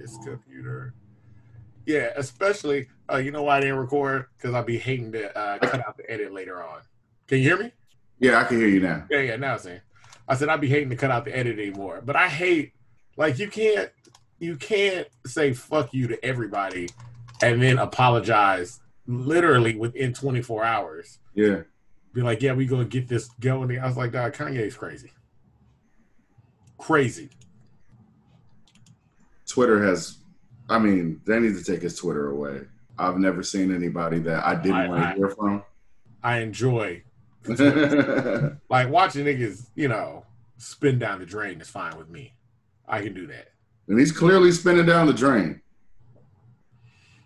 this computer. Yeah, especially uh, you know why I didn't record because I'll be hating to uh, cut out the edit later on. Can you hear me? Yeah, I can hear you now. Yeah, yeah. Now I'm saying, I said I'd be hating to cut out the edit anymore, but I hate like you can't you can't say fuck you to everybody and then apologize literally within 24 hours. Yeah. Be like, yeah, we gonna get this going. I was like, God, Kanye's crazy. Crazy. Twitter has, I mean, they need to take his Twitter away. I've never seen anybody that I didn't I- want I- to hear from. I enjoy like watching niggas, you know, spin down the drain is fine with me. I can do that. and he's clearly spinning down the drain.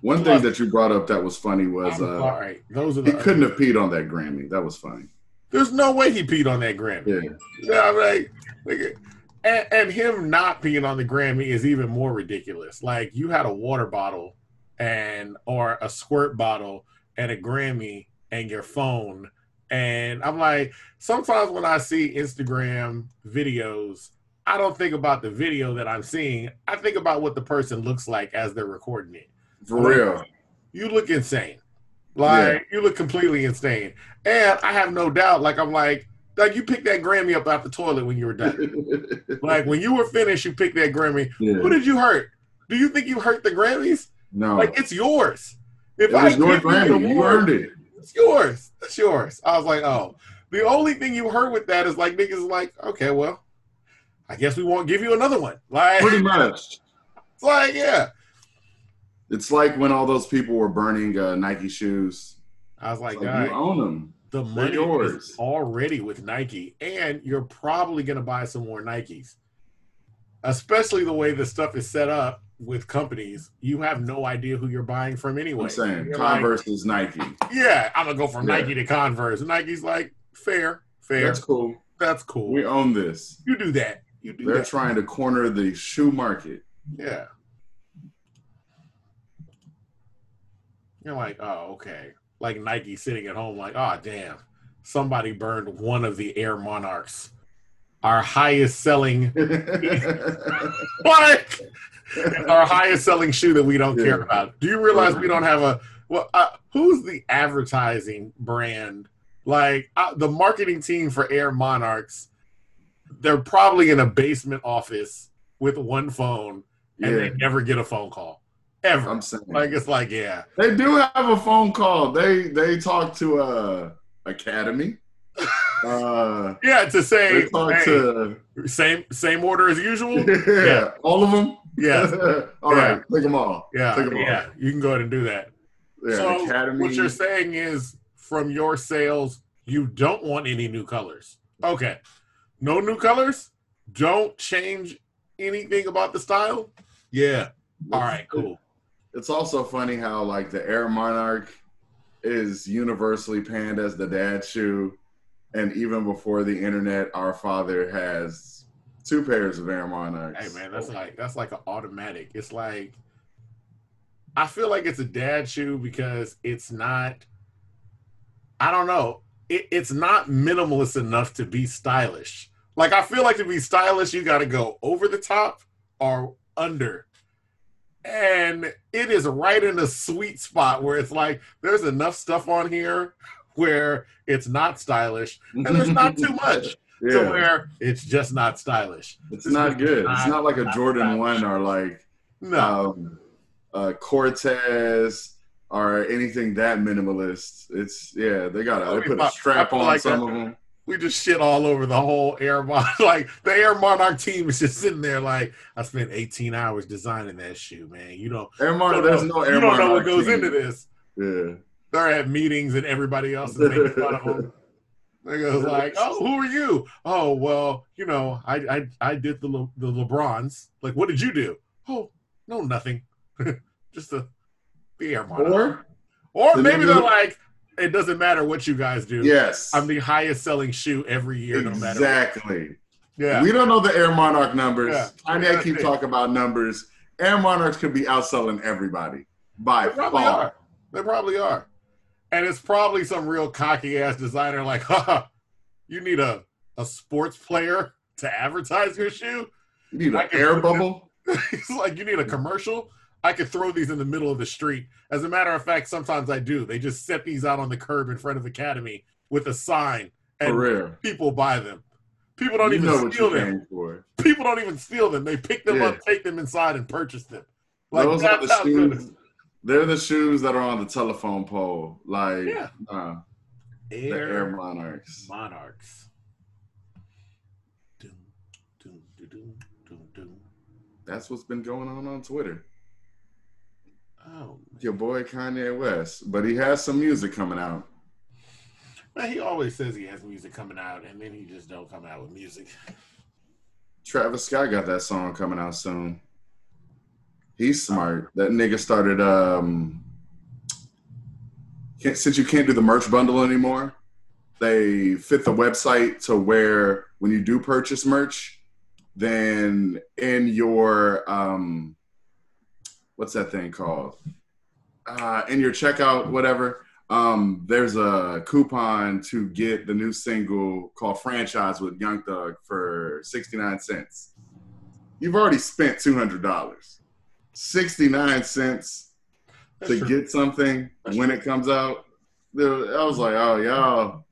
One thing that you brought up that was funny was uh, sorry. Those are he couldn't have peed on that Grammy. That was funny. There's no way he peed on that Grammy. Yeah. Yeah, I'm like, like, and, and him not peeing on the Grammy is even more ridiculous. Like you had a water bottle and or a squirt bottle and a Grammy and your phone. And I'm like, sometimes when I see Instagram videos, I don't think about the video that I'm seeing. I think about what the person looks like as they're recording it. For real. You look insane. Like you look completely insane. And I have no doubt, like I'm like, like you picked that Grammy up out the toilet when you were done. like when you were finished, you picked that Grammy. yeah. Who did you hurt? Do you think you hurt the Grammys? No. Like it's yours. If it was your give you the Grammy. You earned it. It's yours. It's yours. I was like, oh. The only thing you heard with that is like niggas is like, okay, well, I guess we won't give you another one. Like, Pretty much. it's like, yeah. It's like when all those people were burning uh, Nike shoes. I was like, Like, you own them. The money is already with Nike, and you're probably going to buy some more Nikes. Especially the way the stuff is set up with companies, you have no idea who you're buying from anyway. I'm saying You're like, Converse is Nike. yeah, I'm gonna go from Yeah. Nike to Converse. Nike's like, fair, fair, That's cool. that's cool. We own this. you do that. You do They're that. trying to corner the shoe market. Yeah. You're like, oh, okay. Like Nike sitting at home, like, oh, damn. Somebody burned one of the Air Monarchs, our highest selling, like, our highest selling shoe that we don't care about. Do you realize we don't have a, well, uh, who's the advertising brand? Like, uh, the marketing team for Air Monarchs, they're probably in a basement office with one phone and they never get a phone call ever. I'm saying like it's like yeah, they do have a phone call. They they talk to uh Academy. Uh, yeah. To say hey, to same same order as usual. yeah, all of them. Yeah, all Yeah. right, take them all. yeah, Take 'em all. yeah. You can go ahead and do that. Yeah, so Academy. what you're saying is, from your sales, you don't want any new colors. Okay, no new colors. Don't change anything about the style. Yeah. All right. Cool. It's also funny how like the Air Monarch is universally panned as the dad shoe, and even before the internet, our father has two pairs of Air Monarchs. Hey man, that's like that's like an automatic. It's like I feel like it's a dad shoe because it's not I don't know. It, it's not minimalist enough to be stylish. Like I feel like to be stylish, you got to go over the top or under. And it is right in the sweet spot where it's like there's enough stuff on here where it's not stylish and there's not too much to where it's just not stylish. it's not good. It's not- not like a not Jordan stylish. One or like No. um, uh, Cortez or anything that minimalist. It's yeah, they got to they put a strap on like some that- of them. We just shit all over the whole Air Monarch. Like the Air Monarch team is just sitting there, like I spent 18 hours designing that shoe, man. You don't, Air Monarch, there's know, no Air you don't know what goes team. into this. Yeah. They're at meetings and everybody else is making fun of them. They goes like, "Oh, who are you? Oh, well, you know, I I, I did the Le, the LeBrons. Like, what did you do? Oh, no, nothing. just the the Air Monarch. Or Or maybe they they're like, it doesn't matter what you guys do. yes, I'm the highest selling shoe every year, no matter. exactly. Yeah. We don't know the Air Monarch numbers. Yeah. Kanye That's keep talking about numbers. Air Monarchs could be outselling everybody by They probably far. are. They probably are. And it's probably some real cocky ass designer like, haha, you need a, a sports player to advertise your shoe? You need an air bubble. it's like, you need a commercial? I could throw these in the middle of the street. As a matter of fact, sometimes I do. They just set these out on the curb in front of Academy with a sign, and people buy them. People don't You even steal them. People don't even steal them. They pick them Yeah. up, take them inside, and purchase them. Like Those are the good shoes. They're the shoes that are on the telephone pole. Like Yeah. uh, it- the Air Monarchs. Monarchs. That's what's been going on on Twitter. Oh Your boy Kanye West, but he has some music coming out. man, he always says he has music coming out, and then he just don't come out with music. Travis Scott got that song coming out soon. He's smart. That nigga started um since you can't do the merch bundle anymore, they fit the website to where when you do purchase merch, then in your um what's that thing called? Uh in your checkout, whatever, um, there's a coupon to get the new single called Franchise with Young Thug for 69 cents. You've already spent $200. 69 cents to get something when it comes out. I was like, oh, y'all,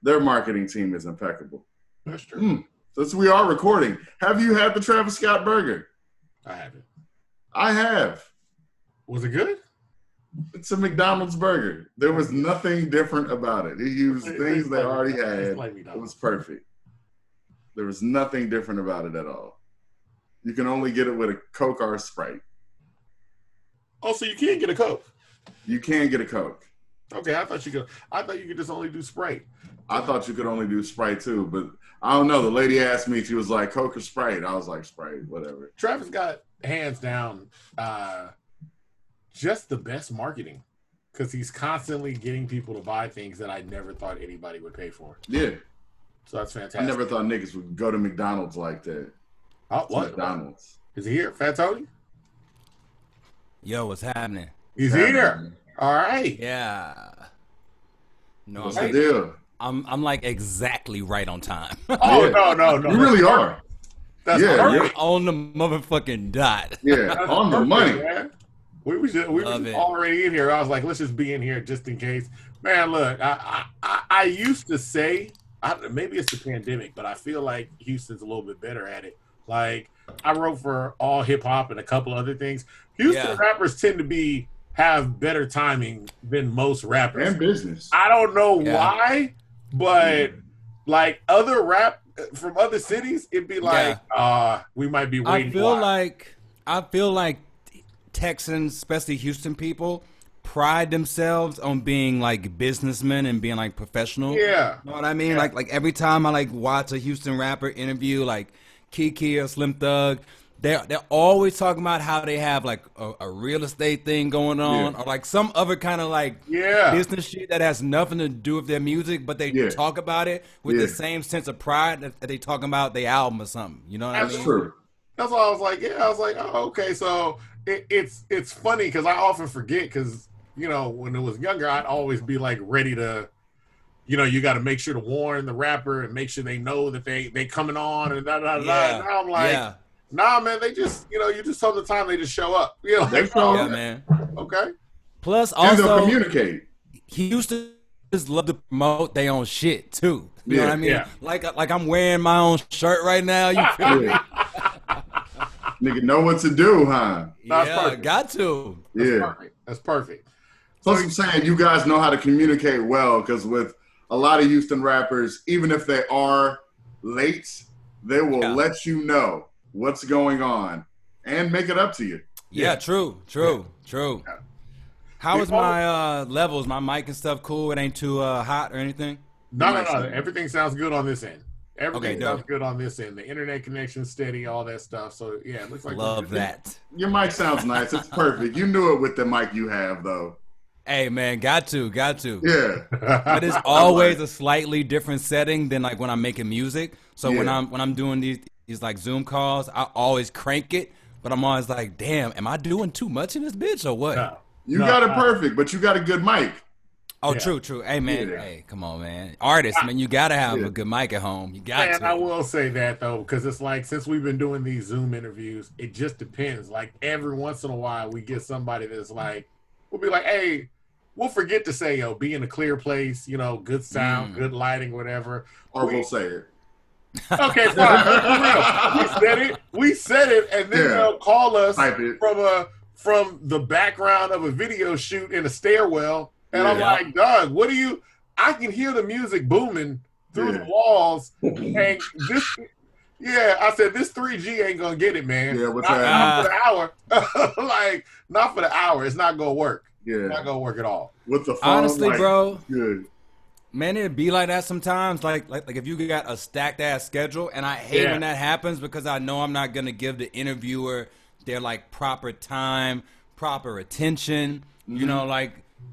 their marketing team is impeccable. That's true. Mm. Since we are recording, have you had the Travis Scott burger? I haven't. I have. Was it good? It's a McDonald's burger. There was nothing different about it. He used things they already had. like It was perfect. There was nothing different about it at all. You can only get it with a Coke or a Sprite. Oh, so you can't get a Coke. You can get a Coke. Okay, I thought you could. I thought you could just only do Sprite. I thought you could only do Sprite too, but I don't know. The lady asked me, she was like, Coke or Sprite? I was like, Sprite, whatever. Travis got hands down uh, just the best marketing because he's constantly getting people to buy things that I never thought anybody would pay for. Yeah. So that's fantastic. I never thought niggas would go to McDonald's like that. Oh, what? McDonald's. Is he here? Fat Tony? Yo, what's happening? He's Yeah, here. man. All right. Yeah. No, What's I'm, the deal? I'm I'm like exactly right on time. Oh Yeah. no, no, no. You really are. That's Yeah, perfect. you're- on the motherfucking dot. Yeah, on the money. man. We was just, we Love was already in here. I was like, let's just be in here just in case. Man, look, I I, I, I used to say I, maybe it's the pandemic, but I feel like Houston's a little bit better at it. Like I wrote for AllHipHop and a couple other things. Houston Yeah. rappers tend to be have better timing than most rappers. And business. I don't know Yeah. why, but like other rap from other cities, it'd be like, uh, we might be waiting. I feel a while. like I feel like Texans, especially Houston people, pride themselves on being like businessmen and being like professional. yeah, You know what I mean? Yeah. Like like every time I like watch a Houston rapper interview like Kiki or Slim Thug, they're they're always talking about how they have like a, a real estate thing going on Yeah. or like some other kind of like yeah. business shit that has nothing to do with their music, but they Yeah. talk about it with the same sense of pride that, that they talking about their album or something. You know what That's I mean? That's true. That's why I was like, yeah. I was like, oh, okay. So it, it's it's funny because I often forget because you know when I was younger, I'd always be like ready to, you know, you got to make sure to warn the rapper and make sure they know that they they coming on and da da da. Yeah. da. Now I'm like, yeah, nah, man. They just you know you just tell them the time they just show up. You know, They like, show yeah, up. man. okay. Plus, And they'll also, communicate. Houston just love to promote their own shit too. You know Yeah, what I mean? yeah. Like like I'm wearing my own shirt right now. You feel me? Yeah. Nigga know what to do, huh? That's yeah, perfect. got to. That's Yeah. perfect. That's perfect. Plus, I'm saying you guys know how to communicate well because with a lot of Houston rappers, even if they are late, they will Yeah. let you know what's going on and make it up to you. Yeah, Yeah. true, true, true. Yeah. How We is all- my uh levels? My mic and stuff cool? It ain't too uh hot or anything? No, no, no. Everything sounds good on this end. Everything Okay, sounds dope. good on this end. The internet connection steady, all that stuff. So yeah, it looks like Love that. Your mic sounds nice. It's perfect. You knew it with the mic you have, though. Hey man, got to, got to. Yeah. But it's always a slightly different setting than like when I'm making music. So when I'm when I'm doing these these like Zoom calls, I always crank it. But I'm always like, damn, am I doing too much in this bitch or what? No. You No, got it I- perfect, but you got a good mic. Oh, Yeah. true, true. Hey, man. Yeah. Hey, come on, man. Artists, man, you gotta have Yeah. a good mic at home. You got And to. I will say that though, because it's like since we've been doing these Zoom interviews, it just depends. Like every once in a while, we get somebody that's like, we'll be like, "Hey, we'll forget to say, yo, be in a clear place, you know, good sound, Mm. good lighting, whatever." Or We- we'll say it. Okay, fine. We said it. We said it, and then Yeah. they'll call us from a from the background of a video shoot in a stairwell, and I'm Yeah. like, Doug, what do you? I can hear the music booming through Yeah. the walls, and this. Yeah, I said this 3G ain't gonna get it, man. Yeah, what's not, that? not for the hour. like, not for the hour. It's not gonna work. Yeah. Not gonna work at all. With the phone. Honestly, like, bro, Good. man, it'd be like that sometimes. Like, like, like if you got a stacked ass schedule, and I hate Yeah. when that happens because I know I'm not gonna give the interviewer their like proper time, proper attention. Mm-hmm. You know, like,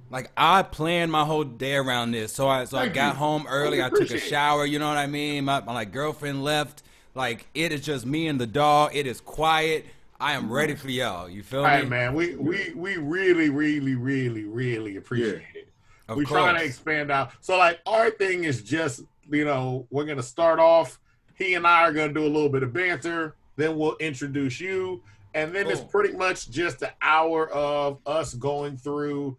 like I planned my whole day around this. So I, so I got you. home oh, early. We I took a shower. You know what I mean? My, my like girlfriend left. Like it is just me and the dog. It is quiet. I am ready for y'all. You feel Hey me? man, we we we really, really, really, really appreciate it. Of we trying to expand out. So like our thing is just you know we're gonna start off. He and I are gonna do a little bit of banter. Then we'll introduce you, and then it's oh. pretty much just an hour of us going through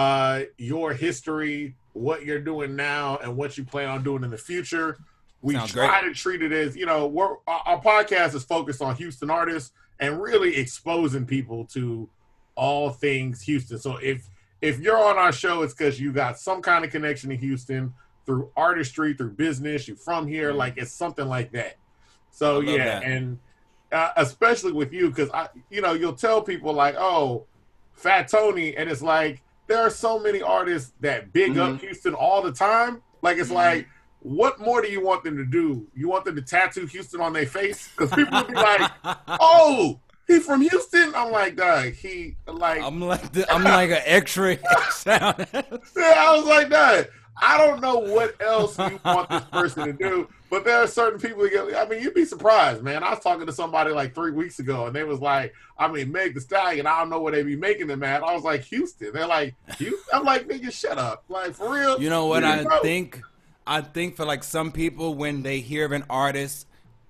uh, your history, what you're doing now, and what you plan on doing in the future. We Sounds try great. to treat it as you know we're our, podcast is focused on Houston artists and really exposing people to all things Houston. So if if you're on our show, it's because you got some kind of connection to Houston through artistry, through business. You're from here, like it's something like that. So Mm-hmm. Yeah, that. and uh, especially with you, because I, you know, you'll tell people like, "Oh, Fat Tony," and it's like there are so many artists that big Mm-hmm. up Houston all the time. Like it's Mhm. like, what more do you want them to do? You want them to tattoo Houston on their face? Because people will be like, "Oh, he from Houston." I'm like, "Dog, he like." I'm like the, I'm like an X-ray sound. Yeah, I was like that. I don't know what else you want this person to do, but there are certain people. That get, I mean, you'd be surprised, man. I was talking to somebody like three weeks ago, and they was like, "I mean, Meg the Stallion. I don't know where they be making them at." I was like, "Houston." They're like, "Houston." I'm like, "Nigga, shut up!" Like for real. You know what I think? I think for like some people when they hear of an artist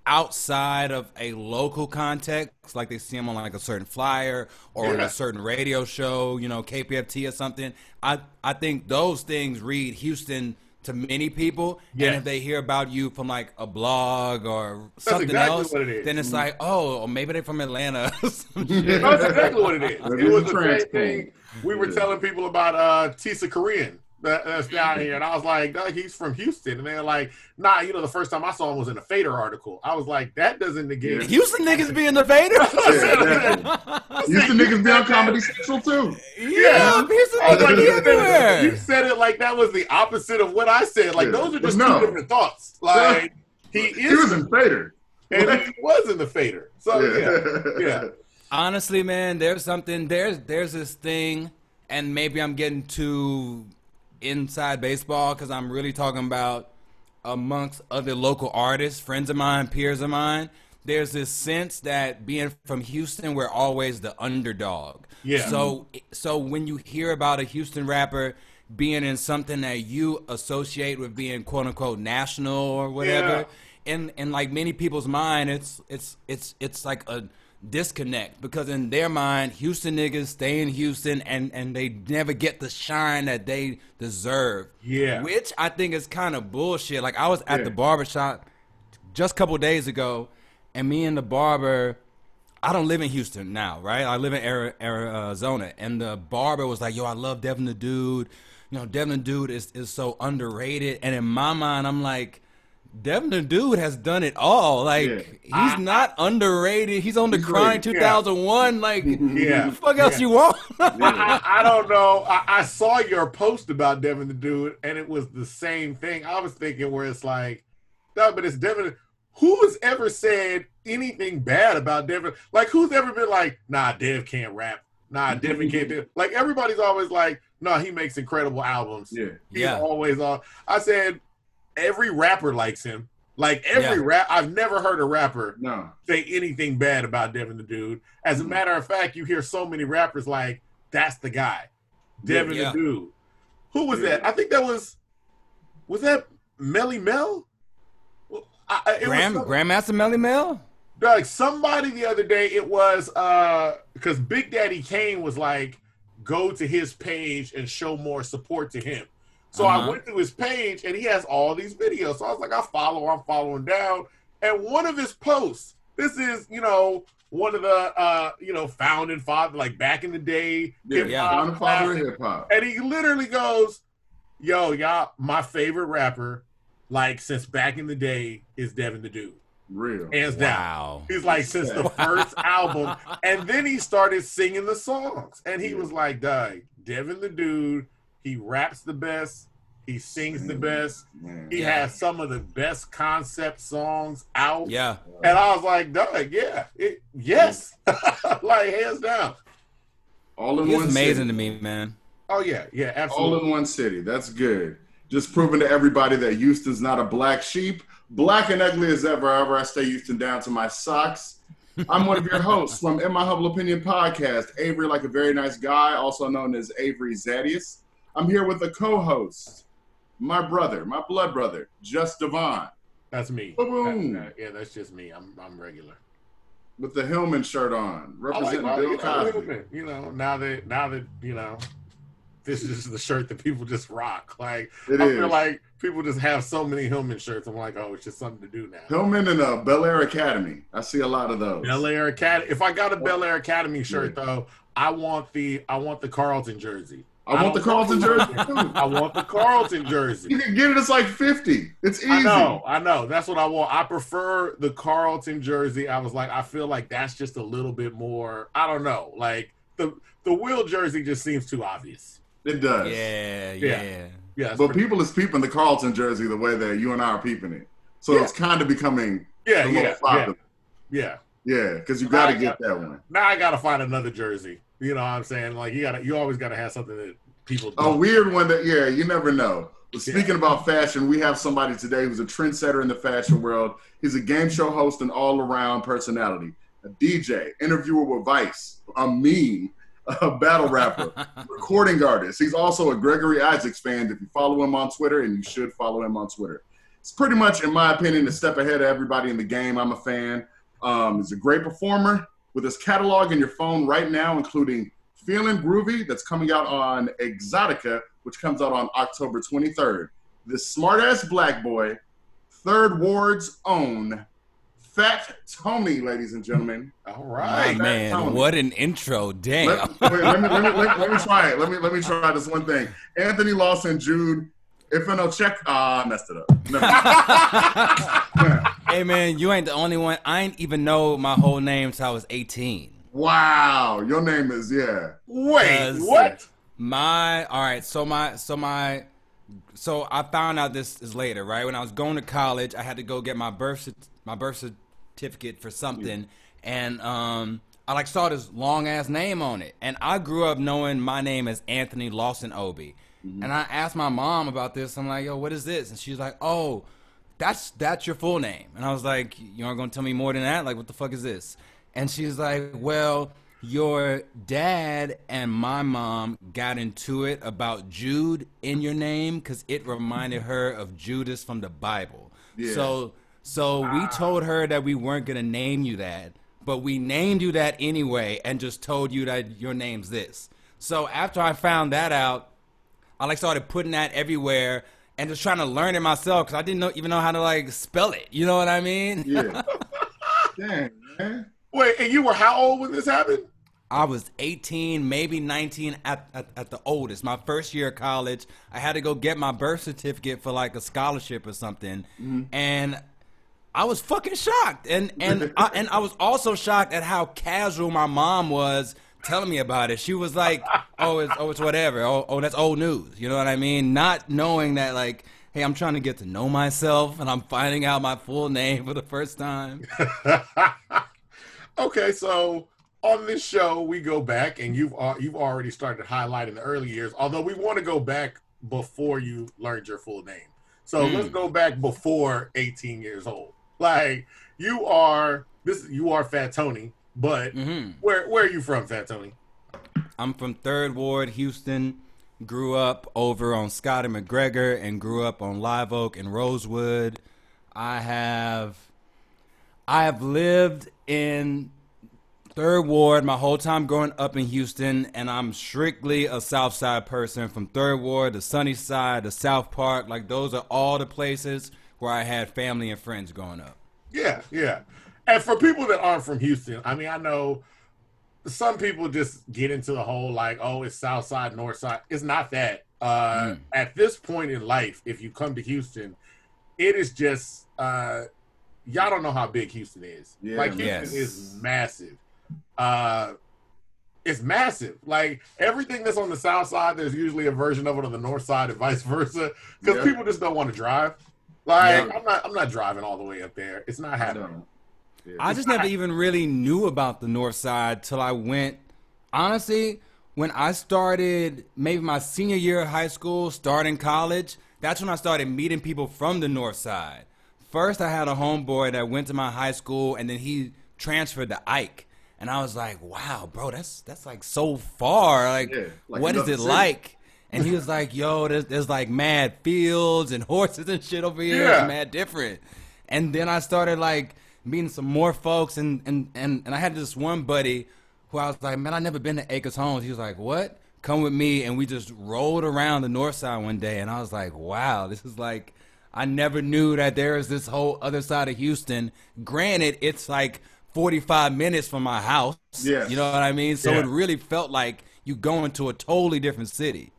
outside of a local context, like they see him on like a certain flyer or on Yeah. a certain radio show, you know, KPFT or something. I I think those things read Houston to many people. Yeah. And if they hear about you from like a blog or something exactly else, what it is. then it's like, oh, or maybe they're from Atlanta. or some shit. No, that's exactly what it is. That It is was a the same thing. We were Yeah. telling people about uh Tisakorean that, that's down here, and I was like, "Doug, he's from Houston," and they're like, "Nah." You know, the first time I saw him was in a Fader article. I was like, "That doesn't negate." Houston niggas be in the Fader? Yeah, Houston niggas be on Comedy Central too. yeah, um, Houston I was niggas like, be you said, it, you said it like that was the opposite of what I said. Like Yeah. those are just No. two different thoughts. Like he He was is, in Fader. and he was in the Fader. So yeah, yeah. Honestly, man, there's something there's there's this thing, and maybe I'm getting too inside baseball because I'm really talking about amongst other local artists, friends of mine, peers of mine. There's this sense that being from Houston, we're always the underdog. Yeah. So so when you hear about a Houston rapper being in something that you associate with being quote unquote national or whatever, yeah. in in like many people's mind, it's it's it's it's like a disconnect because in their mind, Houston niggas stay in Houston and and they never get the shine that they deserve. Yeah. which I think is kind of bullshit. Like I was at Yeah. the barbershop just a couple days ago, and me and the barber. I don't live in Houston now, right? I live in Arizona, and the barber was like, "Yo, I love Devin the Dude. You know, Devin the Dude is is so underrated." And in my mind, I'm like, Devin the Dude has done it all. Like, Yeah. he's not underrated. He's on the He's grind. great. 2001. Like, Yeah. what the fuck else Yeah. you want? I, I, I don't know. I, I saw your post about Devin the Dude, and it was the same thing. I was thinking where it's like, no, but it's Devin. Who has ever said anything bad about Devin? Like, who's ever been like, nah, Dev can't rap. Nah, Devin can't do. Like, everybody's always like, no, he makes incredible albums. Yeah. He's Yeah. always on. I said, every rapper likes him. Like every Yeah. rap, I've never heard a rapper No. say anything bad about Devin the Dude. As a matter of fact, you hear so many rappers like, that's the guy. Devin Yeah. the Dude. Who was Yeah. that? I think that was was that Melle Mel? Well, I, I- it Grand some- Grandmaster Melle Mel. like somebody the other day it was uh because big daddy kane was like go to his page and show more support to him so i Uh-huh. went to his page and he has all these videos. So i was like i follow i'm following down. And one of his posts this is you know one of the uh you know founding father like back in the day Yeah, the father of hip hop. and he literally goes yo y'all my favorite rapper like since back in the day is devin the dude. Real. hands down. He's like since the first album, and then he started singing the songs, and he was like, "Doug, Devin the dude, he raps the best, he sings the mm-hmm. best, he Yeah. has some of the best concept songs out." Yeah. And I was like, "Doug, yeah, it, yes, mm-hmm. like hands down." All in He's one amazing city. to me, man. Oh yeah, yeah, absolutely. All in one city. That's good. Just proving to everybody that Houston's not a black sheep. Black and ugly as ever. However, I stay Houston down to my socks. I'm one of your hosts from In My Humble Opinion podcast, Avery, like a very nice guy, also known as Avery Zadius. I'm here with a co-host, my brother, my blood brother, Just Devon, That's me. Boom. That- that- yeah, that's just me. I'm I'm regular. with the Hillman shirt on, like representing my- Bill Cosby. You know, now that now that you know, this is the shirt that people just rock. Like It I is. feel like people just have so many Hillman shirts. I'm like, oh, it's just something to do now. Hillman and uh, Bel Air Academy. I see a lot of those. Bel Air Academy. If I got a Bel Air Academy shirt though, I want the I want the Carlton jersey. I want the Carlton jersey too. I want the Carlton jersey. You can get it. It's like fifty. It's easy. I know, I know. That's what I want. I prefer the Carlton jersey. I was like, I feel like that's just a little bit more. I don't know. Like the the Will jersey just seems too obvious. It does. Yeah, Yeah. yeah. Yeah, But pretty- people is peeping the Carlton jersey the way that you and I are peeping it. So Yeah. it's kind of becoming yeah, a yeah, yeah, yeah. Yeah, because you got to get that one. Now I gotta find another jersey. You know what I'm saying? Like you gotta, you always gotta have something that people. A don't. weird one that, yeah, you never know. But Yeah. speaking about fashion, we have somebody today who's a trendsetter in the fashion world. He's a game show host and all around personality, a DJ, interviewer with Vice, a meme, a battle rapper, recording artist. He's also a Gregory Isaacs fan. If you follow him on Twitter, and you should follow him on Twitter. It's pretty much, in my opinion, a step ahead of everybody in the game. I'm a fan. Um, he's a great performer with his catalog in your phone right now, including Feeling Groovy, that's coming out on Exotica, which comes out on October 23rd. This smart ass black boy, Third Ward's own Fat Tony, ladies and gentlemen. All right, My man, Tony. what an intro. Damn. Let, wait, let, me, let, me, let, let me try it. Let me let me try this one thing. Anthony Lawson, Jude. If I no check, ah, I messed it up. Never mind. hey man, you ain't the only one. I ain't even know my whole name till I was 18. wow, your name is yeah. Wait, what? My all right, so my so my so I found out this is later, right? When I was going to college, I had to go get my birth my birth certificate for something, and um, I like saw this long ass name on it, and I grew up knowing my name is Anthony Lawson Obi, and I asked my mom about this. I'm like, yo, what is this? And she's like, oh, that's that's your full name, and I was like, you aren't gonna tell me more than that? Like, what the fuck is this? And she's like, well. Your dad and my mom got into it about Jude in your name because it reminded her of Judas from the Bible. Yeah. So, so we ah. told her that we weren't gonna name you that, but we named you that anyway, and just told you that your name's this. So after I found that out, I like started putting that everywhere and just trying to learn it myself because I didn't know, even know how to like spell it. You know what I mean? Yeah. Dang, man. Wait, and you were how old when this happened? I was 18, maybe 19 at, at, at the oldest. My first year of college, I had to go get my birth certificate for like a scholarship or something, mm-hmm. and I was fucking shocked. And and I, and I was also shocked at how casual my mom was telling me about it. She was like, "Oh, it's oh, it's whatever. Oh, oh, that's old news." You know what I mean? Not knowing that like. Hey, I'm trying to get to know myself, and I'm finding out my full name for the first time. okay, so on this show we go back, and you've al- you've already started highlighting the early years. Although we want to go back before you learned your full name. So Hmm. let's go back before 18 years old. Like you are this, you are Fat Tony, but hmm where where are you from, Fat Tony? I'm from Third Ward, Houston. grew up over on Scott and McGregor, and grew up on Live Oak and Rosewood. I have, I have lived in Third Ward my whole time growing up in Houston, and I'm strictly a South Side person from Third Ward, the Sunnyside, the South Park. Like those are all the places where I had family and friends growing up. Yeah, yeah. And for people that aren't from Houston, I mean, I know some people just get into the whole like, oh, it's South Side, North Side. It's not that. Uh, mm. At this point in life, if you come to Houston, it is just uh, y'all don't know how big Houston is. Yeah, like Houston yes. is massive. Uh, it's massive. Like everything that's on the south side, there's usually a version of it on the north side, and vice versa. Because yeah. people just don't want to drive. Like yeah. I'm not, I'm not driving all the way up there. It's not happening. Yeah. I just never even really knew about the north side till I went. Honestly, when I started, maybe my senior year of high school, starting college, that's when I started meeting people from the north side. First, I had a homeboy that went to my high school, and then he transferred to Ike, and I was like, "Wow, bro, that's that's like so far. Like, yeah, like what is it city. like?" And he was like, "Yo, there's, there's like mad fields and horses and shit over here. Yeah. It's mad different." And then I started like meeting some more folks, and and and and I had this one buddy who I was like, "Man, I never been to Acres Homes." He was like, "What?" Come with me, and we just rolled around the north side one day, and I was like, "Wow, this is like." I never knew that there is this whole other side of Houston. Granted, it's like 45 minutes from my house. Yeah. You know what I mean? So yeah. it really felt like you going to a totally different city.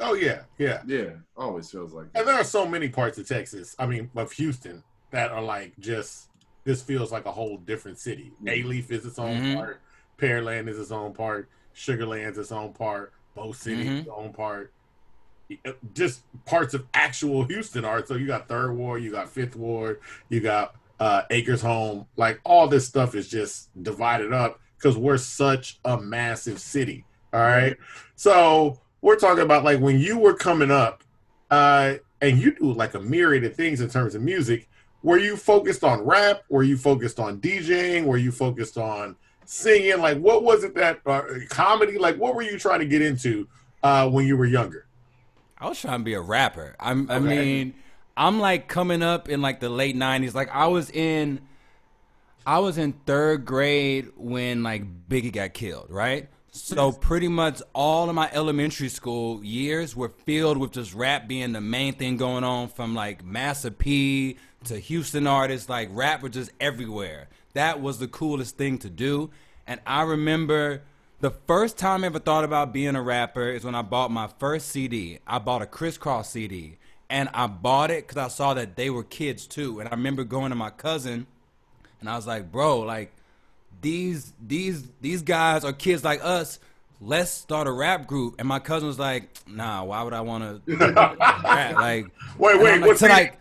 Oh yeah, yeah. Yeah. Always feels like that. And there are so many parts of Texas, I mean, of Houston that are like just this feels like a whole different city. Alief is its own mm-hmm. part, Pearland is its own part, Sugar Land's its own part, Mo City mm-hmm. its own part. Uh, just parts of actual Houston are. So you got Third Ward, you got Fifth Ward, you got uh, Acres Home. Like all this stuff is just divided up because we're such a massive city. All right. So we're talking about like when you were coming up, uh, and you do like a myriad of things in terms of music. Were you focused on rap? Were you focused on DJing? Were you focused on singing? Like, what was it that uh, comedy? Like, what were you trying to get into uh, when you were younger? I was trying to be a rapper. I'm, I mean, I'm like coming up in like the late '90s. Like I was in, I was in third grade when like Biggie got killed, right? So pretty much all of my elementary school years were filled with just rap being the main thing going on from like Master P to Houston artists, like rap was just everywhere. That was the coolest thing to do. And I remember the first time I ever thought about being a rapper is when I bought my first CD. I bought a Kris Kross CD and I bought it because I saw that they were kids too. And I remember going to my cousin, and I was like, "Bro, like these these these guys are kids like us. Let's start a rap group." And my cousin was like, "Nah, why would I want to rap?" Like, wait, wait, what's like?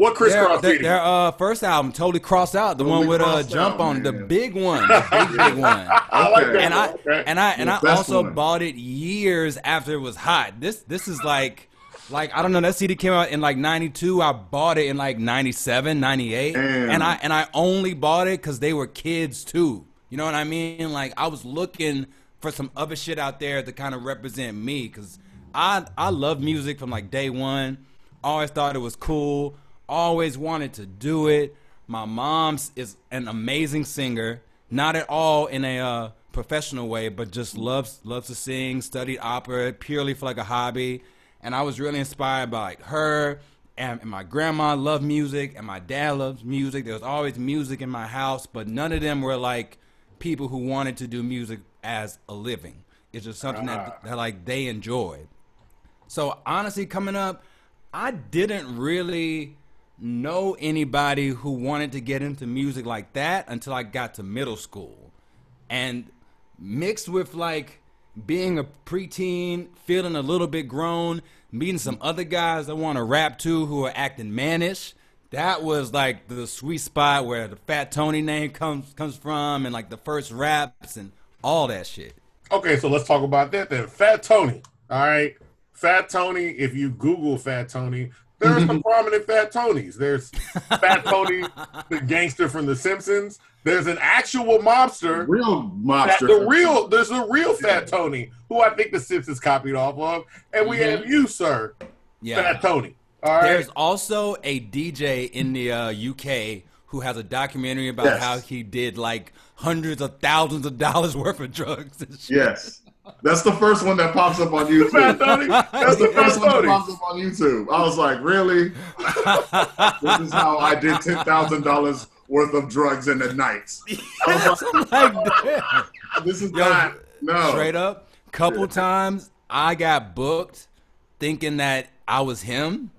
What Kris Kross their, their uh, first album, Totally Krossed Out. The totally one with uh, jump out, on man. the big one, the big big one. I like that. And I okay. and I and the I also one. bought it years after it was hot. This this is like like I don't know that CD came out in like 92 I bought it in like 97 98 Damn. and I and I only bought it cuz they were kids too. You know what I mean? Like I was looking for some other shit out there to kind of represent me cuz I I love music from like day 1 always thought it was cool. Always wanted to do it. My mom is an amazing singer. Not at all in a uh, professional way but just loves loves to sing studied opera purely for like a hobby and I was really inspired by like her and, and my grandma loved music and my dad loves music. There was always music in my house, but none of them were like people who wanted to do music as a living. It's just something that, ah. that like they enjoyed. So honestly, coming up, I didn't really know anybody who wanted to get into music like that until I got to middle school. And mixed with like being a preteen, feeling a little bit grown, meeting some other guys that want to rap too who are acting mannish. That was like the sweet spot where the Fat Tony name comes comes from, and like the first raps and all that shit. Okay, so let's talk about that then. Fat Tony. All right. Fat Tony, if you Google Fat Tony, There are some prominent Fat Tonys. There's Fat Tony, the gangster from The Simpsons. There's an actual mobster. Real That, mobster. the real, there's a real Fat Tony who I think The Simpsons copied off of, and we Mhm. have you, sir, Yeah. Fat Tony. All right. There's also a DJ in the uh, UK who has a documentary about Yes. how he did like hundreds of thousands of dollars worth of drugs and shit. Yes. That's the first one that pops up on YouTube. Tony. That's That's the the first one that pops up on YouTube. I was like, really? This is how I did ten thousand dollars worth of drugs in the night. I like, like, this is Yo, not no. Straight up, couple times I got booked thinking that I was him.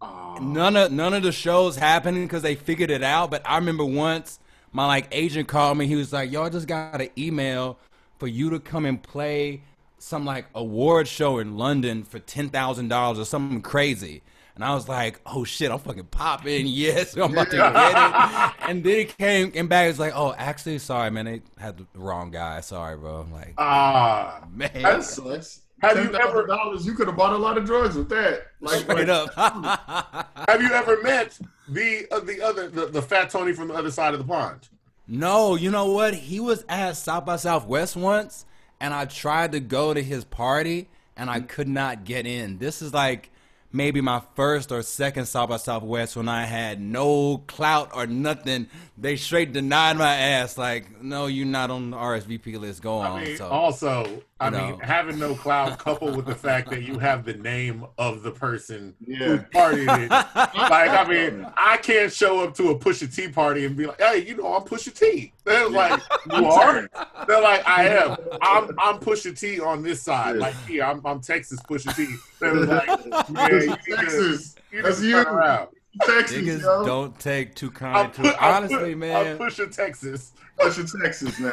Oh, None of none of the shows happening because they figured it out. But I remember once my like agent called me. He was like, "Y'all just got an email for you to come and play some like award show in London for ten thousand dollars or something crazy." And I was like, "Oh shit, I'm fucking popping! Yes, I'm about to get it." And then it came came back. It's like, "Oh, actually, sorry, man. They had the wrong guy. Sorry, bro." I'm like, Ah, man, that sucks. Have you ever- dollars, you could have bought a lot of drugs with that. Like, straight up. have you ever met the uh, the other the, the Fat Tony from the other side of the pond? No, you know what? He was at South by Southwest once, and I tried to go to his party, and I could not get in. This is like maybe my first or second South by Southwest when I had no clout or nothing. They straight denied my ass. Like, no, you're not on the RSVP list. Go on. I mean, so also, I you mean, having no cloud coupled with the fact that you have the name of the person who Yeah. partied it. Like, I mean, I can't show up to a Pusha T party and be like, "Hey, you know, I'm Pusha T." They're like, "You are?" They're like, "I am. I'm I'm Pusha T on this side. Yeah. Like, yeah, I'm I'm Texas Pusha T." They're like, "Yeah, you need to, Texas. you That's to you. turn around." Texas, niggas yo. don't take too I'm, kind to pu- it. I'm Honestly, man. I'm Pusha Texas. Push your Texas now.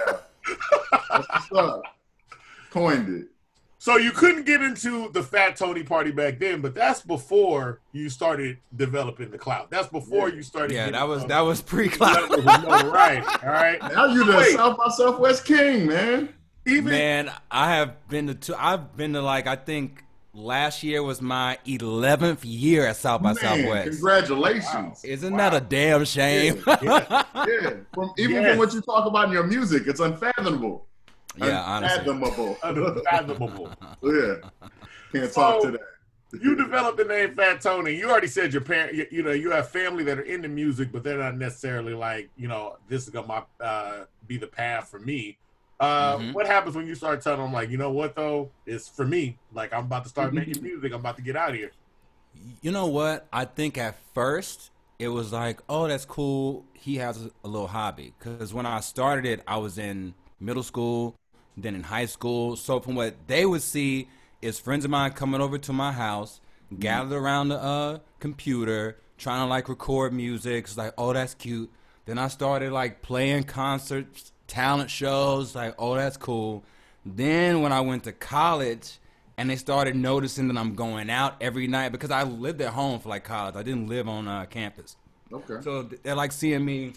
That's what's up. Coined it. So you couldn't get into the Fat Tony party back then, but that's before you started developing the clout. That's before Yeah. you started. yeah, that was uh, that was pre-clout. levels of notoriety. All right. Now you the Wait. South by Southwest king, man. Even Man, I have been to two. I've been to like I think last year was my eleventh year at South by Man, Southwest. congratulations. Isn't Wow. that a damn shame? yeah, Yeah. From, even Yes. from what you talk about in your music, it's unfathomable. Yeah, honestly. Unfathomable. unfathomable. yeah. Can't talk to that. You developed the name Fat Tony. You already said your parent. You, you know, you have family that are into music, but they're not necessarily like, you know, this is gonna uh, be the path for me. Uh, Mhm. What happens when you start telling them, like, you know what though, it's for me. Like, I'm about to start making music. I'm about to get out of here. You know what? I think at first it was like, oh, that's cool. He has a, a little hobby. Because when I started it, I was in middle school, then in high school. So from what they would see is friends of mine coming over to my house, gathered around the uh, computer, trying to like record music. It's like, oh, that's cute. Then I started like playing concerts, talent shows. Like, oh, that's cool. Then when I went to college and they started noticing that I'm going out every night because I lived at home for like college. I didn't live on uh, campus. Okay. So they're like seeing me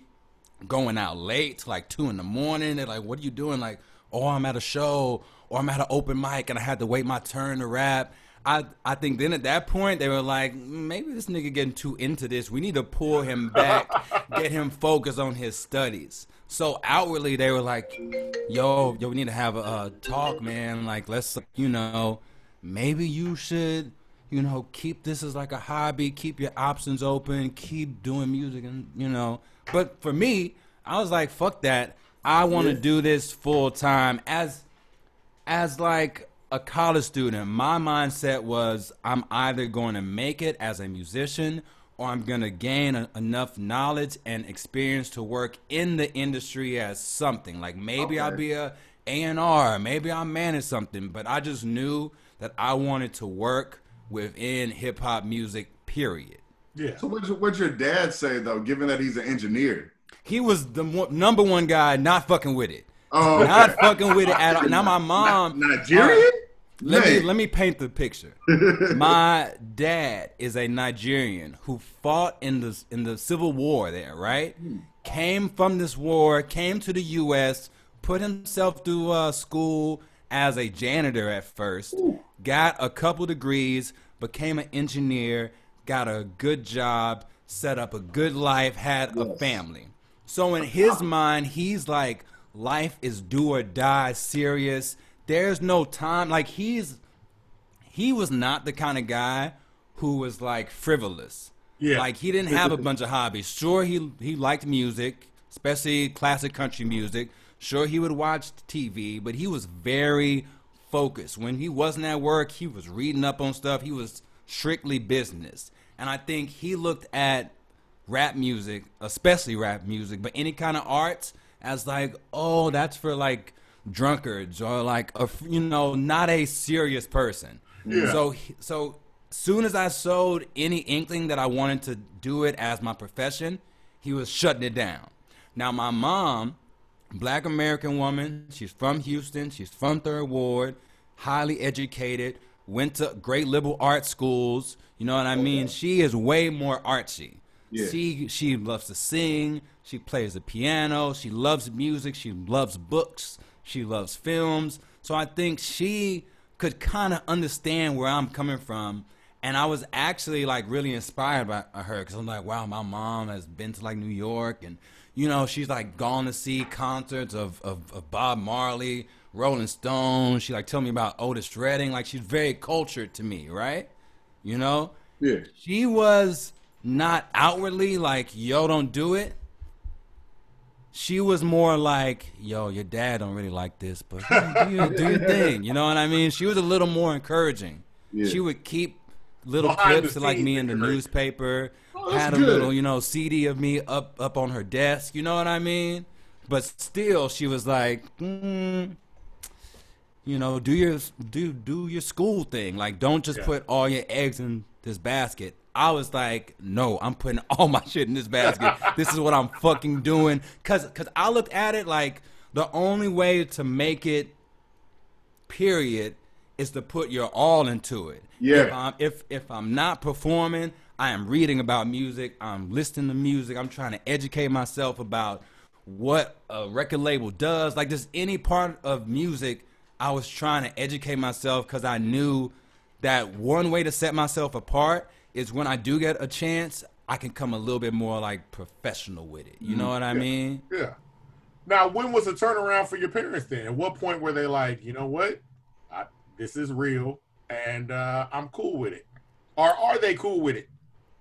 going out late, to like two in the morning. They're like, "What are you doing?" Like, "Oh, I'm at a show, or I'm at an open mic, and I had to wait my turn to rap." I I think then at that point they were like, "Mm, maybe this nigga getting too into this. We need to pull him back, get him focused on his studies. So outwardly they were like, "Yo, yo, we need to have a, uh talk, man. Like, let's, you know, maybe you should." you know, keep this as like a hobby, keep your options open, keep doing music, and you know. But for me, I was like, fuck that. I want to Yeah. do this full time as, as like a college student. My mindset was I'm either going to make it as a musician or I'm going to gain a, enough knowledge and experience to work in the industry as something. Like maybe I'll be a A&R, maybe I'll manage something, but I just knew that I wanted to work within hip hop music. Period. Yeah. So what'd your, what'd your dad say though, given that he's an engineer? He was the mo- number one guy not fucking with it. Oh, okay. Not fucking with it at all. Now my mom. Ni- Nigerian? Let me let me paint the picture. My dad is a Nigerian who fought in the in the Civil War there, right? Came from this war, came to the U.S., put himself through uh, school as a janitor at first, got a couple degrees, became an engineer, got a good job, set up a good life, had a family. So in his mind, he's like, life is do or die, serious. There's no time. Like he's he was not the kind of guy who was like frivolous. Yeah. Like he didn't have a bunch of hobbies. Sure, he he liked music, especially classic country music. Sure, he would watch TV, but he was very focused. When he wasn't at work, he was reading up on stuff. He was strictly business. And I think he looked at rap music, especially rap music, but any kind of arts as like, oh, that's for like drunkards or like a you know not a serious person. Yeah. So so soon as I showed any inkling that I wanted to do it as my profession, he was shutting it down. Now my mom, black American woman, she's from Houston, she's from Third Ward, highly educated, went to great liberal art schools. You know what I oh, mean? She is way more artsy. Yeah. She she loves to sing. She plays the piano. She loves music. She loves books. She loves films. So I think she could kind of understand where I'm coming from. And I was actually like really inspired by her because I'm like, wow, my mom has been to like New York and, you know, she's like gone to see concerts of, of, of Bob Marley, Rolling Stones. She like tell me about Otis Redding. Like she's very cultured to me, right? You know? Yeah. she was not outwardly like yo don't do it she was more like yo your dad don't really like this but do your, do your thing you know what i mean she was a little more encouraging Yeah. she would keep little Behind clips of like me in the newspaper Oh, had a good. little you know cd of me up up on her desk you know what i mean but still she was like mm, you know, do your do do your school thing. Like, don't just Yeah. put all your eggs in this basket. I was like, no, I'm putting all my shit in this basket. this is what I'm fucking doing. Cause, cause I looked at it like the only way to make it, period, is to put your all into it. Yeah. If I'm, if if I'm not performing, I am reading about music. I'm listening to music. I'm trying to educate myself about what a record label does. Like just any part of music, I was trying to educate myself because I knew that one way to set myself apart is when I do get a chance, I can come a little bit more like professional with it. You know what I mean? Yeah. Now, when was the turnaround for your parents then? At what point were they like, you know what? I, this is real and uh, I'm cool with it? Or are they cool with it?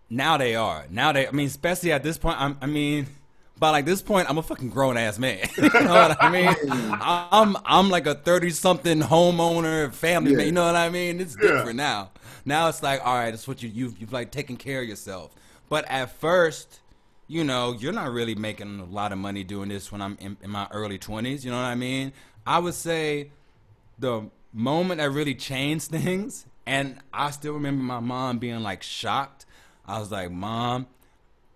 Now they are. Now they. I mean, especially at this point. I'm, I mean, by like this point, I'm a fucking grown ass man. you know what I mean? I'm I'm like a thirty something homeowner, family Yeah. man. You know what I mean? It's Yeah. different now. Now it's like, all right, it's what you you've, you've like taken care of yourself. But at first, you know, you're not really making a lot of money doing this when I'm in, in my early twenties. You know what I mean? I would say the moment that really changed things, and I still remember my mom being like shocked. I was like, Mom,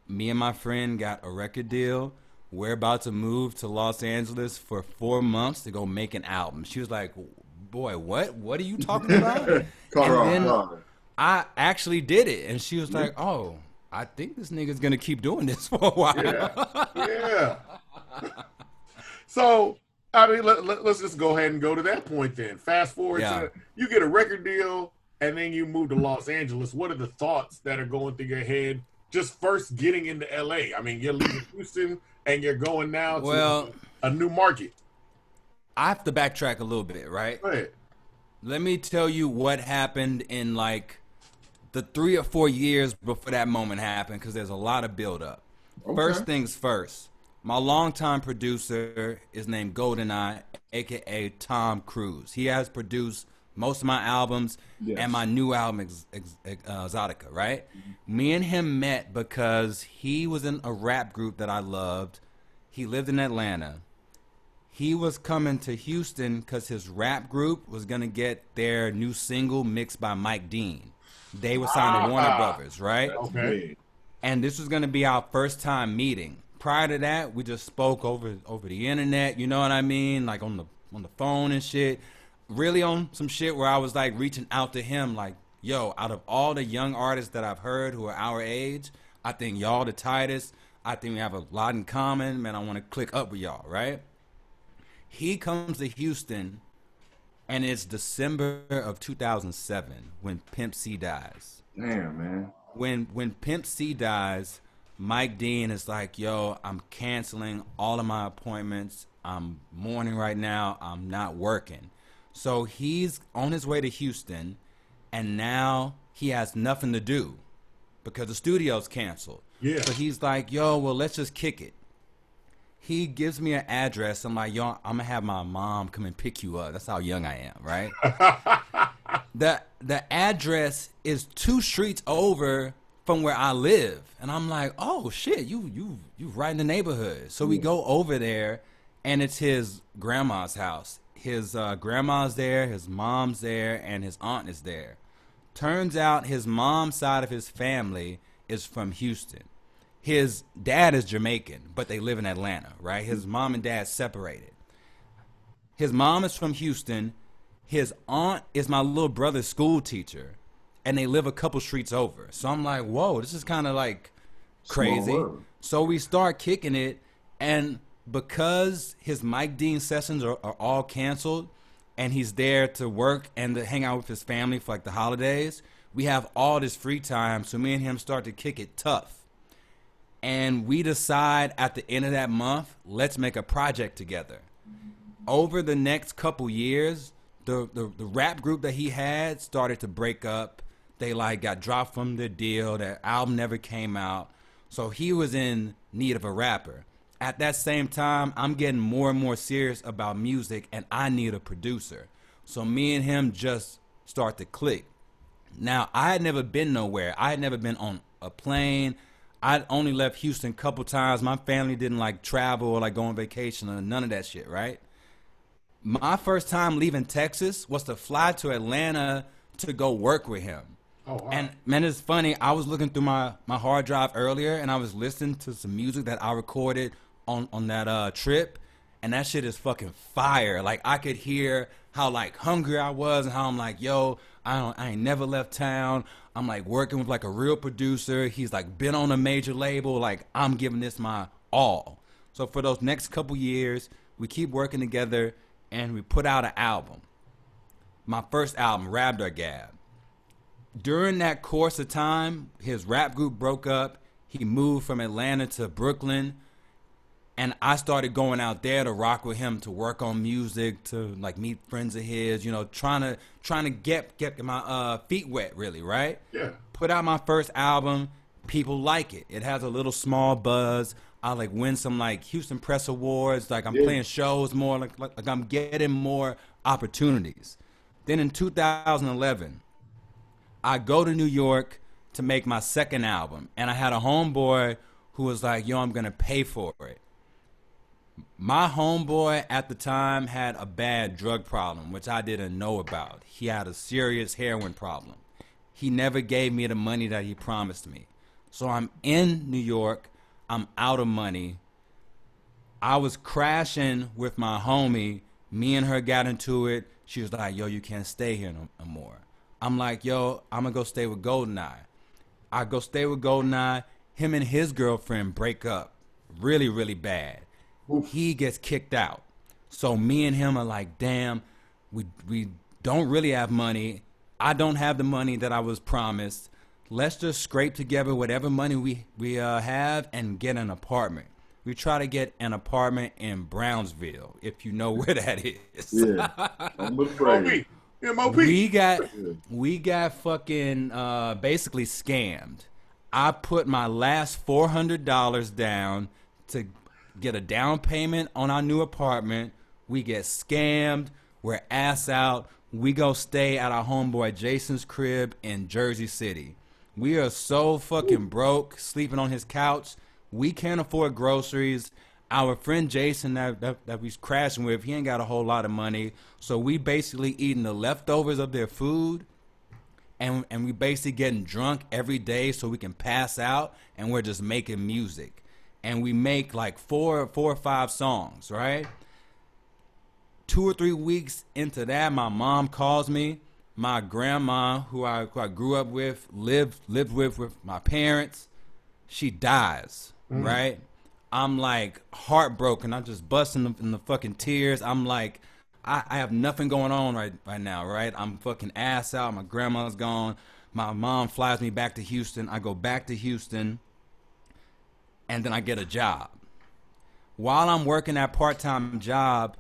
me and my friend got a record deal. We're about to move to Los Angeles for four months to go make an album. She was like, Boy, what? What are you talking about? And then- I actually did it. And she was like, Oh, I think this nigga's gonna keep doing this for a while. Yeah. yeah. so, I mean, let, let, us just go ahead and go to that point then. Fast forward Yeah. to you get a record deal and then you move to Los Angeles. What are the thoughts that are going through your head just first getting into LA? I mean, you're leaving Houston and you're going now to Well- a new market. I have to backtrack a little bit, right? Go ahead. Let me tell you what happened in like the three or four years before that moment happened because there's a lot of buildup. Okay. First things first, my longtime producer is named GoldenEye, aka Tom Cruise. He has produced most of my albums Yes. and my new album, Ex- Ex- Ex- uh, Exotica, right? Me and him met because he was in a rap group that I loved. He lived in Atlanta he was coming to Houston because his rap group was gonna get their new single mixed by Mike Dean. They were signed to Warner Ah. Brothers, right? Okay. And this was gonna be our first time meeting. Prior to that, we just spoke over over the internet. You know what I mean? Like on the on the phone and shit. Really on some shit where I was like reaching out to him, like, yo, out of all the young artists that I've heard who are our age, I think y'all the tightest. I think we have a lot in common. Man, I want to click up with y'all, right? He comes to Houston, and it's December of 2007 when Pimp C dies. Damn, man. when when Pimp C dies, Mike Dean is like, "Yo, I'm canceling all of my appointments. I'm mourning right now. I'm not working." So he's on his way to Houston, and now he has nothing to do because the studio's canceled. Yeah. So he's like, "Yo, well, let's just kick it." He gives me an address. I'm like, "Yo, I'm gonna have my mom come and pick you up." That's how young I am, right? the the address is two streets over from where I live, and I'm like, oh shit, you you you right in the neighborhood. So we go over there, and it's his grandma's house. His uh, grandma's there, his mom's there, and his aunt is there. Turns out his mom's side of his family is from Houston. His dad is Jamaican, but they live in Atlanta, right? His mom and dad separated. His mom is from Houston. His aunt is my little brother's school teacher, and they live a couple streets over. So I'm like, whoa, this is kind of like crazy. So we start kicking it, and because his Mike Dean sessions are, are all canceled, and he's there to work and to hang out with his family for like the holidays, we have all this free time. So me and him start to kick it tough. And we decide at the end of that month, let's make a project together over the next couple years, the, the the rap group that he had started to break up. They like got dropped from the deal. Their album never came out. So he was in need of a rapper. At that same time, I'm getting more and more serious about music and I need a producer. So me and him just start to click. Now, I had never been nowhere. I had never been on a plane. I'd only left Houston a couple times. My family didn't like travel or like go on vacation or none of that shit, right? my first time leaving Texas was to fly to Atlanta to go work with him. Oh, wow. And man, it's funny. I was looking through my, my hard drive earlier, and I was listening to some music that I recorded on on that uh, trip, and that shit is fucking fire. Like I could hear how like hungry I was, and how I'm like, yo, I don't, I ain't never left town. I'm like working with like a real producer. He's like been on a major label. Like I'm giving this my all. So for those next couple years, we keep working together, and we put out an album. My first album, Rabdar Gab during that course of time, his rap group broke up. He moved from Atlanta to Brooklyn. And I started going out there to rock with him to work on music, to like meet friends of his, you know, trying to trying to get get my uh, feet wet, really, right? Yeah. Put out my first album. People like it. It has a little small buzz. I like win some like Houston Press Awards. Like I'm Yeah. playing shows more. Like, like like I'm getting more opportunities. Then in 2011, I go to New York to make my second album, and I had a homeboy who was like, "Yo, I'm gonna pay for it." My homeboy at the time had a bad drug problem, which I didn't know about. He had a serious heroin problem. He never gave me the money that he promised me. So I'm in New York. I'm out of money. I was crashing with my homie. Me and her got into it. She was like, "Yo, you can't stay here no, more." I'm like, "Yo, I'm gonna go stay with Goldeneye." I go stay with Goldeneye. Him and his girlfriend break up, really, really bad. He gets kicked out. So me and him are like, "Damn, we we don't really have money. I don't have the money that I was promised. Let's just scrape together whatever money we we uh, have and get an apartment." We try to get an apartment in Brownsville, if you know where that is. Yeah. I'm afraid. MOP. MOP. We got we got fucking uh, basically scammed. I put my last four hundred dollars down to get a down payment on our new apartment. We get scammed. We're ass out. We go stay at our homeboy Jason's crib in Jersey City. We are so fucking broke, sleeping on his couch. We can't afford groceries. Our friend Jason that, that that we crashing with, he ain't got a whole lot of money. So we basically eating the leftovers of their food and and we basically getting drunk every day so we can pass out and we're just making music. And we make like four four or five songs, right? Two or three weeks into that, my mom calls me. My grandma, who I who I grew up with, lived lived with with my parents, she dies, mm. right? I'm like heartbroken. I'm just busting in the fucking tears. I'm like, I, I have nothing going on right right now, right? I'm fucking ass out. My grandma's gone. My mom flies me back to Houston. I go back to Houston, and then I get a job. While I'm working that part time job,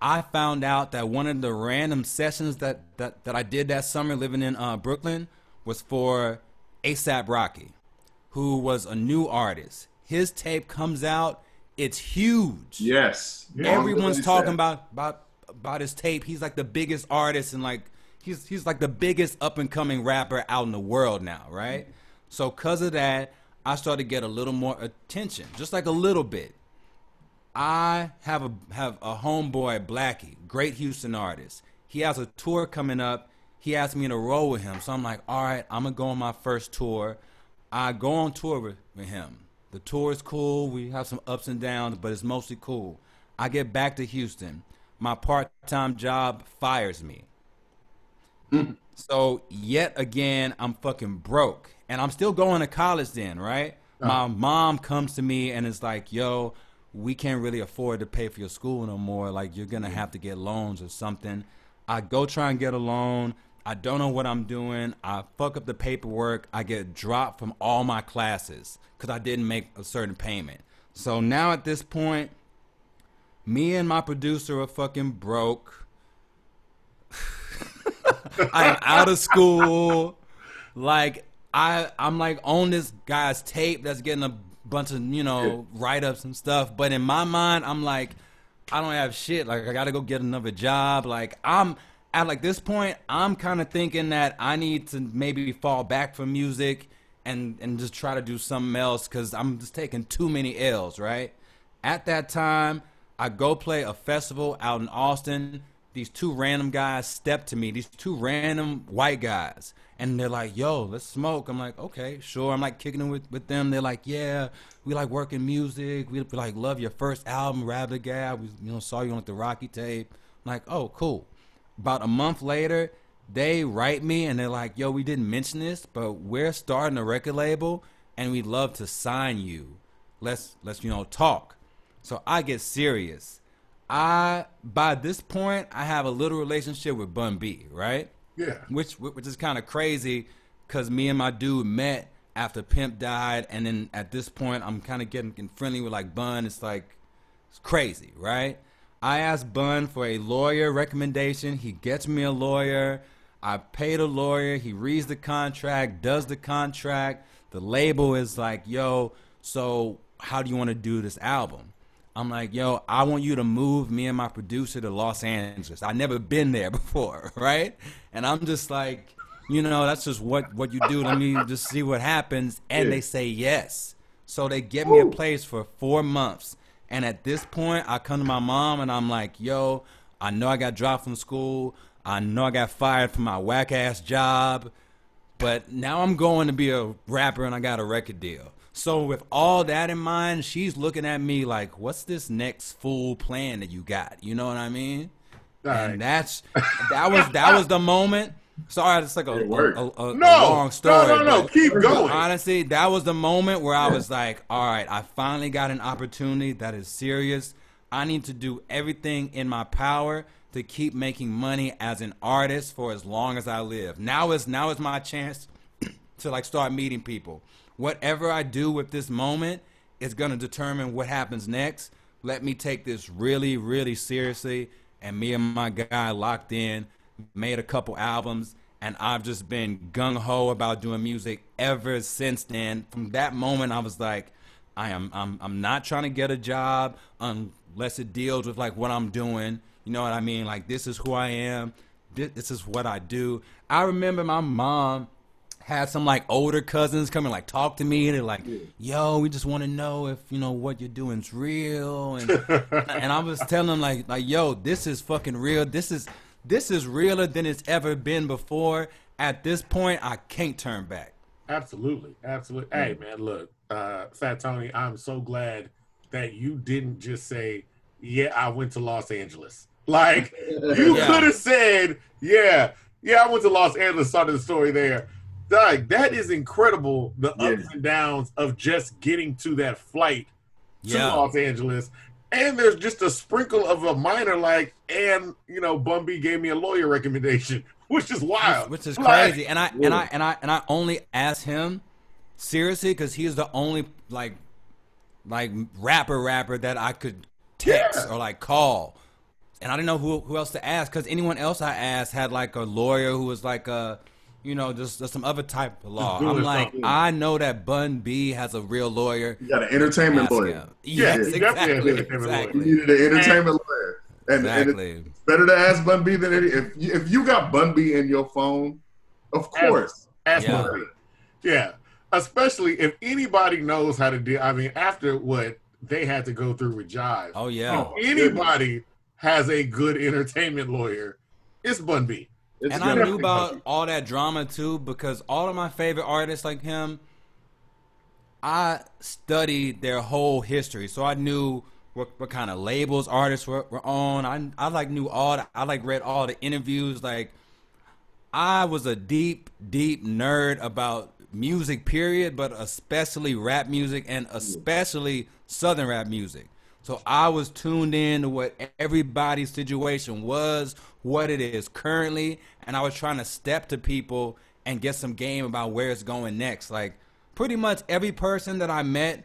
I found out that one of the random sessions that, that, that I did that summer living in uh, Brooklyn was for ASAP Rocky, who was a new artist. His tape comes out, it's huge. Yes. Everyone's talking about, about about his tape. He's like the biggest artist and like he's he's like the biggest up and coming rapper out in the world now, right? So cause of that, I started to get a little more attention, just like a little bit. I have a have a homeboy, Blackie, great Houston artist. He has a tour coming up. He asked me to roll with him, so I'm like, all right, I'm gonna go on my first tour. I go on tour with, with him. The tour is cool. We have some ups and downs, but it's mostly cool. I get back to Houston. My part-time job fires me. Mm. so yet again, I'm fucking broke, and I'm still going to college. Then, right? Uh-huh. My mom comes to me and is like, "Yo, we can't really afford to pay for your school no more. Like you're gonna have to get loans or something. I go try and get a loan. I don't know what I'm doing. I fuck up the paperwork. I get dropped from all my classes because I didn't make a certain payment. So now at this point, me and my producer are fucking broke. I am out of school. Like I, I'm like on this guy's tape that's getting a bunch of you know write ups and stuff. But in my mind, I'm like, I don't have shit. Like I got to go get another job. Like I'm at like this point, I'm kind of thinking that I need to maybe fall back from music and and just try to do something else because I'm just taking too many L's. Right at that time, I go play a festival out in Austin. These two random guys step to me. These two random white guys and they're like, "Yo, let's smoke." I'm like, "Okay, sure." I'm like kicking it with, with them. They're like, "Yeah, we like working music. We, we like love your first album, Rabdar Gab. We you know saw you on like, the Rocky tape." I'm like, "Oh, cool." About a month later, they write me and they're like, "Yo, we didn't mention this, but we're starting a record label and we'd love to sign you. Let's let's you know talk." So I get serious. I by this point I have a little relationship with Bun B, right? Yeah. Which which is kind of crazy because me and my dude met after Pimp died, and then at this point I'm kind of getting friendly with like Bun. It's like it's crazy, right? I asked Bun for a lawyer recommendation. He gets me a lawyer. I paid a lawyer. He reads the contract, does the contract. The label is like, yo, so how do you want to do this album? I'm like, yo, I want you to move me and my producer to Los Angeles. I never been there before, right? And I'm just like, you know, that's just what what you do. Let me just see what happens. And they say yes. So they get me a place for four months. And at this point, I come to my mom and I'm like, yo, I know I got dropped from school. I know I got fired from my whack ass job. But now I'm going to be a rapper and I got a record deal. So with all that in mind, she's looking at me like, "What's this next full plan that you got?" You know what I mean? All and right. that's that was that was the moment. Sorry, it's like a, a, a, a no, long story. No, no, no, keep going. Honestly, that was the moment where I was like, "All right, I finally got an opportunity that is serious. I need to do everything in my power to keep making money as an artist for as long as I live. Now is now is my chance to like start meeting people." Whatever I do with this moment is going to determine what happens next. Let me take this really, really seriously. And me and my guy locked in, made a couple albums, and I've just been gung ho about doing music ever since then. From that moment, I was like, I am, I'm, I'm not trying to get a job unless it deals with like what I'm doing. You know what I mean? Like this is who I am. This, this is what I do. I remember my mom had some like older cousins come and like talk to me and they're like, "Yo, we just want to know if you know what you're doing's real." And and I was telling them like like, "Yo, this is fucking real. This is this is realer than it's ever been before. At this point, I can't turn back." Absolutely, absolutely. Mm-hmm. Hey, man, look, uh, Fat Tony, I'm so glad that you didn't just say, "Yeah, I went to Los Angeles." Like you yeah. could have said, "Yeah, yeah, I went to Los Angeles." Started the story there like that is incredible. The yeah. ups and downs of just getting to that flight to yeah. Los Angeles and there's just a sprinkle of a minor like, and you know, Bun B gave me a lawyer recommendation, which is wild, which, which is Like, crazy. And I and I and I and I only asked him seriously because he's the only like like rapper rapper that I could text Yeah. or like call. And I didn't know who who else to ask because anyone else I asked had like a lawyer who was like a you know just, just some other type of law. I'm like something. I know that Bun B has a real lawyer. You got an entertainment lawyer. him. Yeah, Yes, he definitely has an exactly, entertainment lawyer. You needed an entertainment lawyer. And, and exactly. it's better to ask Bun B than any. If you, if you got Bun B in your phone, of course. Ask Yeah. Bun B. Yeah, especially if anybody knows how to deal. I mean, after what they had to go through with Jive, Oh yeah. Oh, anybody has a good entertainment lawyer. It's Bun B. It's and I knew about funny. all that drama too because all of my favorite artists like him, I studied their whole history, so I knew what, what kind of labels artists were, were on. I I like knew all. The, I like read all the interviews. Like I was a deep deep nerd about music, period, but especially rap music and especially southern rap music. So I was tuned in to what everybody's situation was, what it is currently, and I was trying to step to people and get some game about where it's going next. Like pretty much every person that I met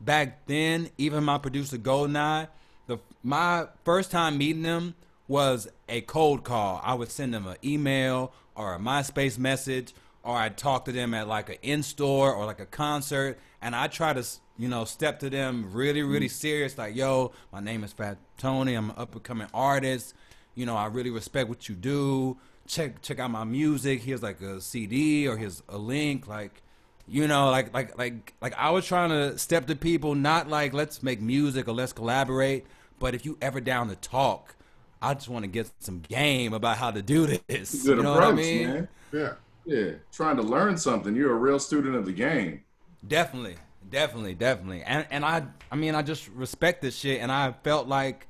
back then, even my producer Goldeneye, the my first time meeting them was a cold call. I would send them an email or a MySpace message, or I'd talk to them at like an in store or like a concert, and I try to you know step to them really really mm. serious, like yo, my name is Fat Tony, I'm an up and coming artist. You know, I really respect what you do. Check check out my music. Here's like a CD or here's a link, like you know like like like like i was trying to step to people not like let's make music or let's collaborate but if you ever down to talk i just want to get some game about how to do this Good you know approach, what i mean man. Yeah. Yeah, trying to learn something. You're a real student of the game. definitely definitely definitely and and i i mean i just respect this shit and i felt like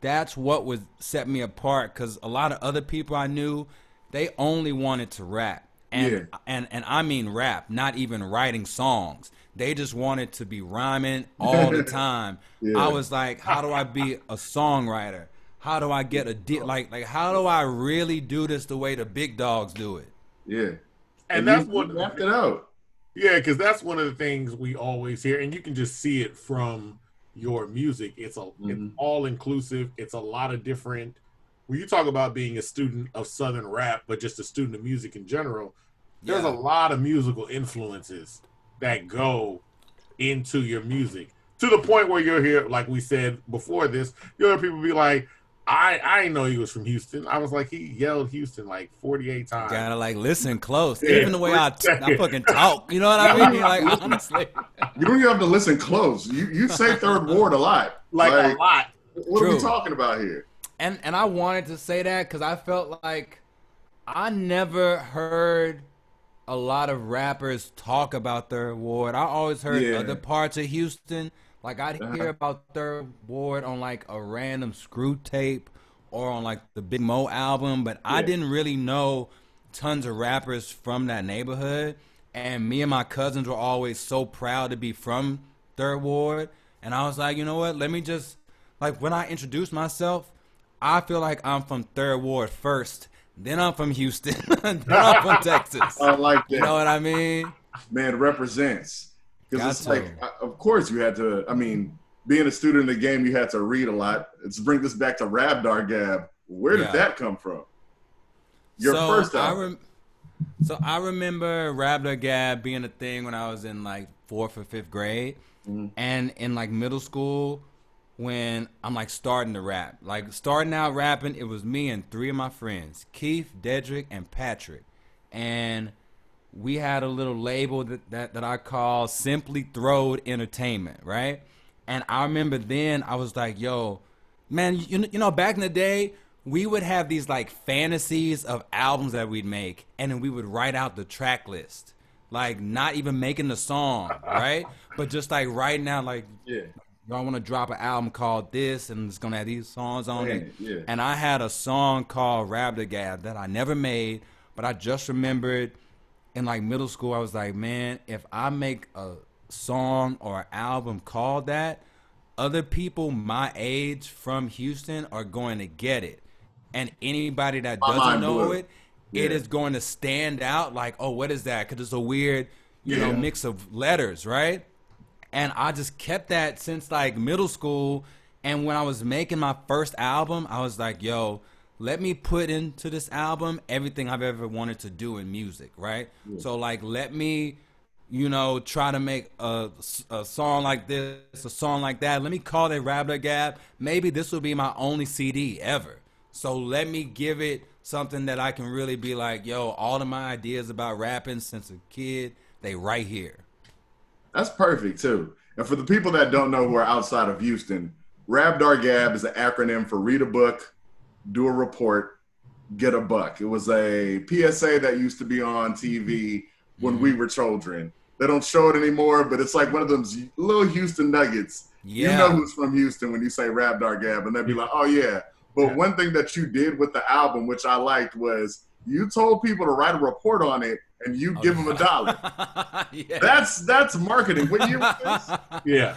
that's what would set me apart because a lot of other people i knew they only wanted to rap and Yeah. and and i mean rap not even writing songs they just wanted to be rhyming all the time Yeah. i was like how do i be a songwriter how do i get a di- like like how do i really do this the way the big dogs do it Yeah, And that's what mapped it out. Yeah, because that's one of the things we always hear, and you can just see it from your music. It's a it's Mhm. all inclusive. It's a lot of different. When you talk about being a student of Southern rap, but just a student of music in general, there's Yeah. a lot of musical influences that go into your music to the point where you'll hear, like we said before this, you'll hear people be like, "I I didn't know he was from Houston." I was like, he yelled Houston like 48 times. Gotta like listen close. Yeah. Even the way I, t- I fucking talk. You know what I mean? Like honestly. You don't even have to listen close. You you say third ward a lot. like, a lot. what are we talking about here? And and I wanted to say that because I felt like I never heard a lot of rappers talk about Third Ward. I always heard Yeah. other parts of Houston. Like I'd hear about Third Ward on like a random screw tape or on like the Big Moe album, but I didn't really know tons of rappers from that neighborhood. And me and my cousins were always so proud to be from Third Ward. And I was like, you know what? Let me just like when I introduce myself, I feel like I'm from Third Ward first. Then I'm from Houston. then I'm from Texas. I like that. You know what I mean? man represents because it's like of course you had to i mean being a student in the game you had to read a lot. Let's bring this back to rabdar gab. Where did Yeah. that come from? Your so first I album rem- so I remember Rabdar Gab being a thing when I was in like fourth or fifth grade, Mhm. and in like middle school when I'm like starting to rap. Like starting out rapping, it was me and three of my friends, Keith, Dedrick, and Patrick, and we had a little label that, that, that I call Simply Throwed Entertainment, right? And I remember then I was like, yo, man, you, you know, back in the day, we would have these like fantasies of albums that we'd make, and then we would write out the track list. Like, not even making the song, right? But just like writing out, like, yeah I want to drop an album called this, and it's gonna have these songs on Man, it. yeah. And I had a song called Rab the Gab that I never made, but I just remembered in like middle school. I was like, man, if I make a song or album called that, other people my age from Houston are going to get it, and anybody that My doesn't know blew. it, it Yeah. is going to stand out. Like, oh, what is that? Because it's a weird, you know, mix of letters, right? And I just kept that since like middle school. And when I was making my first album, I was like, yo, let me put into this album everything I've ever wanted to do in music, right? So, like, let me, you know, try to make a, a song like this, a song like that. Let me call it Rabdar Gab. Maybe this will be my only CD ever. So, let me give it something that I can really be like, yo, all of my ideas about rapping since a kid, they right here. That's perfect too. And for the people that don't know who are outside of Houston, Rabdar Gab is an acronym for read a book, do a report, get a buck. It was a PSA that used to be on TV when we mm-hmm. were children. They don't show it anymore, but it's like one of those little Houston nuggets. Yeah. You know who's from Houston when you say Rabdar Gab, and they'd be like, oh yeah. But Yeah. one thing that you did with the album, which I liked, was you told people to write a report on it and you oh, give them a dollar. yeah. That's that's marketing. What year was this? Yeah.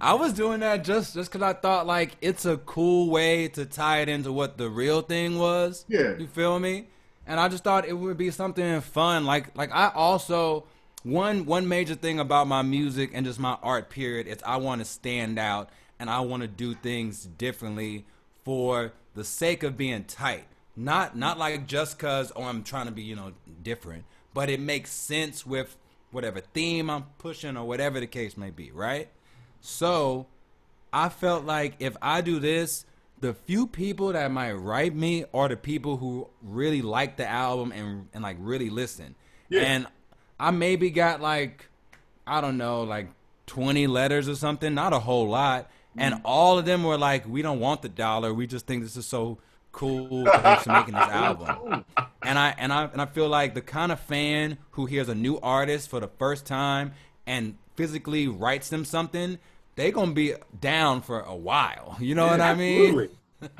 I was doing that just just because I thought like it's a cool way to tie it into what the real thing was. Yeah. you feel me? And I just thought it would be something fun. Like like I also one one major thing about my music and just my art period is I want to stand out and I want to do things differently for the sake of being tight. Not not like just cause oh I'm trying to be you know different, but it makes sense with whatever theme I'm pushing or whatever the case may be, right? So I felt like if I do this, the few people that might write me are the people who really like the album and and like really listen. Yeah. And I maybe got like I don't know, like 20 letters or something, not a whole lot. Mm-hmm. And all of them were like, "We don't want the dollar. We just think this is so cool for making this album." And I and I and I feel like the kind of fan who hears a new artist for the first time and physically writes them something, they gonna be down for a while. You know what I mean? Absolutely.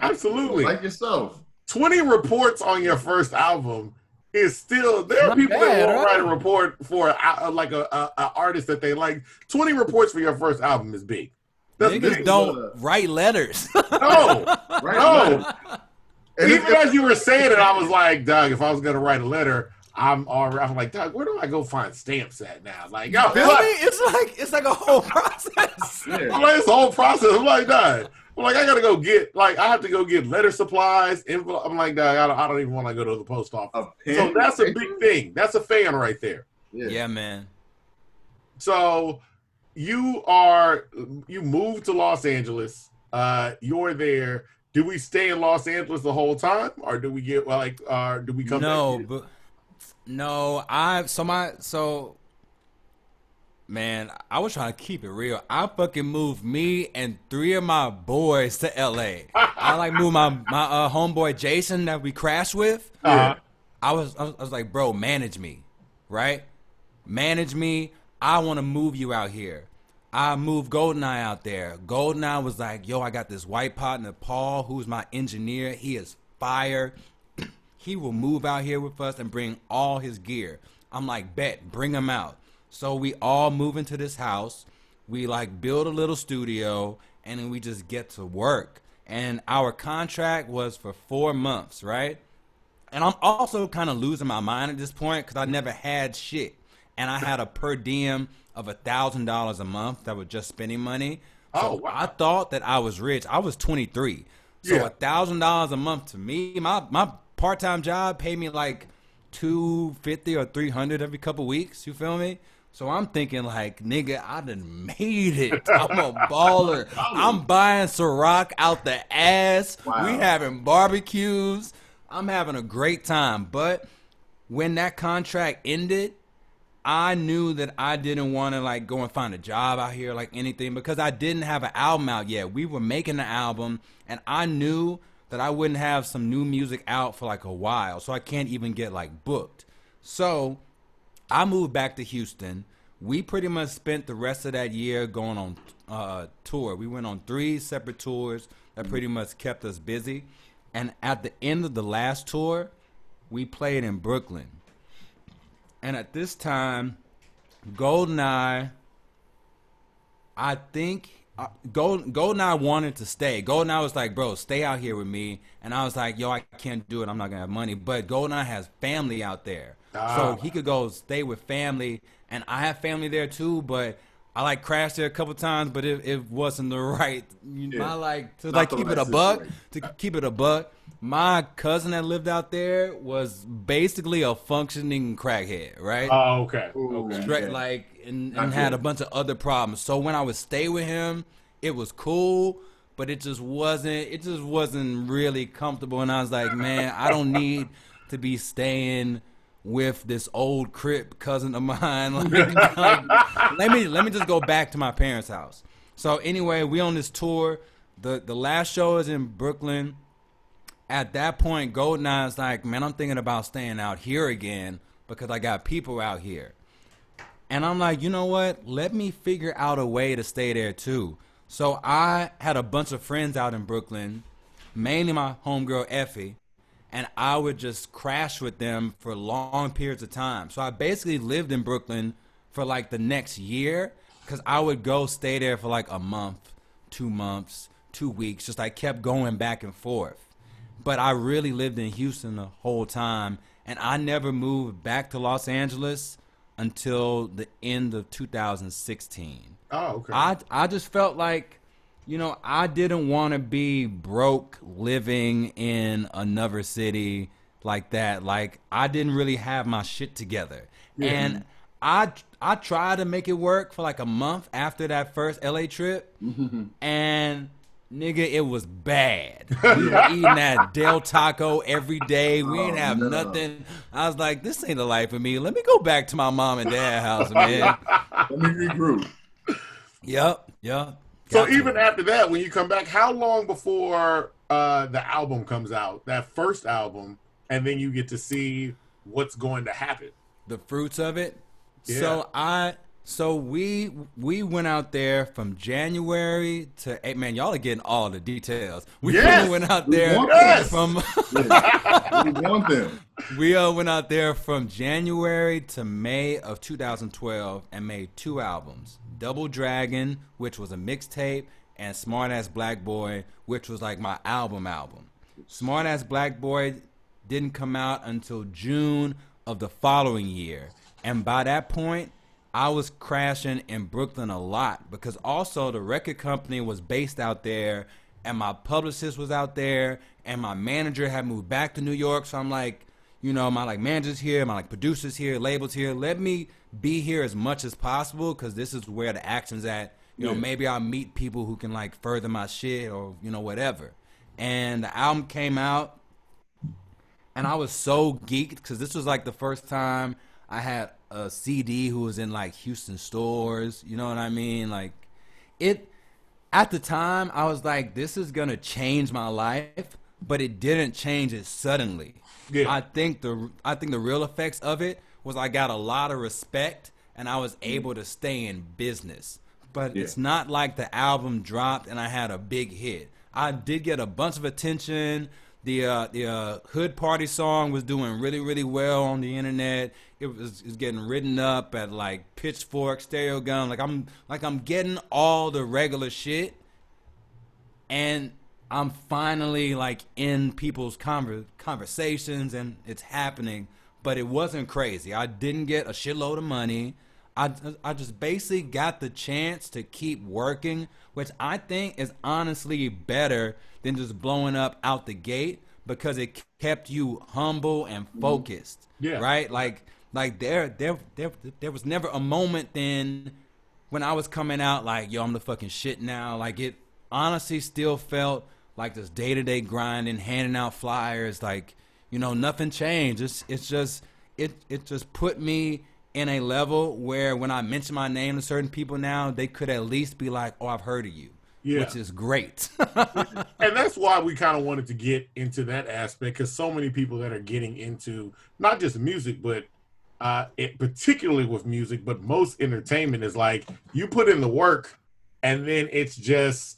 Absolutely. Like yourself. 20 reports on your first album is still there are Not people bad, that won't right? write a report for a, like a, a, a artist that they like 20 reports for your first album is big that's Niggas big. don't uh, write letters. no Right? no And even as you were saying it i was like doug if i was gonna write a letter i'm already i'm like doug where do i go find stamps at now like yo Feel what? me? It's like it's like a whole process. I'm like, it's a whole process. I'm like, Dad. I'm like, I gotta go get like I have to go get letter supplies. Envelope. I'm like, Dad, I don't, I don't even want to go to the post office. So that's a big thing. That's a fan right there. Yeah. Yeah, man. So you are you moved to Los Angeles. Uh, you're there. Do we stay in Los Angeles the whole time, or do we get like, uh, do we come? no, back? but no, I so my so man, I was trying to keep it real. I fucking moved me and three of my boys to LA. I like moved my my uh, homeboy Jason that we crashed with. Uh, I was, I was I was like, bro, manage me, right? Manage me. I want to move you out here. I moved Goldeneye out there. Goldeneye was like, yo, I got this white partner, Paul, who's my engineer. He is fire. He will move out here with us and bring all his gear. I'm like, bet, bring him out. So we all move into this house. We like build a little studio and then we just get to work. And our contract was for four months, right? And I'm also kind of losing my mind at this point because I never had shit. And I had a per diem of a thousand dollars a month that was just spending money. So Oh, wow. I thought that I was rich. I was 23. So a thousand dollars a month to me, my my part time job paid me like two fifty or three hundred every couple weeks. You feel me? So I'm thinking like, nigga, I done made it. I'm a baller. I'm buying Ciroc out the ass. Wow. We having barbecues. I'm having a great time. But when that contract ended, I knew that I didn't want to like go and find a job out here like anything because I didn't have an album out yet. We were making the album and I knew that I wouldn't have some new music out for like a while. So I can't even get like booked. So I moved back to Houston. We pretty much spent the rest of that year going on uh, tour. We went on three separate tours that pretty much kept us busy. And at the end of the last tour, we played in Brooklyn. And at this time, Goldeneye, I think I, Gold Goldeneye wanted to stay. Goldeneye was like, bro, stay out here with me, and I was like, yo, I can't do it. I'm not gonna have money. But Goldeneye has family out there, Ah. so he could go stay with family, and I have family there too. But I like crashed there a couple times, but it, it wasn't the right. You know, Yeah. I like to Not like keep right it a buck. situation. To keep it a buck. My cousin that lived out there was basically a functioning crackhead, right? Oh, okay. Ooh. Okay. straight Yeah. like and, and had a bunch of other problems. So when I would stay with him, it was cool, but it just wasn't it just wasn't really comfortable and I was like, man, I don't need to be staying with this old crip cousin of mine. Like, like, let me let me just go back to my parents' house. So anyway, we on this tour. The the last show is in Brooklyn at that point, Goldeneye's like, man, I'm thinking about staying out here again because I got people out here. And I'm like, you know what? Let me figure out a way to stay there too. So I had a bunch of friends out in Brooklyn, mainly my homegirl Effie, and I would just crash with them for long periods of time. So I basically lived in Brooklyn for like the next year because I would go stay there for like a month, two months, two weeks, just like kept going back and forth but I really lived in Houston the whole time, and I never moved back to Los Angeles until the end of 2016. Oh, okay. I I just felt like, you know, I didn't want to be broke living in another city like that. Like I didn't really have my shit together, and I I tried to make it work for like a month after that first LA trip, and. Nigga, it was bad. We were eating that Del Taco every day. We oh, didn't Oh, have no. nothing. I was like, this ain't the life for me. Let me go back to my mom and dad house, man. Let me regroup. Yep, yep. So Got to. even after that, when you come back, how long before uh, the album comes out, that first album, and then you get to see what's going to happen? the fruits of it. Yeah. So I so we we went out there from January to hey, man, y'all are getting all the details. We Yes! really went out We there want Yes! from Yeah. we want them. we uh, went out there from January to May of 2012 and made two albums. Double Dragon, which was a mixtape, and Smart Ass Black Boy, which was like my album album. Smart Ass Black Boy didn't come out until June of the following year. And by that point, I was crashing in Brooklyn a lot because also the record company was based out there and my publicist was out there and my manager had moved back to New York. So I'm like, you know, my like managers here, my like producers here, labels here. Let me be here as much as possible because this is where the action's at. You know, maybe I'll meet people who can like further my shit or you know whatever. And the album came out, and I was so geeked because this was like the first time I had a CD who was in like Houston stores. You know what I mean? Like it at the time I was like, this is gonna change my life, but it didn't change it suddenly. Yeah. I think the I think the real effects of it was I got a lot of respect and I was able to stay in business. But Yeah. it's not like the album dropped and I had a big hit. I did get a bunch of attention. The uh, the uh, Hood Party song was doing really really well on the internet. It was, it was getting written up at like Pitchfork, Stereogum. Like I'm like I'm getting all the regular shit and I'm finally like in people's conver- conversations and it's happening, but it wasn't crazy. I didn't get a shitload of money. I, I just basically got the chance to keep working, which I think is honestly better than just blowing up out the gate because it kept you humble and mm-hmm. focused. Yeah. Right? Like like there there there there was never a moment then when I was coming out like, yo, I'm the fucking shit now. Like it honestly still felt like this day to day grinding, handing out flyers, like, you know, nothing changed. It's it's just it it just put me in a level where when I mention my name to certain people now, they could at least be like, Oh, I've heard of you. Yeah. Which is great. and that's why we kind of wanted to get into that aspect because so many people that are getting into not just music but uh it, particularly with music but most entertainment is like you put in the work and then it's just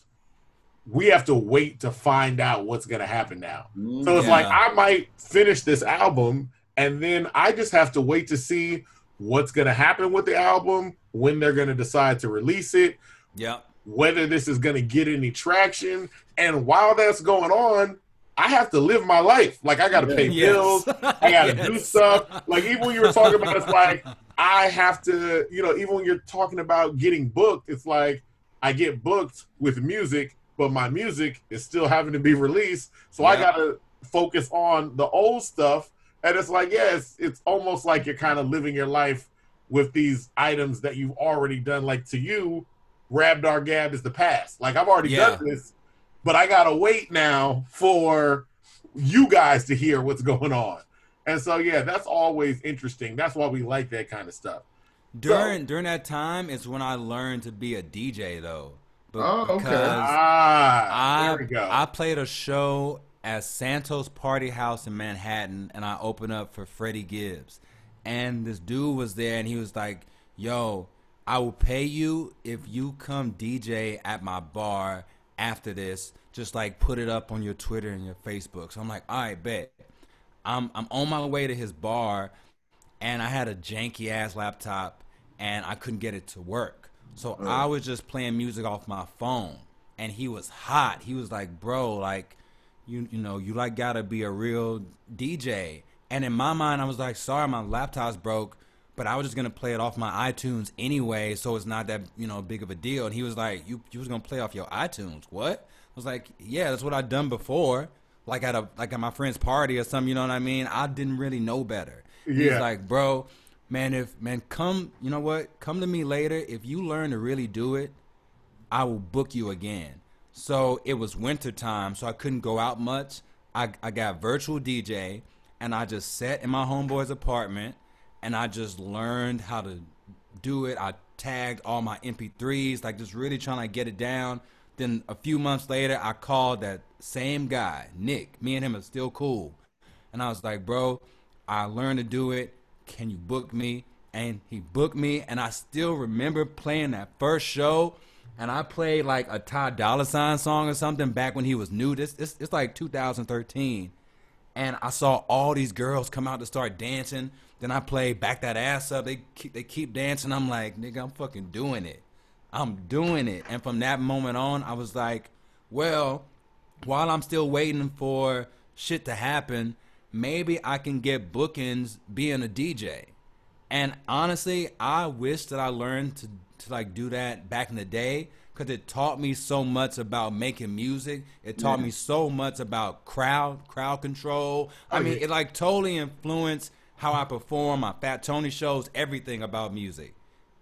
we have to wait to find out what's going to happen now mm, so it's Yeah. like i might finish this album and then i just have to wait to see what's going to happen with the album when they're going to decide to release it Yeah. whether this is going to get any traction. And while that's going on, I have to live my life. Like I got to pay Yes. bills. I got to do stuff. Like even when you were talking about, it's like I have to, you know, even when you're talking about getting booked, it's like I get booked with music, but my music is still having to be released. So I got to focus on the old stuff. And it's like, yeah, it's, it's almost like you're kind of living your life with these items that you've already done. Like to you, Rabdar Gab is the past. Like I've already Yeah. done this, but I gotta wait now for you guys to hear what's going on. And so yeah, that's always interesting. That's why we like that kind of stuff. During during that time is when I learned to be a DJ though. Oh, okay. Ah, I there we go. I played a show at Santos Party House in Manhattan, and I opened up for Freddie Gibbs. And this dude was there, and he was like, "Yo, I will pay you if you come DJ at my bar after this. Just like put it up on your Twitter and your Facebook." So I'm like, "All right, bet." I'm I'm on my way to his bar, and I had a janky ass laptop, and I couldn't get it to work. So I was just playing music off my phone, and he was hot. He was like, "Bro, like, you you know, you like gotta be a real DJ." And in my mind, I was like, "Sorry, my laptop's broke." But I was just gonna play it off my iTunes anyway, so it's not that you know big of a deal. And he was like, "You you was gonna play off your iTunes? What?" I was like, "Yeah, that's what I've done before, like at a like at my friend's party or something. You know what I mean? I didn't really know better." He's Yeah. like, "Bro, man, if man, come, you know what? Come to me later. If you learn to really do it, I will book you again." So it was winter time, so I couldn't go out much. I I got virtual DJ, and I just sat in my homeboy's apartment, and I just learned how to do it. I tagged all my MP3s, like just really trying to get it down. Then a few months later, I called that same guy, Nick. Me and him are still cool. And I was like, bro, I learned to do it. Can you book me? And he booked me. And I still remember playing that first show. And I played like a Ty Dolla Sign song or something back when he was new. This it's, it's like 2013 and I saw all these girls come out to start dancing. Then I played back that ass up. They keep, they keep dancing. I'm like, nigga, I'm fucking doing it. I'm doing it. And from that moment on, I was like, well, while I'm still waiting for shit to happen, maybe I can get bookings being a DJ. And honestly, I wish that I learned to, to like do that back in the day because it taught me so much about making music. It taught Yeah. me so much about crowd crowd control. I Oh, mean, yeah. it like totally influenced how I perform, my Fat Tony shows, everything about music.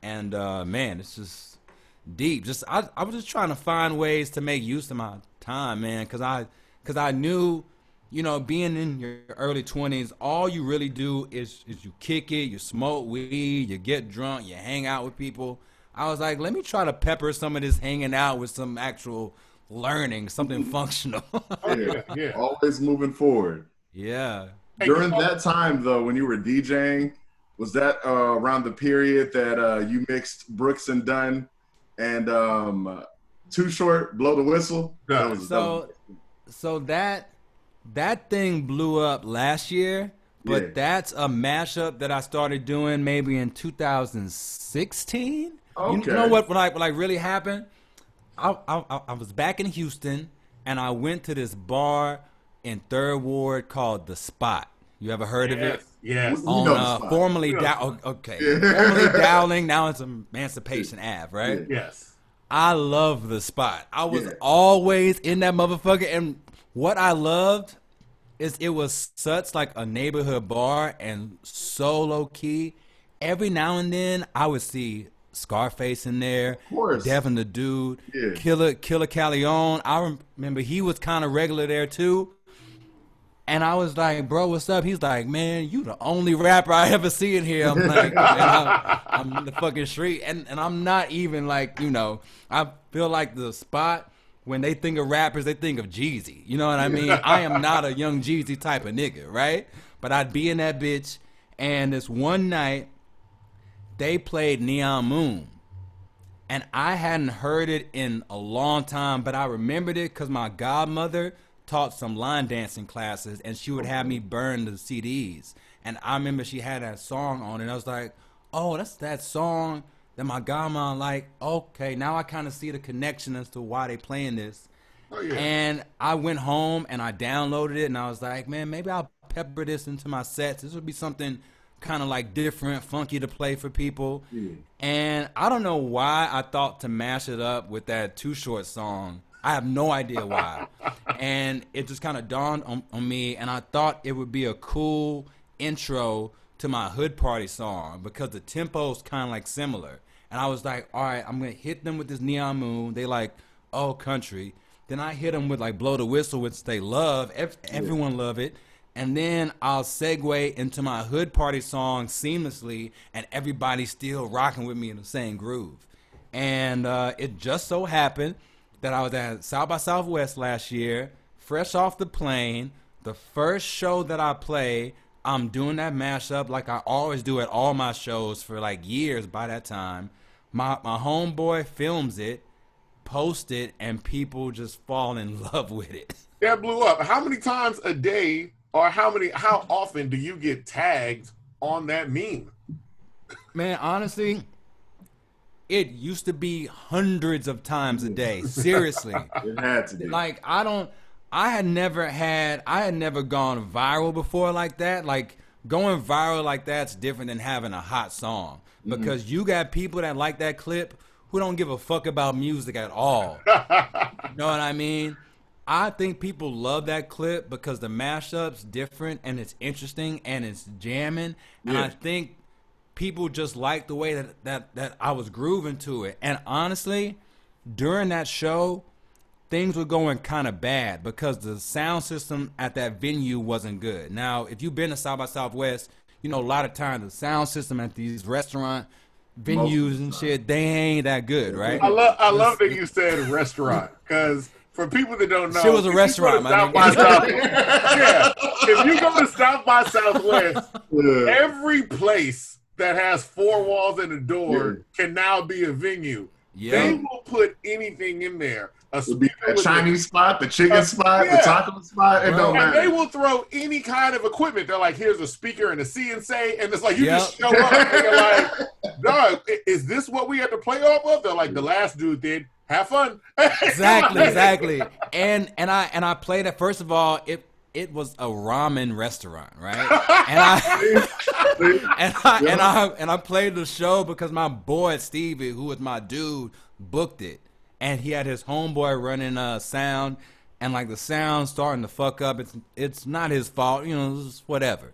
And uh, man, it's just deep. Just I, I was just trying to find ways to make use of my time, man, because I because I knew, you know, being in your early twenties, all you really do is is you kick it, you smoke weed, you get drunk, you hang out with people. I was like, let me try to pepper some of this hanging out with some actual learning, something functional. yeah, yeah. Always moving forward. yeah. During that time, though, when you were DJing, was that uh, around the period that uh, you mixed Brooks and Dunn and um, Too Short, Blow the Whistle? Yeah. That was So so that that thing blew up last year, but Yeah. that's a mashup that I started doing maybe in 2016. Okay. You Okay. know what? What like what like really happened? I, I I was back in Houston and I went to this bar in Third Ward called the Spot. You ever heard of it? Yes, yes. You On know uh, Spot. formerly Yeah. Dow- okay, Yeah. formerly Dowling. Now it's Emancipation Ave, right? Yeah. Yes. I love the spot. I was Yeah. always in that motherfucker, and what I loved is it was such like a neighborhood bar and so low key. Every now and then, I would see Scarface in there, of course. Devin the Dude, Yeah. Killer Killa Kyleon. I remember he was kind of regular there too. And I was like, bro, what's up? He's like, man, you the only rapper I ever see in here. I'm like, I'm, I'm in the fucking street. And, and I'm not even like, you know, I feel like the spot, when they think of rappers, they think of Jeezy. You know what I mean? I am not a young Jeezy type of nigga, right? But I'd be in that bitch. And this one night, they played Neon Moon and I hadn't heard it in a long time, but I remembered it because my godmother taught some line dancing classes, and she would have me burn the CDs. And I remember she had that song on, and I was like, "Oh, that's that song that my godmom like, okay, now I kind of see the connection as to why they playing this. Oh yeah. And I went home and I downloaded it and I was like, man, maybe I'll pepper this into my sets. This would be something kind of like different, funky to play for people. Yeah. And I don't know why I thought to mash it up with that Too Short song. I have no idea why. and it just kind of dawned on, on me, and I thought it would be a cool intro to my Hood Party song because the tempo's kind of like similar. And I was like, all right, I'm going to hit them with this Neon Moon. They like, oh, country. Then I hit them with like Blow the Whistle, which they love. Ev- everyone love it and then I'll segue into my hood party song seamlessly, and everybody's still rocking with me in the same groove. And uh, it just so happened that I was at South by Southwest last year, fresh off the plane. The first show that I play, I'm doing that mashup like I always do at all my shows for like years by that time. My my homeboy films it, posts it, and people just fall in love with it. That blew up. How many times a day or how many how often do you get tagged on that meme? Man, honestly, it used to be hundreds of times a day. Seriously. It had to be. like I don't I had never had I had never gone viral before like that. Like going viral like that's different than having a hot song. Mm. Because you got people that like that clip who don't give a fuck about music at all. you know what I mean? I think people love that clip because the mashup's different and it's interesting and it's jamming. Yeah. And I think people just like the way that, that, that I was grooving to it. And honestly, during that show, things were going kind of bad because the sound system at that venue wasn't good. Now, if you've been to South by Southwest, you know a lot of times the sound system at these restaurant venues and shit, they ain't that good, right? I love I love that you said restaurant because for people that don't know, Shit was a restaurant, South by. Southwest, yeah, if you go to South by Southwest, Yeah. every place that has four walls and a door can now be a venue. They will put anything in there. A Would be that a- Chinese spot, the chicken Uh, spot, yeah. the taco spot. It Bro. don't matter. and they will throw any kind of equipment. They're like, here's a speaker and a CNC, and it's like you just show up and you're like, dog, is this what we had to play off of? They're like, the last dude did. Have fun. exactly, exactly. And and I and I played it. First of all, it it was a ramen restaurant, right? And I and I and I and I played the show because my boy Stevie, who was my dude, booked it, and he had his homeboy running uh sound, and like the sound starting to fuck up. It's it's not his fault, you know, it's whatever.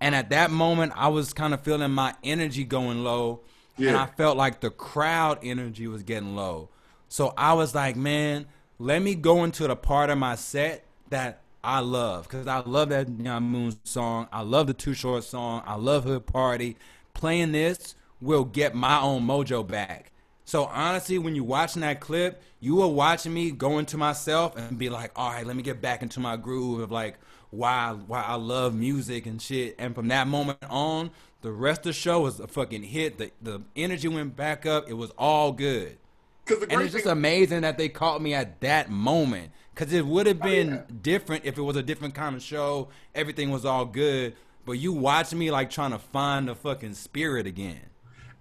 And at that moment, I was kind of feeling my energy going low, and I felt like the crowd energy was getting low. So I was like, man, let me go into the part of my set that I love because I love that Neon Moon song. I love the Too Short song. I love Hood Party. Playing this will get my own mojo back. So honestly, when you're watching that clip, you were watching me go into myself and be like, all right, let me get back into my groove of like why why I love music and shit. And from that moment on, the rest of the show was a fucking hit. The the energy went back up. It was all good. And it's just amazing that they caught me at that moment. Cause it would have been yeah. different if it was a different kind of show. Everything was all good, but you watch me like trying to find the fucking spirit again.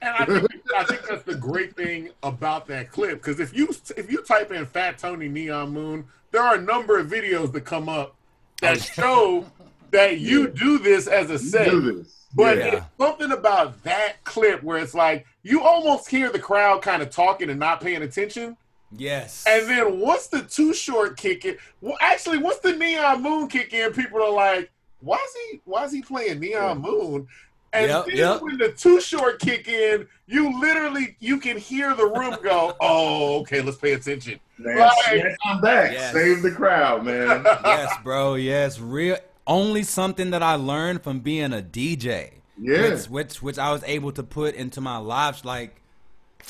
And I think, I think that's the great thing about that clip. Because if you if you type in Fat Tony Neon Moon, there are a number of videos that come up that show that you do this as a set. But Yeah. it's something about that clip where it's like you almost hear the crowd kind of talking and not paying attention. Yes. And then once the too short kick in, well, actually, once the neon moon kick in, people are like, "Why is he? Why is he playing neon moon?" And Yep, then yep. when the Too Short kick in, you literally you can hear the room go, "Oh, okay, let's pay attention." Man, Like- yes, I'm back. Yes. Save the crowd, man. yes, bro. Yes, real. Only something that I learned from being a DJ. Yeah. Which, which, which I was able to put into my lives. Like,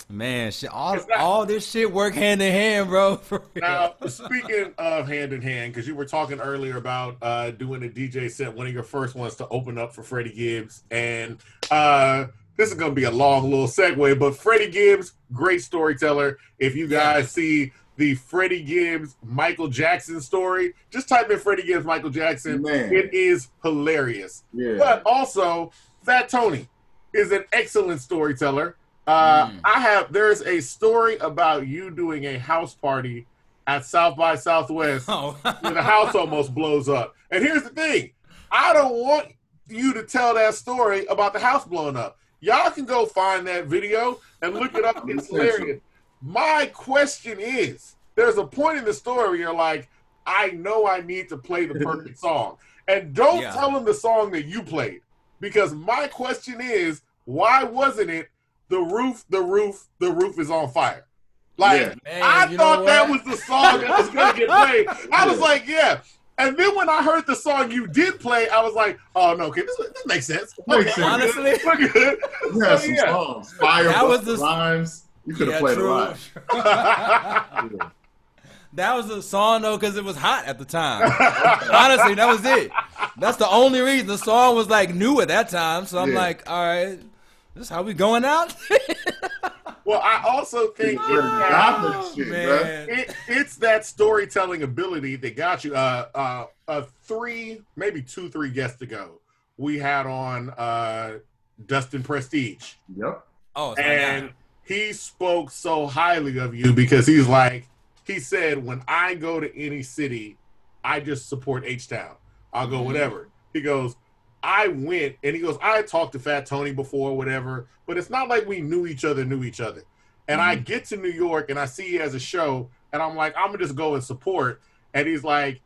man, shit. All, not- all this shit work hand in hand, bro. Now, speaking of hand in hand, because you were talking earlier about uh, doing a DJ set, one of your first ones to open up for Freddie Gibbs, and uh, this is going to be a long little segue, but Freddie Gibbs, great storyteller. If you guys see the Freddie Gibbs Michael Jackson story, just type in Freddie Gibbs Michael Jackson. Man. It is hilarious. Yeah. But also, Fat Tony is an excellent storyteller. Uh, mm. I have. There's a story about you doing a house party at South by Southwest oh. where the house almost blows up. And here's the thing: I don't want you to tell that story about the house blowing up. Y'all can go find that video and look it up. It's hilarious. My question is: There's a point in the story where you're like, I know I need to play the perfect song, and don't yeah. tell them the song that you played, because my question is, why wasn't it the roof, the roof, the roof is on fire? Like yeah. Man, I thought that was the song that was gonna get played. I was like, yeah. And then when I heard the song you did play, I was like, oh no, okay, this, this makes sense. Okay, sense. Honestly, we're good. You have some yeah. songs. Fire that was the rhymes. You could have yeah, played true. live. That was the song though, because it was hot at the time. Honestly, that was it. That's the only reason the song was like new at that time. So I'm yeah. like, all right, this is how we going out. well, I also think oh, it, it, it's that storytelling ability that got you. Uh, uh, uh, three, maybe two, three guests ago, we had on uh, Dustin Prestige. Yep. Oh, and he spoke so highly of you because he's like he said, when I go to any city, I just support H Town. I'll go mm-hmm. whatever. He goes, I went and he goes, I talked to Fat Tony before, whatever, but it's not like we knew each other, knew each other. And mm-hmm. I get to New York and I see he has a show, and I'm like, I'm gonna just go and support. And he's like,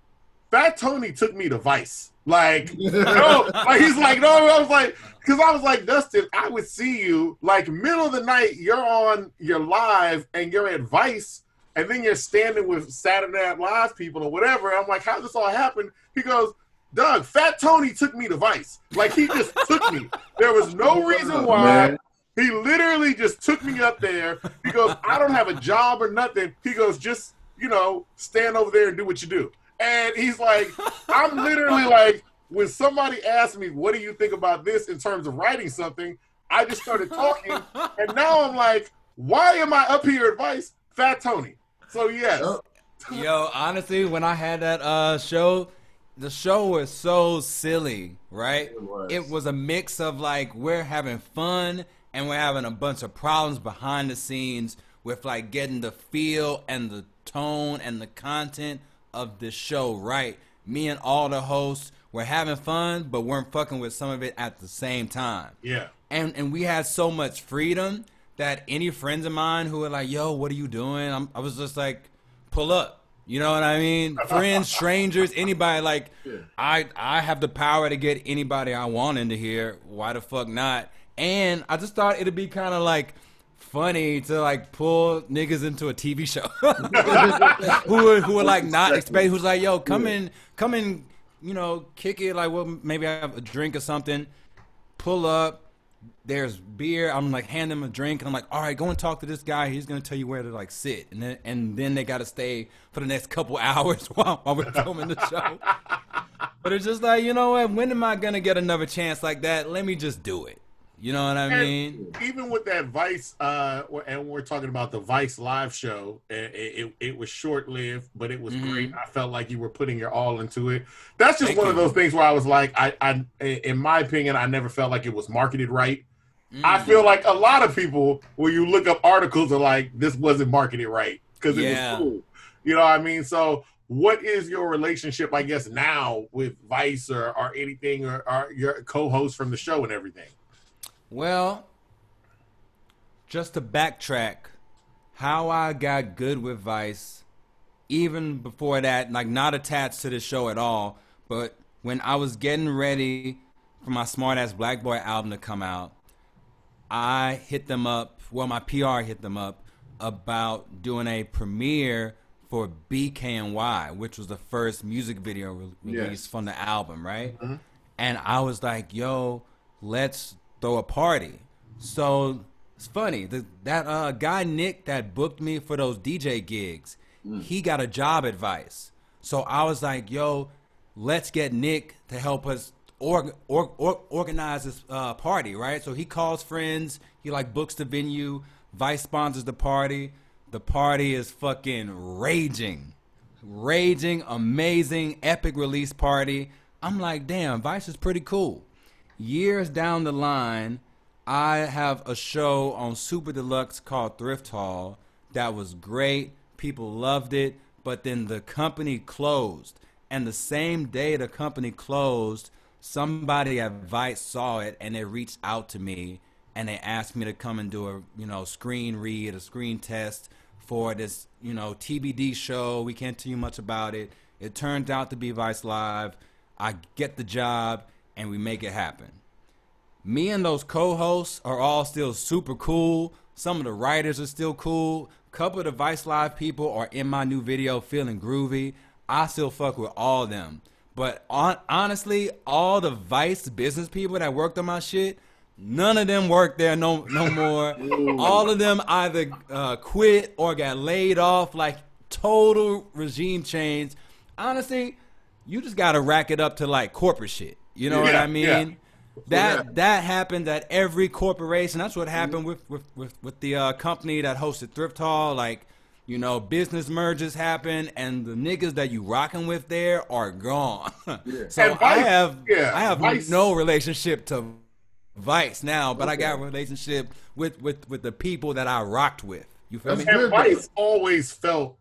Fat Tony took me to Vice. Like, no, like he's like, no, I was like, because I was like, Dustin, I would see you like middle of the night, you're on, you're live, and you're at Vice and then you're standing with Saturday Night Live people or whatever. I'm like, how did this all happen? He goes, Doug, Fat Tony took me to Vice. Like he just took me. There was no reason why. He literally just took me up there. He goes, I don't have a job or nothing. He goes, just you know, stand over there and do what you do. And he's like, I'm literally like, when somebody asked me, what do you think about this in terms of writing something? I just started talking, and now I'm like, why am I up here at Vice? Fat Tony. So yes. Yo, honestly, when I had that uh show, the show was so silly, right? It was. it was. a mix of like we're having fun and we're having a bunch of problems behind the scenes with like getting the feel and the tone and the content of the show right. Me and all the hosts were having fun, but weren't fucking with some of it at the same time. Yeah. And and we had so much freedom that any friends of mine who were like, "Yo, what are you doing?" I'm, i was just like, "Pull up." You know what I mean? Friends, strangers, anybody. Like, yeah. I I have the power to get anybody I want into here. Why the fuck not? And I just thought it'd be kind of like funny to like pull niggas into a TV show who were who were like not expect who's like, yo, come in, come in, you know, kick it like well maybe I have a drink or something. Pull up, there's beer. I'm like hand them a drink, and I'm like, all right, go and talk to this guy. He's gonna tell you where to like sit, and then and then they gotta stay for the next couple hours while, while we're filming the show. but it's just like you know what? When am I gonna get another chance like that? Let me just do it. You know what I mean? even with that Vice, uh, and we're talking about the Vice live show, it, it, it was short lived, but it was mm-hmm. great. I felt like you were putting your all into it. That's just Thank one you. of those things where I was like, I, I, in my opinion, I never felt like it was marketed right. Mm. I feel like a lot of people, when you look up articles, are like, this wasn't marketed right because it yeah. was cool. You know what I mean? So, what is your relationship, I guess, now with Vice or, or anything, or, or your co host from the show and everything? Well, just to backtrack, how I got good with Vice, even before that, like not attached to the show at all, but when I was getting ready for my Smart Ass Black Boy album to come out, I hit them up. Well, my PR hit them up about doing a premiere for BKNY, which was the first music video re- released yes. from the album, right? Mm-hmm. And I was like, "Yo, let's throw a party." So it's funny the, that uh, guy Nick that booked me for those DJ gigs. Mm. He got a job advice, so I was like, "Yo, let's get Nick to help us or, or, or organize this uh, party, right? So he calls friends. He like books the venue. Vice sponsors the party. The party is fucking raging, raging, amazing, epic release party. I'm like, damn, Vice is pretty cool. Years down the line, I have a show on Super Deluxe called Thrift Haul that was great. People loved it, but then the company closed. And the same day the company closed, somebody at Vice saw it and they reached out to me and they asked me to come and do a you know screen read, a screen test for this you know TBD show. We can't tell you much about it. It turned out to be Vice Live. I get the job and we make it happen. Me and those co-hosts are all still super cool. Some of the writers are still cool. A Couple of the Vice Live people are in my new video feeling groovy. I still fuck with all of them. But on, honestly, all the Vice business people that worked on my shit, none of them work there no no more. all of them either uh, quit or got laid off. Like total regime change. Honestly, you just gotta rack it up to like corporate shit. You know what I mean? yeah. That Yeah. that happened at every corporation. That's what happened with with with, with the uh, company that hosted Thrift Haul. Like, you know, business mergers happen, and the niggas that you rocking with there are gone. so And I have yeah, I have Vice- no relationship to Vice now, but I got a relationship with with with the people that I rocked with. You feel That's me? good. And Vice always felt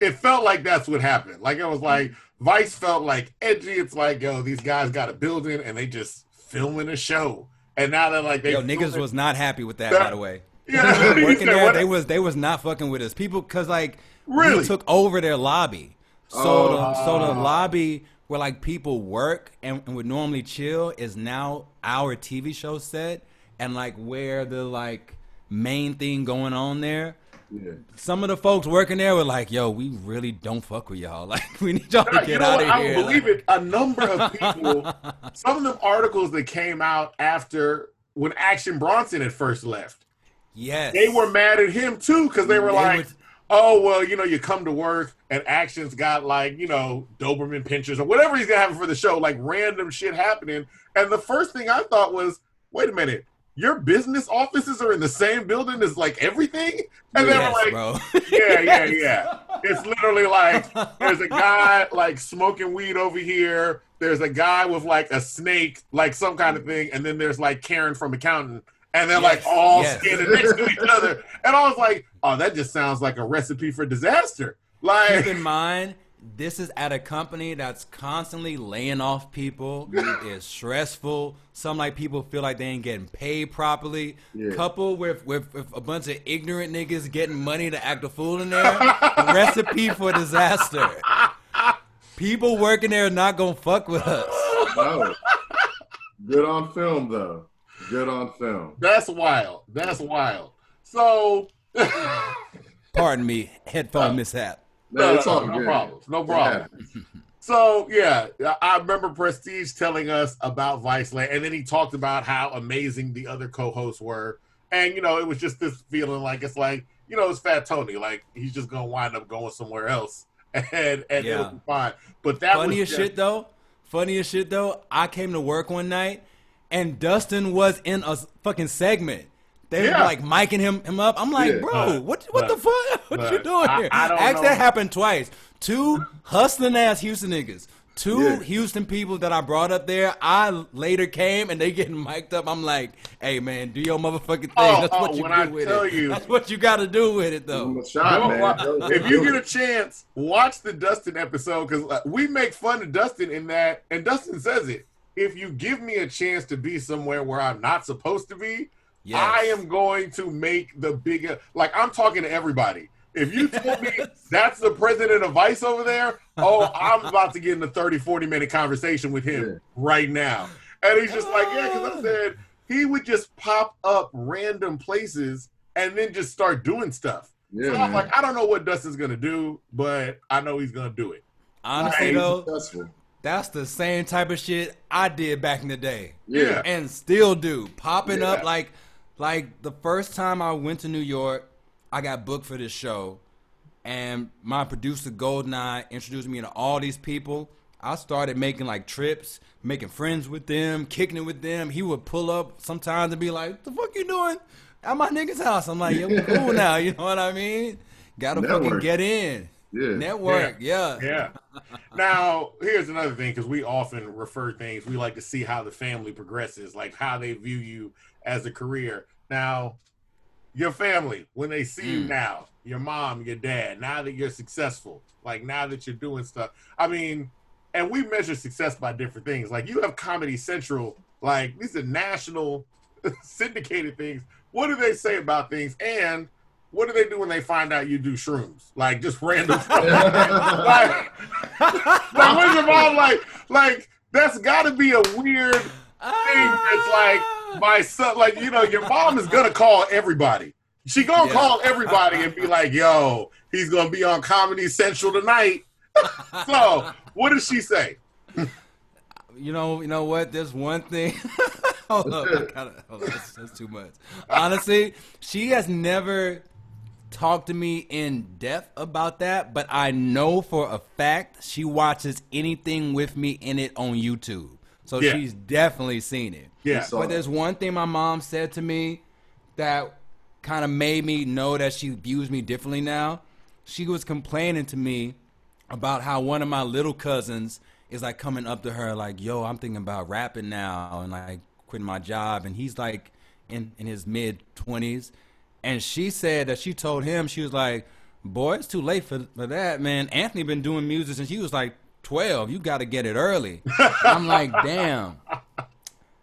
it felt like that's what happened. Like it was like Vice felt like edgy. It's like, yo, these guys got a building and they just filming a show. And now they're like they Yo, niggas was not happy with that, That- by the way. Yeah, working there, what- they was they was not fucking with us. People, cause like Really? we took over their lobby, so Oh. the so the oh. lobby where like people work and, and would normally chill is now our TV show set, and like where the like main thing going on there. Yeah. Some of the folks working there were like, "Yo, we really don't fuck with y'all. Like, we need y'all to you get know out what? of I here." don't believe Like, it. A number of people, some of them articles that came out after when Action Bronson had first left, Yes, they were mad at him too because they were They like, would- "Oh well, you know, you come to work and Action's got like you know Doberman pinschers or whatever he's gonna have for the show, like random shit happening." And the first thing I thought was, "Wait a minute." Your business offices are in the same building as like everything, and they yes, were like, bro. yeah, yeah, yeah. It's literally like there's a guy like smoking weed over here. There's a guy with like a snake, like some kind of thing, and then there's like Karen from accountant, and they're like all yes. standing next to each other. And I was like, oh, that just sounds like a recipe for disaster. Keep Like, in mind, this is at a company that's constantly laying off people. it's stressful. Some like people feel like they ain't getting paid properly. Yeah. Couple with, with with a bunch of ignorant niggas getting money to act a fool in there. recipe for disaster. People working there are not gonna fuck with us. No. Good on film though. Good on film. that's wild. That's wild. So, Pardon me, headphone uh, mishap. No, it's all no problems. No It problem. happens. So yeah, I- I remember Prestige telling us about Viceland, and then he talked about how amazing the other co-hosts were, and you know, it was just this feeling like it's like you know, it's Fat Tony, like he's just gonna wind up going somewhere else, and and Yeah. it'll be fine. But that Funny was as just- shit though. Funny as shit though. I came to work one night and Dustin was in a fucking segment. They Yeah. were like miking him him up. I'm like, Yeah. bro, But- what what the fuck? What you doing I- here? I don't Actually, know. that happened twice. Two hustling ass Houston niggas. Two Yeah. Houston people that I brought up there. I later came and they getting mic'd up. I'm like, hey man, do your motherfucking thing. Oh, That's oh, what you oh, when do I with tell it. you- That's what you got to do with it though. shot, man. wa- Go- go if you get a chance, watch the Dustin episode because we make fun of Dustin in that, and Dustin says it. If you give me a chance to be somewhere where I'm not supposed to be, Yes. I am going to make the bigger. Like I'm talking to everybody. If you told me that's the president of Vice over there, oh, I'm about to get in a 30, 40 minute conversation with him Yeah. right now. And he's just like, yeah, because I ah. said he would just pop up random places and then just start doing stuff. Yeah, so I'm man. like, I don't know what Dustin's gonna do, but I know he's gonna do it. Honestly He's though, successful. that's the same type of shit I did back in the day. Yeah. and still do popping Yeah. up like like the first time I went to New York, I got booked for this show, and my producer Goldeneye introduced me to all these people. I started making like trips, making friends with them, kicking it with them. He would pull up sometimes and be like, What "The fuck you doing at my nigga's house?" I'm like, "Yo, we cool now." You know what I mean? Gotta fucking get in. Yeah. Network, yeah. Yeah. now, here's another thing because we often refer things, we like to see how the family progresses, like how they view you as a career. Now, your family, when they see you Mm. now, your mom, your dad, now that you're successful, like now that you're doing stuff, I mean, and we measure success by different things. Like you have Comedy Central, like these are national syndicated things. What do they say about things? And what do they do when they find out you do shrooms? Like just random stuff. like, like when's your mom like like that's gotta be a weird thing. It's like my son, like you know, your mom is gonna call everybody. She gonna Yeah. call everybody and be like, "Yo, he's gonna be on Comedy Central tonight." so, what does she say? You know, you know what? There's one thing. hold up, gotta, hold up. That's, that's too much. Honestly, she has never talked to me in depth about that, but I know for a fact she watches anything with me in it on YouTube. So Yeah. she's definitely seen it. Yeah, But there's one thing my mom said to me that kind of made me know that she views me differently now. She was complaining to me about how one of my little cousins is like coming up to her like, "Yo, I'm thinking about rapping now and like quitting my job." And he's like in in his mid 20s, and she said that she told him she was like, "Boy, it's too late for, for that, man. Anthony been doing music since he was like 12. You got to get it early." I'm like, "Damn."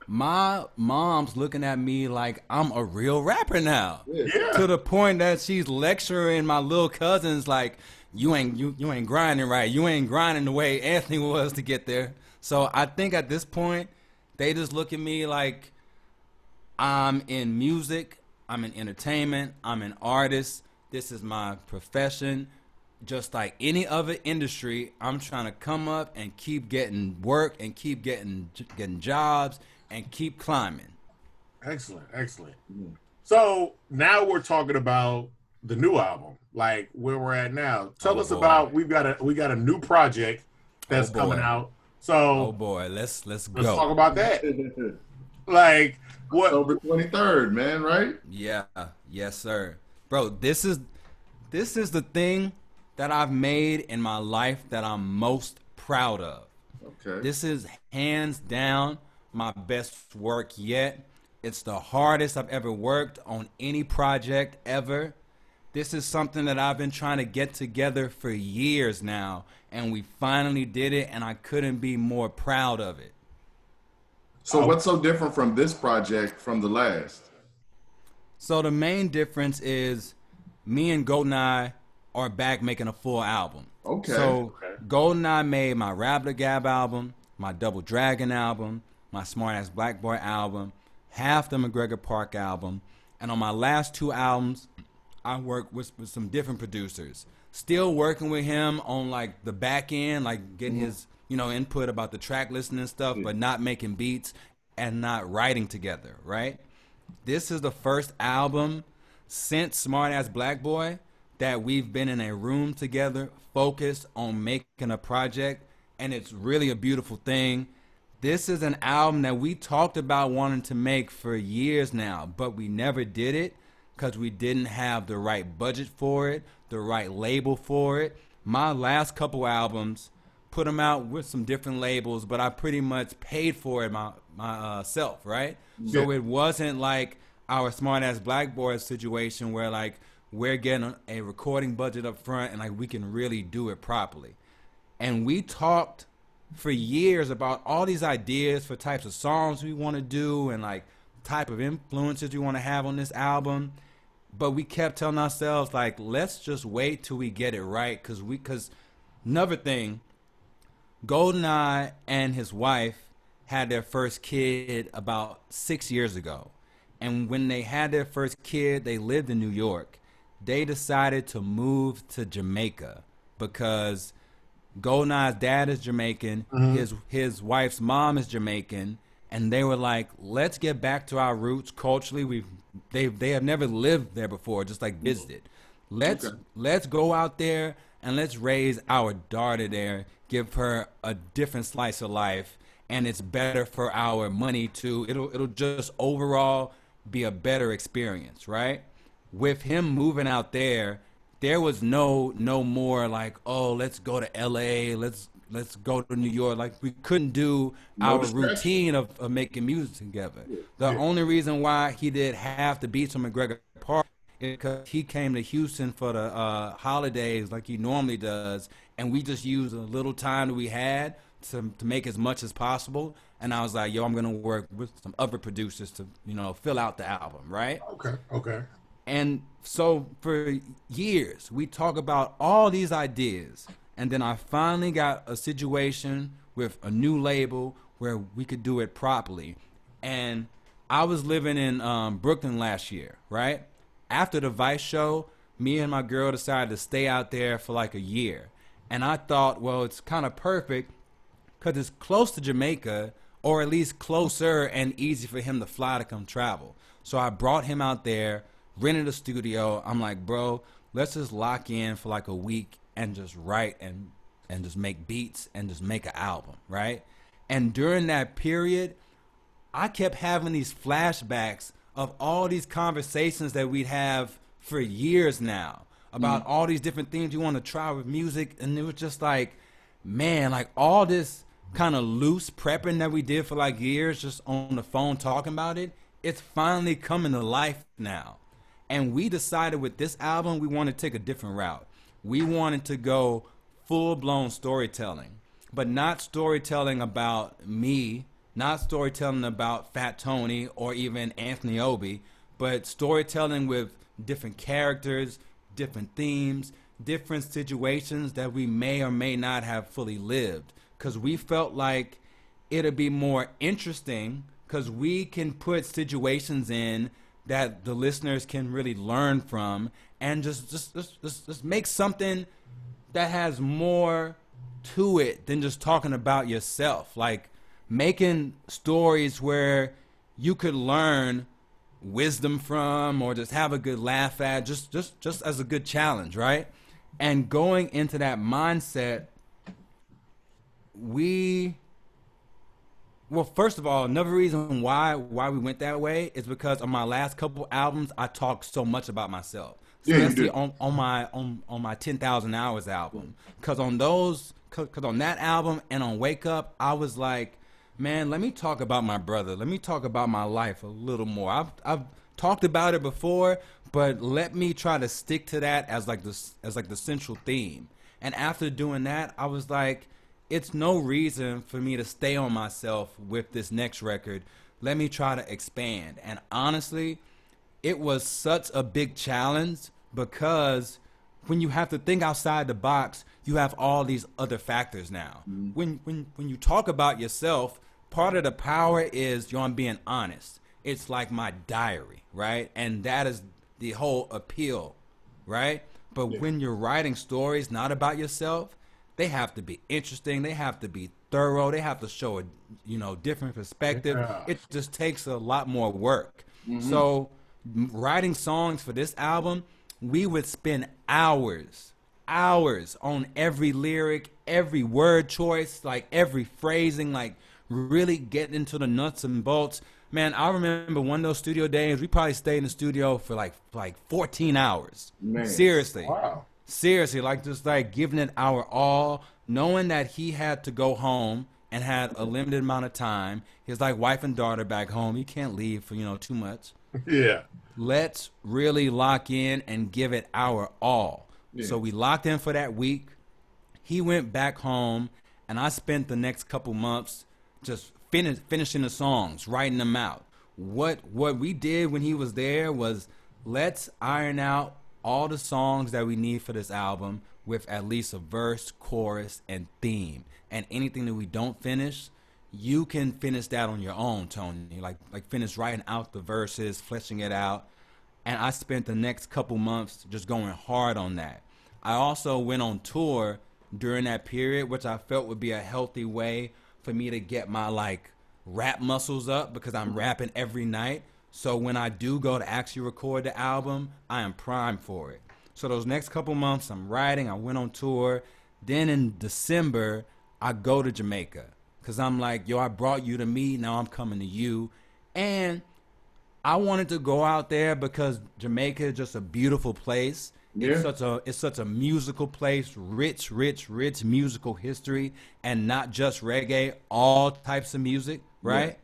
My mom's looking at me like I'm a real rapper now. Yeah, to the point that she's lecturing my little cousins like you ain't you, you ain't grinding right. You ain't grinding the way anthony was to get there. So i think at this point they just look at me like i'm in music. I'm in entertainment. I'm an artist. This is my profession. Just like any other industry i'm trying to come up and keep getting work and keep getting getting jobs and keep climbing excellent, excellent. Mm. So now we're talking about the new album, like where we're at now. Tell Oh, us boy. about we've got a we got a new project that's Oh, coming out. So oh boy let's let's let's go talk about that. Like what? October 23rd, man, right? Yeah, yes, sir. Bro, this is this is the thing that I've made in my life that I'm most proud of. Okay. This is hands down my best work yet. It's the hardest I've ever worked on any project ever. This is something that I've been trying to get together for years now, and we finally did it, and I couldn't be more proud of it. so what's so different from this project from the last? So the main difference is me and Goldeneye are back making a full album. Okay. So Okay. Goldeneye made my Rabdar Gab album, my Double Dragon album, my Smart Ass Black Boy album, half the MacGregor Park album, and on my last two albums, I worked with, with some different producers. Still working with him on like the back end, like getting mm-hmm. his you know input about the track listing and stuff, but not making beats and not writing together, right? This is the first album since Smart Ass Black Boy that we've been in a room together focused on making a project and it's really a beautiful thing. This is an album that we talked about wanting to make for years now, but we never did it because we didn't have the right budget for it, the right label for it. My last couple albums put them out with some different labels, but I pretty much paid for it my myself, right? So it wasn't like our smart ass black boy situation where like we're getting a recording budget up front and like we can really do it properly. And we talked for years about all these ideas for types of songs we want to do and like type of influences we want to have on this album. But we kept telling ourselves like let's just wait till we get it right because we because another thing goldeneye and his wife had their first kid about six years ago. And when they had their first kid they lived in new york. They decided to move to jamaica because goldeneye's dad is jamaican mm-hmm. his his wife's mom is jamaican and they were like let's get back to our roots culturally. We've they they have never lived there before just like visited let's Okay. let's go out there and let's raise our daughter there give her a different slice of life and it's better for our money too it'll it'll just overall be a better experience right? With him moving out there there was no no more like oh let's go to L.A. let's let's go to New York. Like we couldn't do No our distraction. routine of, of making music together. The only reason why he did half the beats on MacGregor Park is because he came to Houston for the uh, holidays like he normally does, and we just used a little time that we had to to make as much as possible. And I was like, yo, I'm gonna work with some other producers to you know fill out the album, right? Okay. Okay. And so for years, we talk about all these ideas. And then I finally got a situation with a new label where we could do it properly. And I was living in um, Brooklyn last year, right? After the Vice show, me and my girl decided to stay out there for like a year. And I thought, well, it's kind of perfect because it's close to Jamaica, or at least closer and easy for him to fly to come travel. So I brought him out there, rented a studio. I'm like, bro, let's just lock in for like a week and just write and and just make beats and just make an album, right? And during that period, I kept having these flashbacks of all these conversations that we'd have for years now about mm. all these different things you want to try with music. And it was just like, man, like all this kind of loose prepping that we did for like years just on the phone talking about it, it's finally coming to life now. And we decided with this album, we want to take a different route. We wanted to go full blown storytelling, but not storytelling about me, not storytelling about Fat Tony or even Anthony Obi, but storytelling with different characters, different themes, different situations that we may or may not have fully lived. Because we felt like it'd be more interesting because we can put situations in that the listeners can really learn from and just just just, just, just make something that has more to it than just talking about yourself. Like making stories where you could learn wisdom from or just have a good laugh at just just just as a good challenge right? And going into that mindset we well, first of all, another reason why why we went that way is because on my last couple albums, I talked so much about myself. Yeah, Especially did. on, on my on, on my ten thousand hours album, because on those, because on that album and on Wake Up, I was like, man, let me talk about my brother. Let me talk about my life a little more. I've I've talked about it before, but let me try to stick to that as like the as like the central theme. And after doing that, I was like, it's no reason for me to stay on myself with this next record. Let me try to expand. And honestly, it was such a big challenge because when you have to think outside the box, you have all these other factors now. Mm-hmm. When when when you talk about yourself, part of the power is you're being honest. It's like my diary, right? And that is the whole appeal, right? But when you're writing stories not about yourself, they have to be interesting. They have to be thorough. They have to show a you know different perspective. Yeah. It just takes a lot more work. Mm-hmm. So writing songs for this album, we would spend hours, hours on every lyric, every word choice, like every phrasing, like really getting into the nuts and bolts. Man, I remember one of those studio days. We probably stayed in the studio for like like 14 hours. Man. Seriously. Wow. Seriously, like just like giving it our all, knowing that he had to go home and had a limited amount of time. His like wife and daughter back home. He can't leave for you know too much. Yeah. Let's really lock in and give it our all. Yeah. So we locked in for that week. He went back home, and I spent the next couple months just finish, finishing the songs, writing them out. What what we did when he was there was let's iron out all the songs that we need for this album with at least a verse, chorus, and theme. And anything that we don't finish, you can finish that on your own, Tony. Like like finish writing out the verses, fleshing it out. And I spent the next couple months just going hard on that. I also went on tour during that period, which I felt would be a healthy way for me to get my like rap muscles up because I'm rapping every night. So when I do go to actually record the album, I am primed for it. So those next couple months, I'm writing. I went on tour. Then in December, I go to Jamaica because I'm like, yo, I brought you to me. Now I'm coming to you. And I wanted to go out there because Jamaica is just a beautiful place. Yeah. It's such a it's such a musical place, rich, rich, rich musical history, and not just reggae, all types of music, right?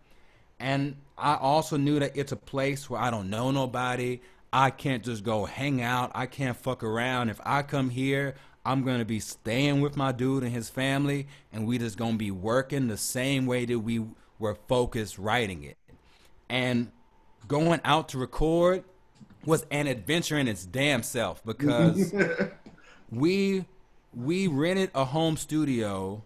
And I also knew that it's a place where I don't know nobody. I can't just go hang out. I can't fuck around. If I come here, I'm gonna be staying with my dude and his family, and we just gonna be working the same way that we were focused writing it. And going out to record was an adventure in its damn self because we we rented a home studio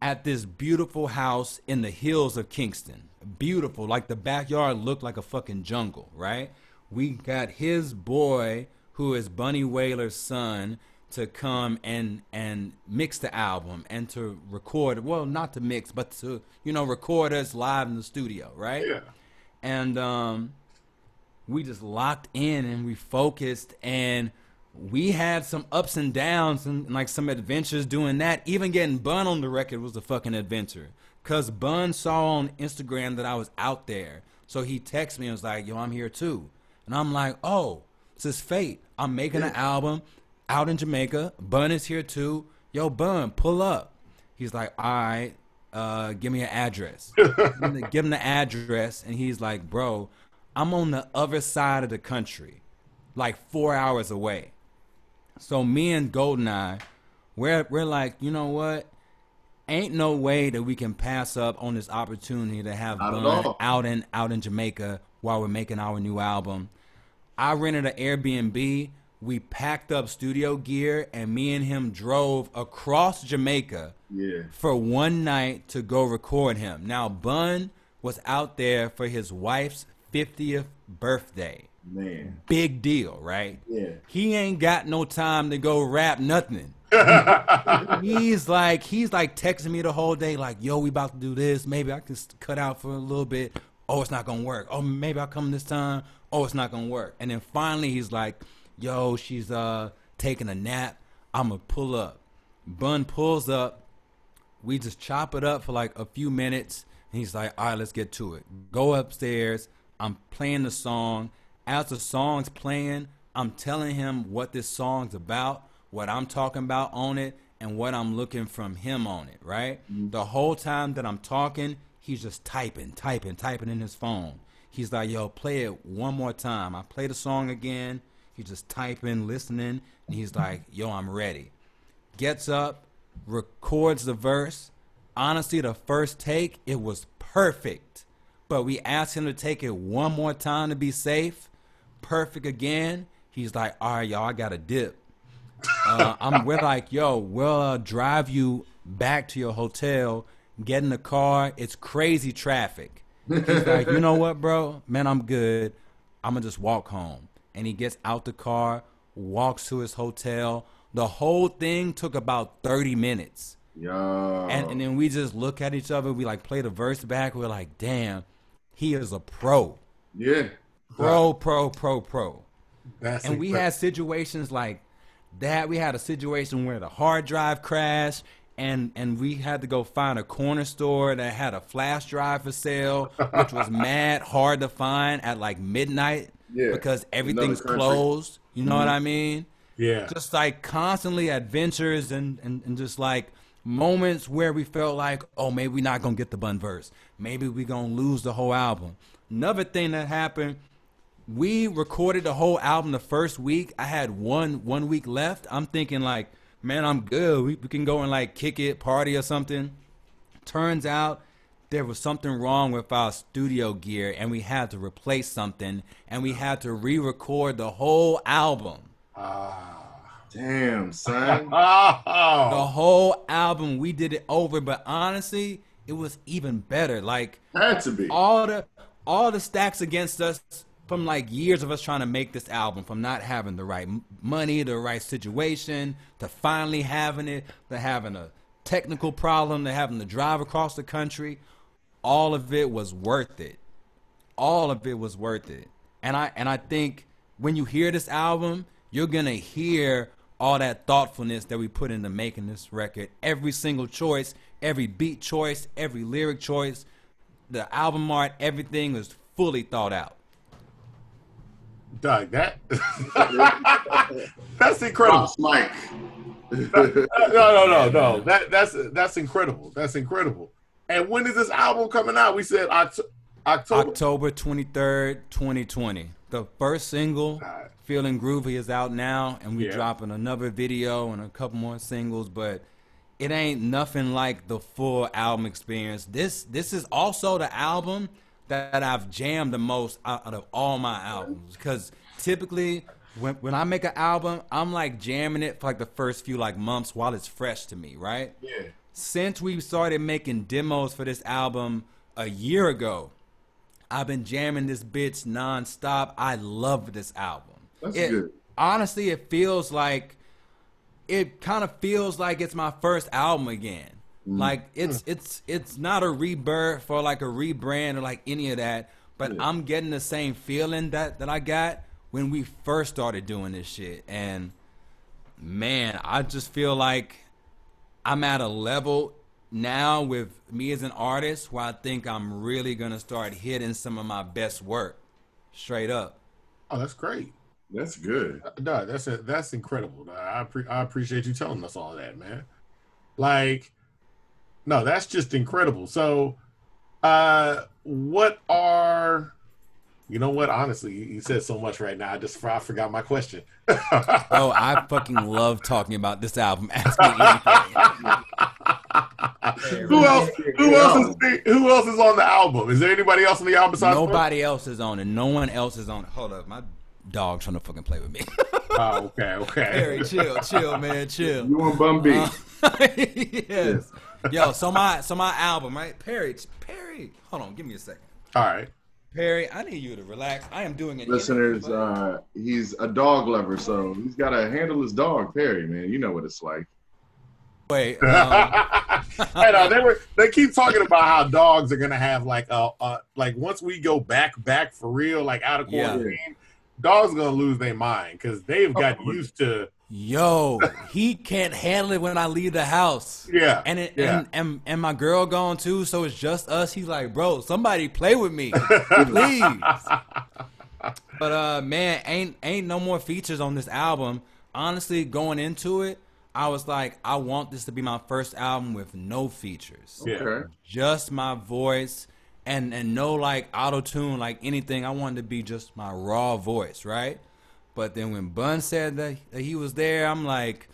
at this beautiful house in the hills of Kingston. Beautiful, like the backyard looked like a fucking jungle, right? We got his boy, who is Bunny Wailer's son, to come and and mix the album and to record. Well, not to mix, but to you know record us live in the studio, right? Yeah. and um, we just locked in and we focused and we had some ups and downs and like some adventures doing that. Even getting Bun on the record was a fucking adventure. Cause Bun saw on Instagram that I was out there. So he texted me and was like, yo, I'm here too. And I'm like, oh, this is fate. I'm making an album out in Jamaica. Bun is here too. Yo, Bun, pull up. He's like, all right, uh, give me an address. give, him the, give him the address. And he's like, bro, I'm on the other side of the country, like four hours away. So me and Goldeneye, we're we're like, you know what? Ain't no way that we can pass up on this opportunity to have Not Bun out in out in Jamaica while we're making our new album. I rented an Airbnb. We packed up studio gear, and me and him drove across Jamaica Yeah. for one night to go record him. Now, Bun was out there for his wife's 50th birthday. Man. Big deal, right? Yeah. He ain't got no time to go rap nothing. He's like he's like texting me the whole day like yo we about to do this. Maybe i can cut out for a little bit. Oh it's not gonna work. Oh maybe i'll come this time. Oh it's not gonna work. And then finally he's like yo she's uh taking a nap. I'm gonna pull up. Bun pulls up. We just chop it up for like a few minutes. And he's like all right let's get to it. Go upstairs. I'm playing the song. As the song's playing i'm telling him what this song's about what i'm talking about on it and what i'm looking from him on it right mm-hmm. the whole time that i'm talking he's just typing typing typing in his phone he's like yo play it one more time i play the song again he's just typing listening and he's like yo i'm ready gets up, records the verse. Honestly, the first take, it was perfect. But we asked him to take it one more time to be safe. Perfect again. He's like, all right, y'all, I got to dip. Uh, I'm, we're like, yo, we'll uh, drive you back to your hotel, get in the car. It's crazy traffic. He's like, you know what, bro? Man, I'm good. I'm gonna just walk home. And he gets out the car, walks to his hotel. The whole thing took about 30 minutes. Yo. And, and then we just look at each other. We like play the verse back. We're like, damn, he is a pro. yeah. Pro, pro, pro, pro. That's And we incredible. had situations like that. We had a situation where the hard drive crashed, and and we had to go find a corner store that had a flash drive for sale, which was mad hard to find at like midnight Yeah. because everything's closed. You know what mm-hmm. I mean? yeah. Just like constantly adventures and, and, and just like moments where we felt like, oh, maybe we're not gonna get the bun verse. Maybe we're gonna lose the whole album. Another thing that happened we recorded the whole album the first week. I had one one week left. I'm thinking like, man, I'm good. We, we can go and like kick it, party or something. Turns out there was something wrong with our studio gear, and we had to replace something, and we had to re-record the whole album. Ah, damn, son. The Oh, whole album, we did it over. But honestly, it was even better. Like Had to be. all the all the stacks against us from like years of us trying to make this album from not having the right money the right situation to finally having it to having a technical problem to having to drive across the country all of it was worth it. All of it was worth it. And i and i think when you hear this album you're gonna hear all that thoughtfulness that we put into making this record. Every single choice every beat choice every lyric choice the album art everything was fully thought out Doug, that that's incredible. Pops Mike. no, no, no, no. That that's that's incredible. That's incredible. And when is this album coming out? We said Oct- October. October 23rd, 2020. The first single, God. Feeling Groovy, is out now, and we Yeah. dropping another video and a couple more singles, but it ain't nothing like the full album experience. This this is also the album that I've jammed the most out of all my albums because typically when when I make an album, I'm like jamming it for like the first few like months while it's fresh to me, right? Yeah. since we started making demos for this album a year ago, I've been jamming this bitch nonstop. I love this album. That's It- good. Honestly, it feels like it kind of feels like it's my first album again. Mm. Like it's it's it's not a rebirth or like a rebrand or like any of that, but Yeah. I'm getting the same feeling that that I got when we first started doing this shit. And man, I just feel like I'm at a level now with me as an artist where I think I'm really gonna start hitting some of my best work straight up. Oh, that's great. That's good. No, that's a, that's incredible. I appre- I appreciate you telling us all that, man. Like, no, that's just incredible. So, uh, what are, you know what? Honestly, you you said so much right now. I just I forgot my question. Oh, I fucking love talking about this album. Ask me anything. who else? Who else is who else is on the album? Is there anybody else on the album besides? Nobody else is on it. No one else is on it. Hold up, my dog's trying to fucking play with me. Oh, okay, okay. Harry, chill, chill, man, chill. You and Bun B. Uh, yes. Yo, so my so my album, right? Perry, Perry. Hold on, give me a second. All right. Perry, I need you to relax. I am doing it. Listeners, uh, he's a dog lover, so he's got to handle his dog, Perry, man. You know what it's like. wait. Um, hey, no, they were they keep talking about how dogs are gonna have like uh, uh like once we go back back for real like out of Yeah. quarantine, dogs gonna lose their mind because they've got Oh. used to Yo, he can't handle it when I leave the house. yeah And it, yeah and, and and my girl gone too, so it's just us. He's like, bro, somebody play with me, please. but uh, man, ain't ain't no more features on this album. Honestly, going into it, I was like, I want this to be my first album with no features, Yeah. Okay. just my voice, and and no like auto tune, like anything. I wanted to be just my raw voice, right? But then when Bun said that, that he was there, I'm like,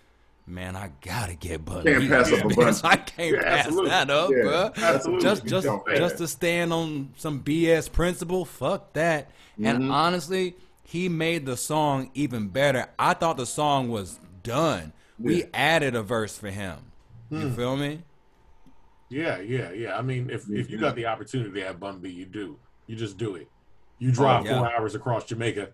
man, I gotta get Bun. Can't pass up a Bun. I can't Yeah, pass absolutely. that up, Yeah, bro. absolutely. Just just just to stand on some BS principle, fuck that. Mm-hmm. And honestly, he made the song even better. I thought the song was done. We Yeah. Hmm. added a verse for him. You feel me? yeah yeah yeah. I mean, if if you Mhm. got the opportunity to have Bun B, you do. You just do it. You drive yeah. four hours across Jamaica.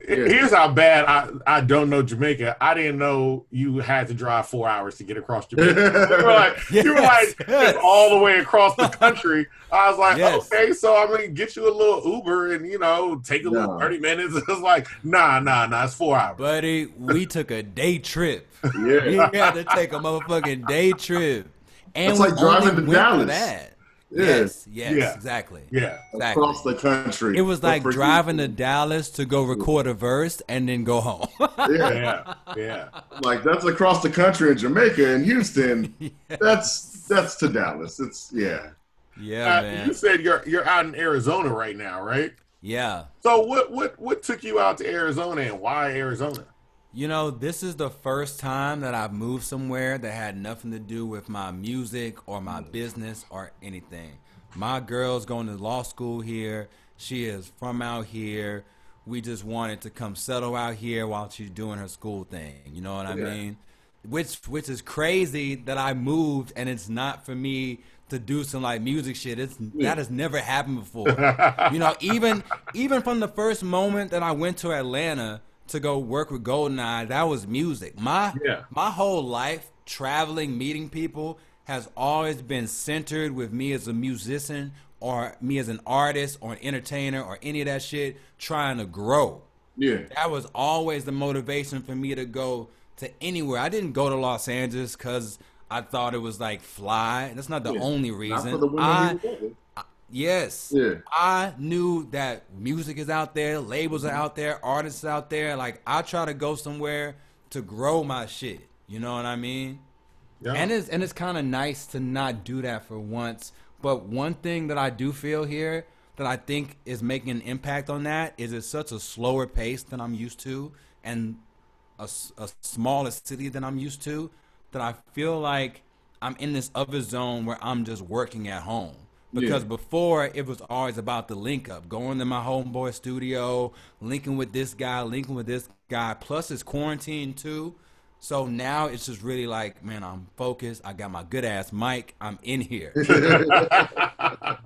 Yeah. Here's how bad I, I don't know Jamaica. I didn't know you had to drive four hours to get across Jamaica. you were like, you were like yes. all the way across the country. I was like, Yes. okay, so I'm gonna get you a little Uber and you know take a little thirty minutes. It's like, nah, nah, nah, it's four hours. Buddy, we took a day trip. Yeah. We had to take a motherfucking day trip. And That's we like driving only to went for Dallas. That. Yeah. Yes, yes, Yeah. exactly. yeah, Exactly. Across the country. It was like for you- driving to Dallas to go record a verse and then go home. Yeah. yeah, yeah. Like that's across the country in Jamaica and Houston. That's that's to Dallas. It's yeah. yeah, Uh, man. you said you're you're out in Arizona right now, right? Yeah. So what what what took you out to Arizona and why Arizona? You know, this is the first time that I've moved somewhere that had nothing to do with my music or my business or anything. My girl's going to law school here. She is from out here. We just wanted to come settle out here while she's doing her school thing. You know what I mean? Which which is crazy that I moved and it's not for me to do some like music shit. It's that has never happened before. you know, even even from the first moment that I went to Atlanta to go work with Goldeneye, that was music. My Yeah. my whole life traveling, meeting people has always been centered with me as a musician or me as an artist or an entertainer or any of that shit trying to grow. Yeah. That was always the motivation for me to go to anywhere. I didn't go to Los Angeles because I thought it was like fly. That's not the Yeah. only Not reason. women I, you were with. Yes. Yeah. I knew that music is out there, labels are out there, artists out there. Like I try to go somewhere to grow my shit. You know what I mean? Yeah. And it's and it's kind of nice to not do that for once. But one thing that I do feel here that I think is making an impact on that is it's such a slower pace than I'm used to, and a smaller city than I'm used to, that I feel like I'm in this other zone where I'm just working at home. Because Yeah. before it was always about the link up, going to my homeboy studio, linking with this guy, linking with this guy. Plus it's quarantine too. So now it's just really like, man, I'm focused. I got my good ass mic. I'm in here.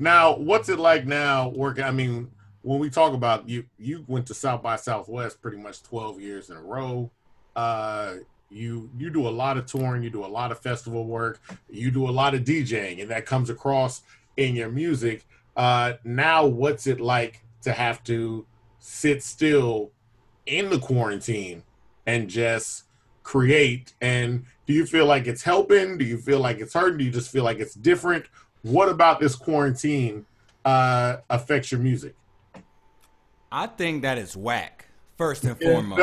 now, what's it like now working? I mean, when we talk about you, you went to South by Southwest pretty much 12 years in a row. Uh, you you do a lot of touring, you do a lot of festival work, you do a lot of DJing, and that comes across in your music. Uh, now, what's it like to have to sit still in the quarantine and just create? And do you feel like it's helping? Do you feel like it's hurting? Do you just feel like it's different? What about this quarantine uh, affects your music? I think that is whack. First and foremost.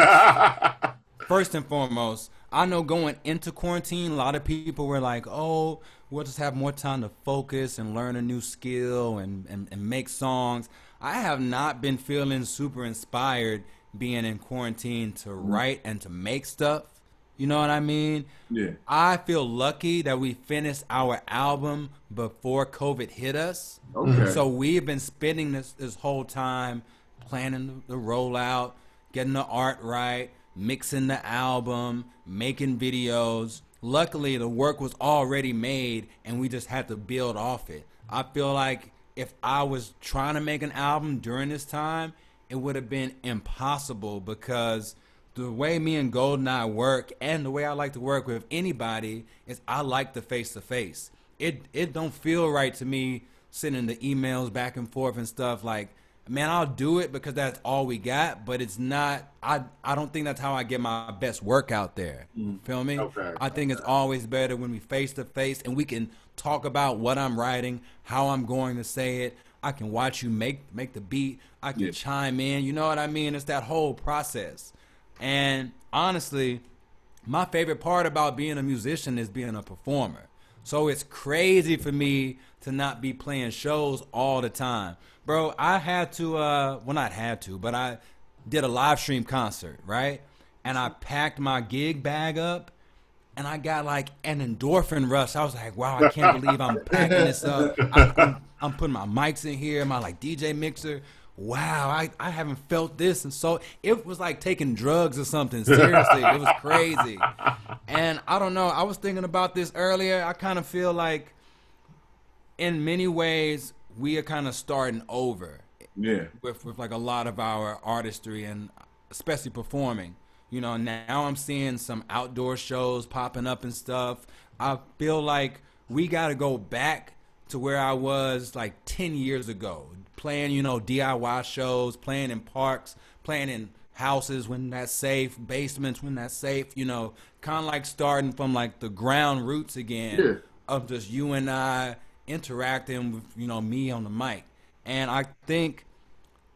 First and foremost, I know going into quarantine, a lot of people were like, oh, we'll just have more time to focus and learn a new skill and, and, and make songs. I have not been feeling super inspired being in quarantine to write and to make stuff. You know what I mean? Yeah. I feel lucky that we finished our album before COVID hit us. Okay. So we've been spending this this whole time planning the rollout, getting the art right, mixing the album, making videos. Luckily, the work was already made, and we just had to build off it. I feel like if I was trying to make an album during this time, it would have been impossible because the way me and Goldeneye work and the way I like to work with anybody is I like the face to face. It it don't feel right to me sending the emails back and forth and stuff like man I'll do it because that's all we got but it's not I I don't think that's how I get my best work out there. Mm-hmm. Feel me? Okay. I think it's always better when we face to face and we can talk about what I'm writing, how I'm going to say it. I can watch you make make the beat. I can Yeah. chime in. You know what I mean? It's that whole process. And honestly, my favorite part about being a musician is being a performer. So it's crazy for me to not be playing shows all the time. Bro, I had to uh well not had to, but I did a live stream concert, right? And I packed my gig bag up and I got like an endorphin rush. I was like, wow, I can't believe I'm packing this up. I, I'm, I'm putting my mics in here, my like DJ mixer. Wow, I, I haven't felt this. And so it was like taking drugs or something. Seriously, it was crazy. And I don't know, I was thinking about this earlier. I kind of feel like in many ways, we are kind of starting over Yeah. with with like a lot of our artistry and especially performing. You know, now I'm seeing some outdoor shows popping up and stuff. I feel like we got to go back to where I was like 10 years ago, playing, you know, DIY shows, playing in parks, playing in houses when that's safe, basements when that's safe, you know, kind of like starting from like the ground roots again Yeah. of just you and I interacting with, you know, me on the mic. And I think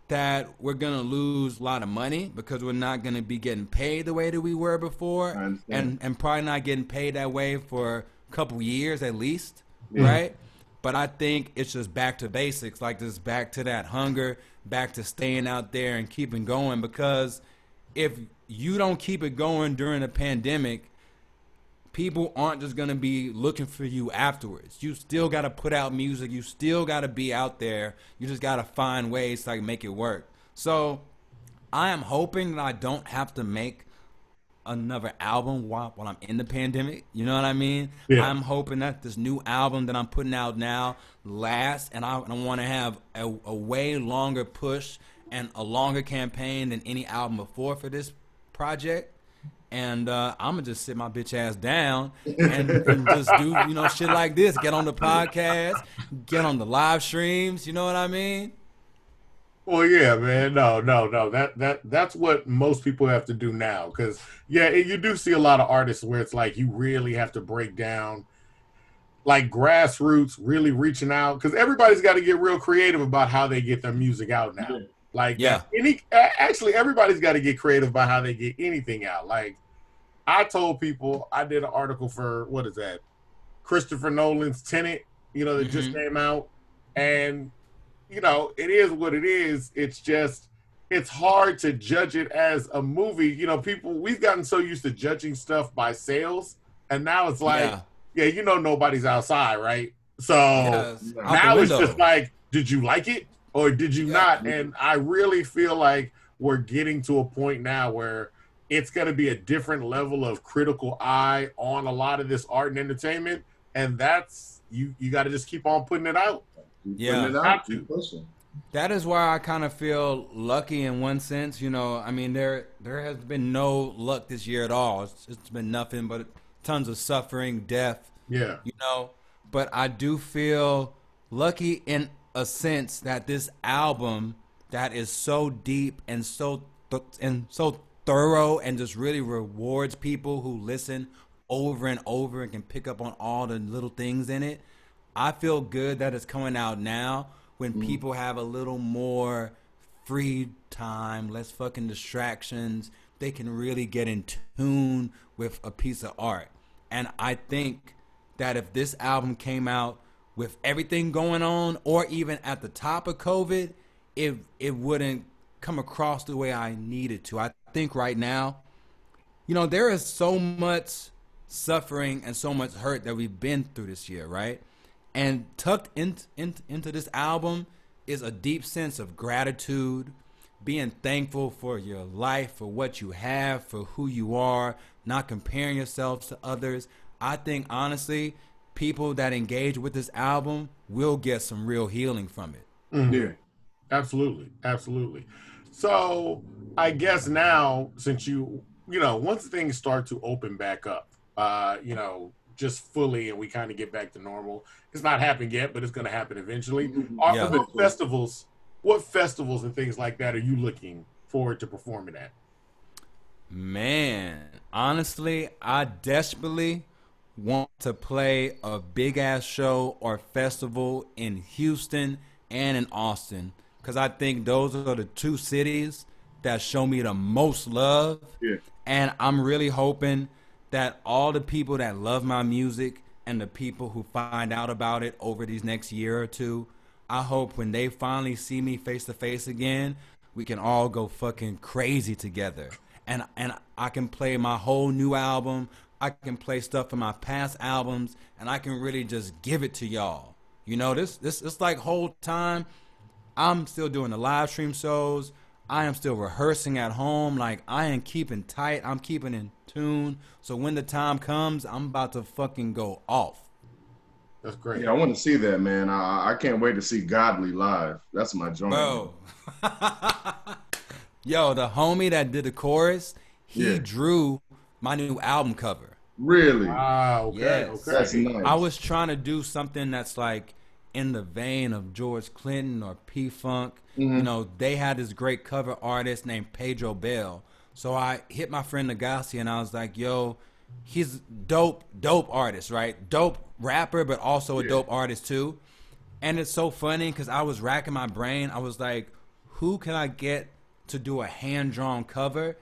that we're gonna lose a lot of money because we're not gonna be getting paid the way that we were before, and and probably not getting paid that way for a couple years at least, right? But I think it's just back to basics, like just back to that hunger, back to staying out there and keeping going. Because if you don't keep it going during a pandemic, people aren't just gonna be looking for you afterwards. You still gotta put out music. You still gotta be out there. You just gotta find ways to like make it work. So I am hoping that I don't have to make another album while, while I'm in the pandemic. You know what I mean? Yeah. I'm hoping that this new album that I'm putting out now lasts, and I, I want to have a, a way longer push and a longer campaign than any album before for this project. And uh, I'm gonna just sit my bitch ass down and, and just do you know shit like this. Get on the podcast, get on the live streams. You know what I mean? Well, yeah, man. No, no, no. That that that's what most people have to do now. Because yeah, you do see a lot of artists where it's like you really have to break down. like grassroots really reaching out because everybody's got to get real creative about how they get their music out now. Yeah. Like Yeah. any actually everybody's got to get creative about how they get anything out. Like I told people I did an article for what is that? Christopher Nolan's Tenet, you know, that just Mhm. came out. And you know, it is what it is. It's just it's hard to judge it as a movie. You know, people we've gotten so used to judging stuff by sales and now it's like yeah. yeah, you know nobody's outside, right? So Yes. Now it's just like, did you like it or did you Yeah. not? And I really feel like we're getting to a point now where it's going to be a different level of critical eye on a lot of this art and entertainment, and that's you. You got to just keep on putting it out. Yeah. putting it out, Have keep pushing. That is why I kind of feel lucky in one sense. You know, I mean, there there has been no luck this year at all. It's, it's been nothing but tons of suffering, death. Yeah, You know, but I do feel lucky in a sense that this album that is so deep and so th- and so thorough and just really rewards people who listen over and over and can pick up on all the little things in it. I feel good that it's coming out now when mm. people have a little more free time, less fucking distractions. They can really get in tune with a piece of art. And I think that if this album came out with everything going on, or even at the top of COVID, it it wouldn't come across the way I needed to. I think right now, you know, there is so much suffering and so much hurt that we've been through this year, right? And tucked in, in, into this album is a deep sense of gratitude, being thankful for your life, for what you have, for who you are, not comparing yourselves to others. I think honestly, people that engage with this album will get some real healing from it. Yeah. absolutely, absolutely. So I guess now, since you you know, once things start to open back up, uh, you know, just fully, and we kind of get back to normal. It's not happened yet, but it's going to happen eventually. Are, Yeah. What festivals? What festivals and things like that are you looking forward to performing at? Man, honestly, I desperately want to play a big ass show or festival in Houston and in Austin because I think those are the two cities that show me the most love. Yeah. And I'm really hoping that all the people that love my music and the people who find out about it over these next year or two, I hope when they finally see me face to face again, we can all go fucking crazy together. And and I can play my whole new album. I can play stuff from my past albums and I can really just give it to y'all. You know, this this it's like whole time I'm still doing the live stream shows. I am still rehearsing at home. Like I am keeping tight. I'm keeping in tune. So when the time comes, I'm about to fucking go off. That's great. Yeah, I want to see that, man. I, I can't wait to see Godly live. That's my joint. Bro. Yo, the homie that did the chorus, he Yeah. drew my new album cover. Really? Ah, okay, Yes. okay. That's nice. I was trying to do something that's like in the vein of George Clinton or P Funk. You know, they had this great cover artist named Pedro Bell. So I hit my friend Nagasi and I was like, yo, he's dope, dope artist, right? Dope rapper, but also a Yeah. dope artist too. And it's so funny because I was racking my brain. I was like, who can I get to do a hand drawn cover?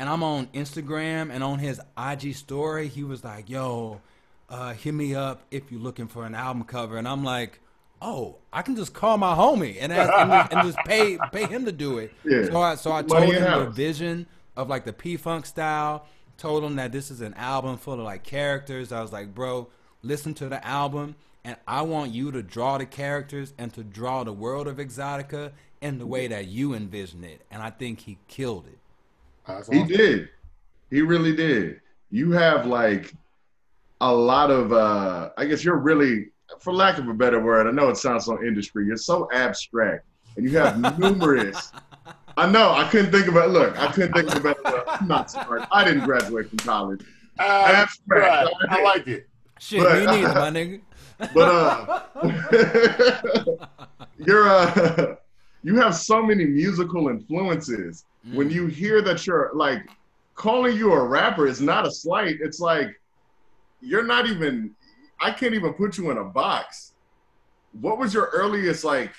And I'm on Instagram and on his IG story, he was like, yo, uh, hit me up if you're looking for an album cover. And I'm like, oh, I can just call my homie and ask, and, just- and just pay pay him to do it. Yeah. So I so I told in him the vision of like the P Funk style. Told him that this is an album full of like characters. I was like, bro, listen to the album, and I want you to draw the characters and to draw the world of Exotica in the way that you envision it. And I think he killed it. That's He did. He really did. You have like a lot of uh I guess you're really for lack of a better word, I know it sounds so industry, you're so abstract. And you have numerous I know, I couldn't think about look, I couldn't think of a better word. I'm not smart. I didn't graduate from college. Ah, Abstract. right. I like it. Shit, But- me neither, my nigga. But uh you're uh you have so many musical influences. When you hear that you're like calling you a rapper is not a slight. It's like you're not even I can't even put you in a box. What was your earliest like?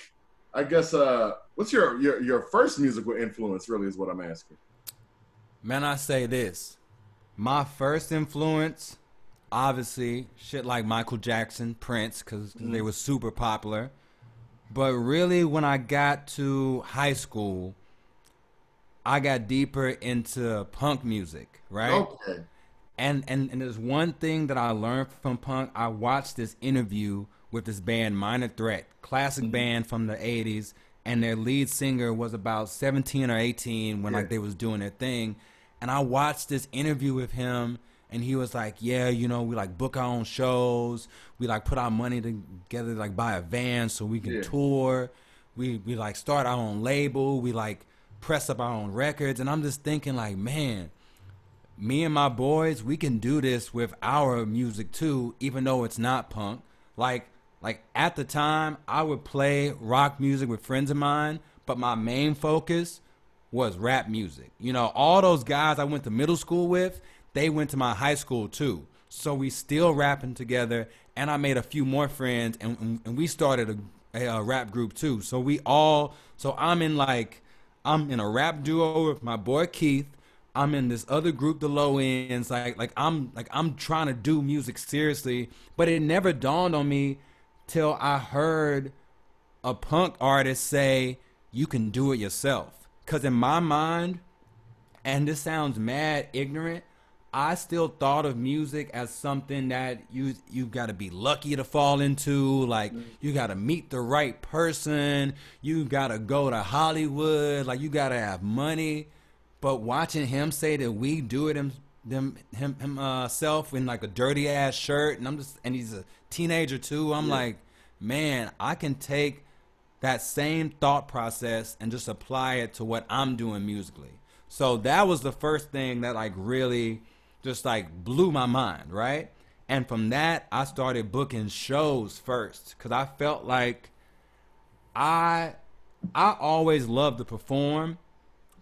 I guess uh, what's your your your first musical influence? Really, is what I'm asking. Man, I say this. My first influence, obviously, shit like Michael Jackson, Prince, because mm. they were super popular. But really, when I got to high school, I got deeper into punk music, right? Okay. And, and and there's one thing that I learned from punk. I watched this interview with this band Minor Threat, classic mm-hmm. band from the 80s, and their lead singer was about 17 or 18 when yeah. like they was doing their thing. And I watched this interview with him and he was like, "Yeah, you know, we like book our own shows. We like put our money together, like buy a van so we can yeah. tour. We we like start our own label. We like press up our own records." And I'm just thinking, like, man, me and my boys, we can do this with our music too, even though it's not punk. Like, like at the time, I would play rock music with friends of mine, but my main focus was rap music. You know, all those guys I went to middle school with they went to my high school too. So we still rapping together, and I made a few more friends, and, and we started a, a, a rap group too. So we all, so I'm in like, I'm in a rap duo with my boy Keith. I'm in this other group, the low ends. Like, like I'm, like I'm trying to do music seriously, but it never dawned on me till I heard a punk artist say, "You can do it yourself." Cause in my mind, and this sounds mad ignorant, I still thought of music as something that you you got to be lucky to fall into. Like mm-hmm. you got to meet the right person. You got to go to Hollywood. Like you got to have money. But watching him say that we do it him them him himself uh, in like a dirty ass shirt, and I'm just and he's a teenager too. I'm yeah. like, man, I can take that same thought process and just apply it to what I'm doing musically. So that was the first thing that like really just like blew my mind, right? And from that, I started booking shows first because I felt like I I always loved to perform,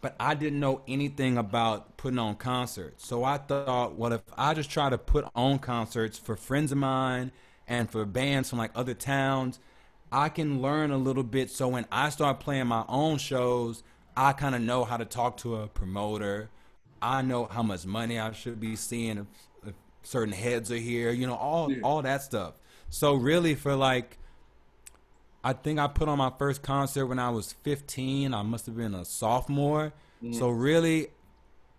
but I didn't know anything about putting on concerts. So I thought, what if I just try to put on concerts for friends of mine and for bands from like other towns? I can learn a little bit so when I start playing my own shows, I kind of know how to talk to a promoter I know how much money I should be seeing if, if certain heads are here, you know, all yeah. all that stuff. So really for like I think I put on my first concert when I was 15. I must have been a sophomore. Mm. So really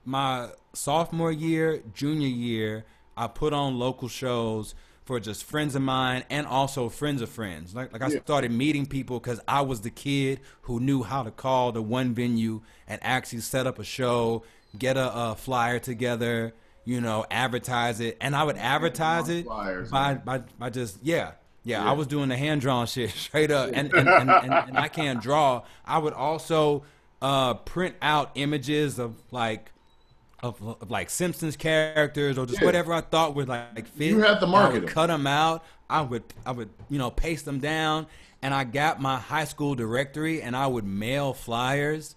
my sophomore year, junior year, I put on local shows for just friends of mine and also friends of friends. Like, like I yeah. started meeting people because I was the kid who knew how to call the one venue and actually set up a show get a, a flyer together, you know, advertise it, and I would advertise it flyers, by, by by just yeah. Yeah, yeah, I was doing the hand drawn shit straight up, and and, and, and, and, I can't draw. I would also uh, print out images of like of, of like Simpsons characters or just yeah. whatever I thought would like fit. You had the market. I would cut them out. I would I would you know paste them down, and I got my high school directory, and I would mail flyers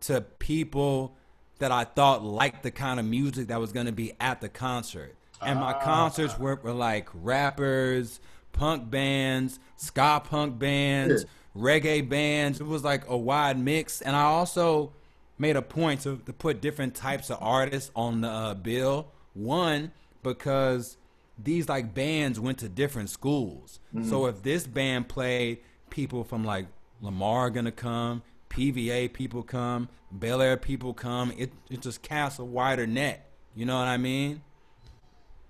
to people that I thought liked the kind of music that was going to be at the concert. And my uh, concerts were, were like rappers, punk bands, ska punk bands, yeah. reggae bands. It was like a wide mix. And I also made a point to, to put different types of artists on the uh, bill. One, because these like bands went to different schools. Mm-hmm. So if this band played, people from like Lamar gonna come, PVA people come, Bellaire people come. It it just casts a wider net. You know what I mean?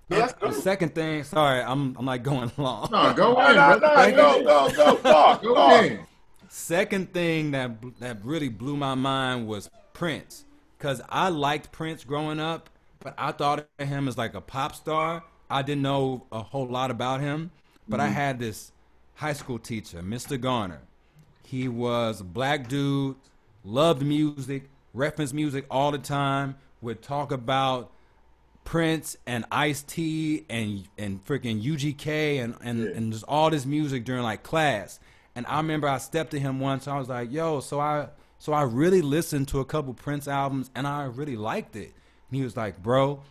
Yeah, the second thing, sorry, I'm I'm like going long. No, go in, no, no, go, go, go, talk, go in. Second thing that that really blew my mind was Prince, cause I liked Prince growing up, but I thought of him as like a pop star. I didn't know a whole lot about him, but mm-hmm. I had this high school teacher, Mr. Garner. He was a black dude, loved music, referenced music all the time, would talk about Prince and Ice T and and freaking UGK and and, yeah. and just all this music during like class. And I remember I stepped to him once. I was like, "Yo, so I so I really listened to a couple Prince albums and I really liked it." And he was like, "Bro,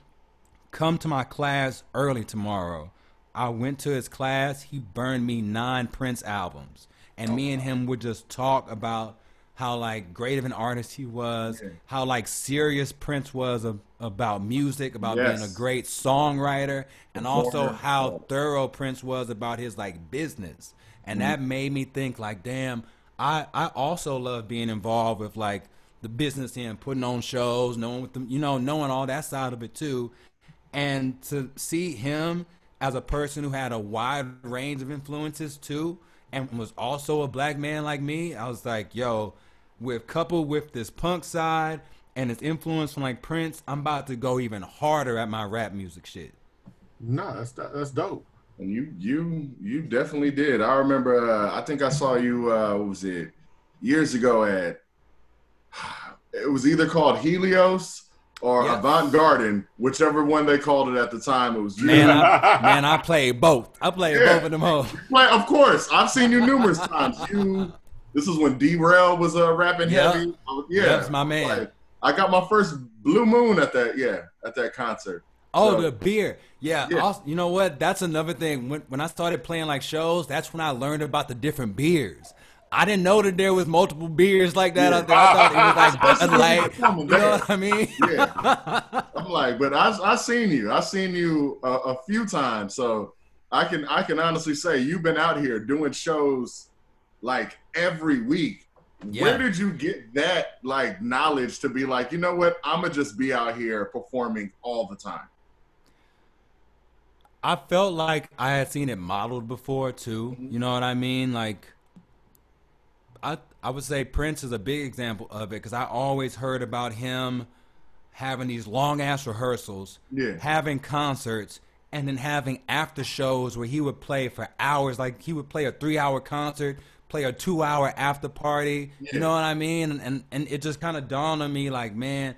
come to my class early tomorrow. I went to his class. He burned me nine Prince albums, and oh, me and him would just talk about how like great of an artist he was, yeah. how like serious Prince was a, about music, about yes. being a great songwriter, and also how thorough Prince was about his like business. And mm-hmm. that made me think like, damn, I I also love being involved with like the business and putting on shows, knowing with them, you know, knowing all that side of it too. And to see him as a person who had a wide range of influences too, and was also a black man like me, I was like, yo, with coupled with this punk side and its influence from like Prince, I'm about to go even harder at my rap music shit. Nah, that's that's dope. And you you you definitely did. I remember. Uh, I think I saw you. Uh, what was it? Years ago at. It was either called Helios or yes. Avant Garden, whichever one they called it at the time. It was you. Man, I, man, I played both. I played yeah. both of them. Hoes. Play, of course, I've seen you numerous times. You this is when D-Rel was uh, rapping yep. heavy. Yeah, that's my man. Like, I got my first Blue Moon at that. Yeah, at that concert. Oh, so, the beer. Yeah. yeah. Also, you know what? That's another thing. When when I started playing like shows, that's when I learned about the different beers. I didn't know that there was multiple beers like that yeah. out there. I thought it was like Bud Light. You know what I mean? yeah. I'm like, but I I seen you. I seen you a, a few times, so I can I can honestly say you've been out here doing shows like every week. Yeah. Where did you get that like knowledge to be like, you know what, I'm gonna just be out here performing all the time? I felt like I had seen it modeled before too. Mm-hmm. You know what I mean? Like, I I would say Prince is a big example of it because I always heard about him having these long ass rehearsals, yeah. having concerts, and then having after shows where he would play for hours. Like he would play a three hour concert play a two hour after party. Yeah. You know what I mean? And and, and it just kind of dawned on me like, man,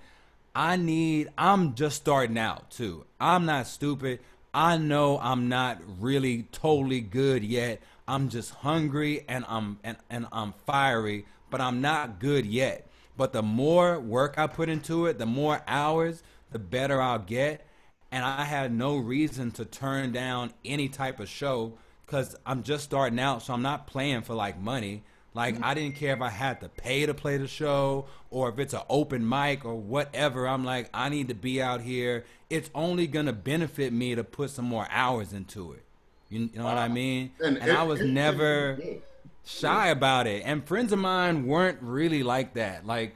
I need. I'm just starting out too. I'm not stupid. I know I'm not really totally good yet. I'm just hungry and I'm and, and I'm fiery, but I'm not good yet. But the more work I put into it, the more hours, the better I'll get. And I had no reason to turn down any type of show because I'm just starting out, so I'm not playing for like money. Like mm-hmm. I didn't care if I had to pay to play the show or if it's an open mic or whatever. I'm like, I need to be out here. It's only gonna benefit me to put some more hours into it. You, you know wow. what I mean? And, and it, I was it, never it, shy about it. And friends of mine weren't really like that. Like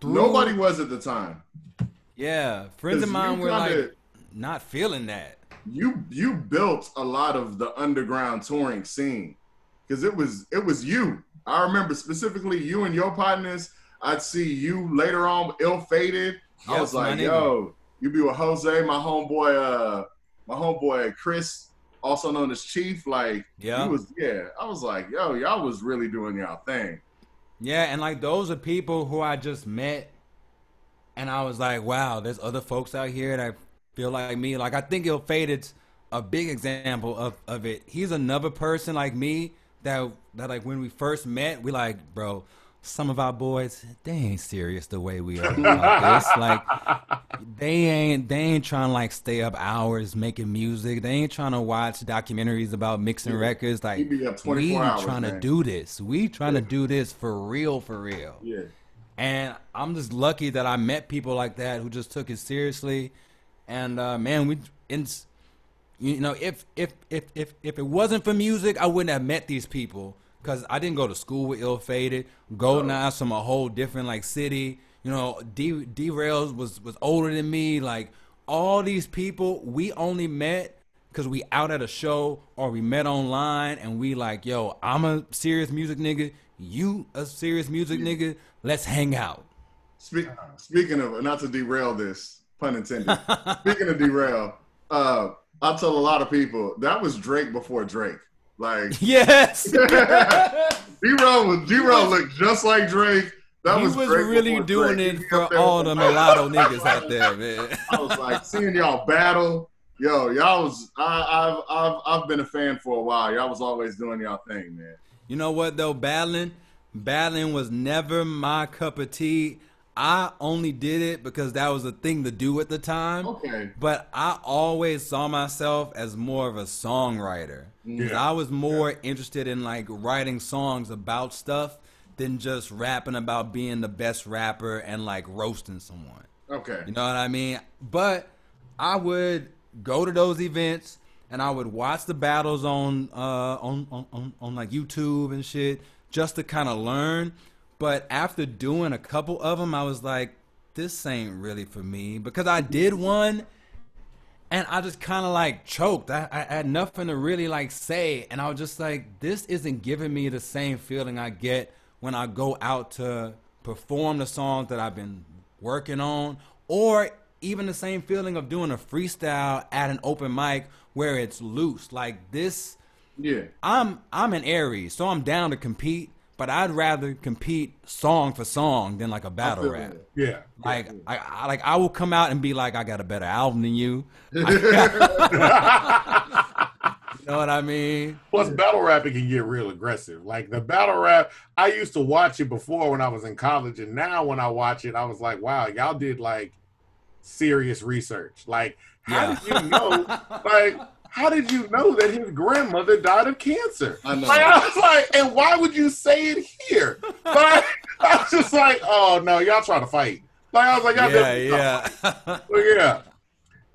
through, nobody was at the time. Yeah, friends of mine were like not feeling that you you built a lot of the underground touring scene because it was it was you. I remember specifically you and your partners. I'd see you later on, ill fated. I was like, yo, you be with Jose, my homeboy, uh, my homeboy Chris, also known as Chief. Like, yeah, he was, yeah. I was like, yo, y'all was really doing y'all thing. Yeah, and like those are people who I just met, and I was like, wow, there's other folks out here that feel like me. Like I think Ill Fated's a big example of, of it. He's another person like me that that like when we first met, we like, bro, some of our boys, they ain't serious the way we are about this. Like they ain't they ain't trying to like stay up hours making music. They ain't trying to watch documentaries about mixing yeah. records. Like we hours, trying man. to do this. We trying yeah. to do this for real, for real. Yeah. And I'm just lucky that I met people like that who just took it seriously and uh, man, we you know if if if if if it wasn't for music, I wouldn't have met these people because I didn't go to school with Ill Fated. Golden oh. Eyes from a whole different like city. You know, D Derails was was older than me. Like all these people, we only met because we out at a show or we met online and we like, yo, I'm a serious music nigga. You a serious music nigga. Let's hang out. Speak, speaking of, not to derail this, pun intended. Speaking of derail, uh, I'll tell a lot of people that was Drake before Drake. Like yes, D-Roll was D-Roll looked just like Drake. That he was, was really doing Drake. it for all the mulatto niggas out there, man. I was like seeing y'all battle. Yo, y'all was I, have I've I've been a fan for a while. Y'all was always doing y'all thing, man. You know what though, battling, battling was never my cup of tea. I only did it because that was a thing to do at the time. Okay. But I always saw myself as more of a songwriter. Yeah. I was more interested in like writing songs about stuff than just rapping about being the best rapper and like roasting someone. Okay. You know what I mean? But I would go to those events and I would watch the battles on uh on on, on, on like YouTube and shit just to kind of learn. But after doing a couple of them, I was like, this ain't really for me because I did one and I just kind of like choked. I, I had nothing to really like say, and I was just like, this isn't giving me the same feeling I get when I go out to perform the songs that I've been working on, or even the same feeling of doing a freestyle at an open mic where it's loose. Like this, Yeah. I'm I'm an Aries, so I'm down to compete, but I'd rather compete song for song than like a battle rap. Yeah. Like I, I like I will come out and be like I got a better album than you. You know what I mean? Plus, battle rapping can get real aggressive. Like the battle rap, I used to watch it before when I was in college, and now when I watch it, I was like, wow, y'all did like serious research. Like, how Yeah. did you know? like, how did you know that his grandmother died of cancer? I know. Like, I was like, and why would you say it here? Like, I was just like, oh no, y'all trying to fight. Like, I was like, y'all Yeah, definitely trying to yeah. But yeah.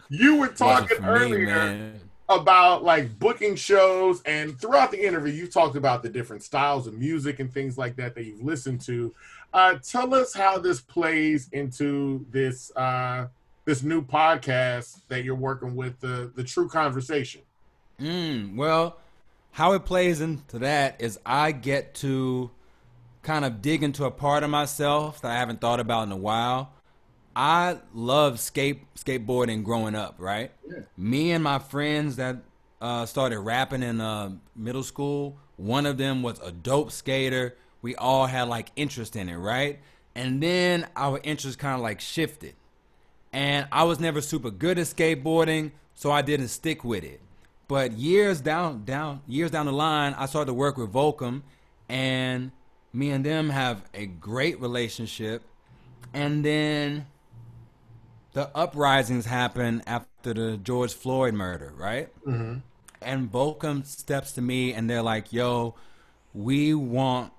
You were Wasn't talking for me, earlier man. about like booking shows and throughout the interview you talked about the different styles of music and things like that that you've listened to uh, tell us how this plays into this uh, this new podcast that you're working with the the true conversation Mm, well, how it plays into that is I get to kind of dig into a part of myself that I haven't thought about in a while. I love skate skateboarding growing up, right? Yeah. Me and my friends that uh, started rapping in uh, middle school, one of them was a dope skater. We all had like interest in it, right? And then our interest kind of like shifted and I was never super good at skateboarding, so I didn't stick with it. But years down, down, years down the line, I started to work with Volcom, and me and them have a great relationship. And then the uprisings happen after the George Floyd murder, right? mm-hmm. and Volcom steps to me and they're like, "Yo, we want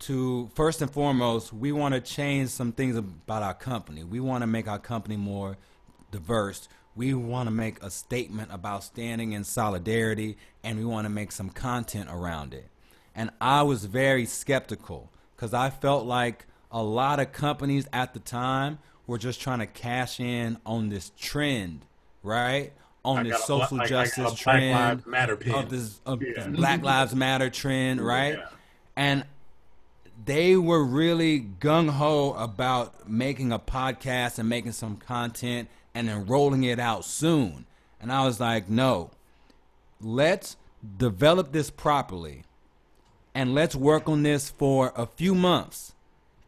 to first and foremost, we want to change some things about our company. We want to make our company more diverse. We want to make a statement about standing in solidarity and we want to make some content around it." And I was very skeptical cuz I felt like a lot of companies at the time were just trying to cash in on this trend, right? On I this social Bla- I- I got justice Black trend Lives Matter of this of Yeah. this Black Lives Matter trend, right? Yeah. And they were really gung ho about making a podcast and making some content and then rolling it out soon. And I was like, no, let's develop this properly and let's work on this for a few months.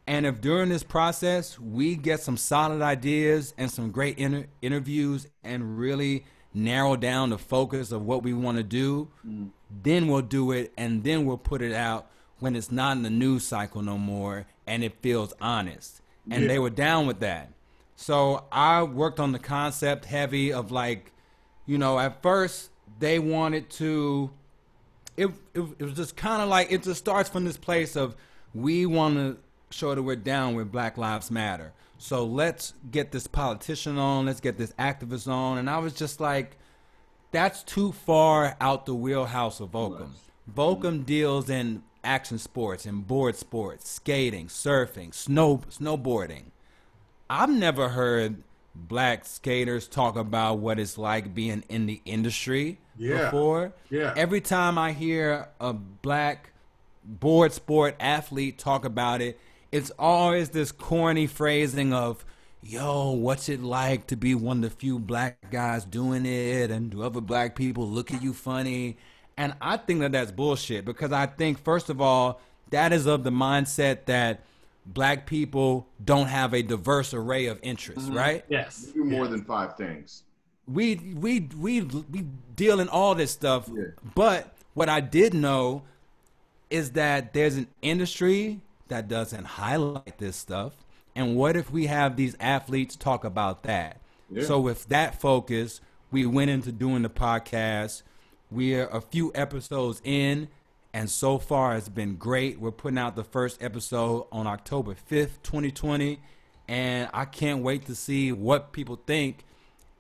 And if during this process we get some solid ideas and some great inter- interviews and really narrow down the focus of what we want to do, mm. then we'll do it and then we'll put it out when it's not in the news cycle no more and it feels honest. And Yeah. they were down with that. So I worked on the concept heavy of like, you know, at first they wanted to it, it, it was just kind of like it just starts from this place of we want to show that we're down with Black Lives Matter. So let's get this politician on, let's get this activist on. And I was just like, that's too far out the wheelhouse of Volcom. Volcom deals in action sports and board sports, skating, surfing, snow snowboarding. I've never heard black skaters talk about what it's like being in the industry Yeah. before. Yeah. Every time I hear a black board sport athlete talk about it, it's always this corny phrasing of, yo, what's it like to be one of the few black guys doing it? And do other black people look at you funny? And I think that that's bullshit because I think, first of all, that is of the mindset that black people don't have a diverse array of interests, mm-hmm. right? yes Do more than five things. we we we we deal in all this stuff. Yeah. But what I did know is that there's an industry that doesn't highlight this stuff. And what if we have these athletes talk about that? Yeah. So with that focus, we went into doing the podcast. We're a few episodes in, and so far it's been great. We're putting out the first episode on October 5th, 2020, and I can't wait to see what people think.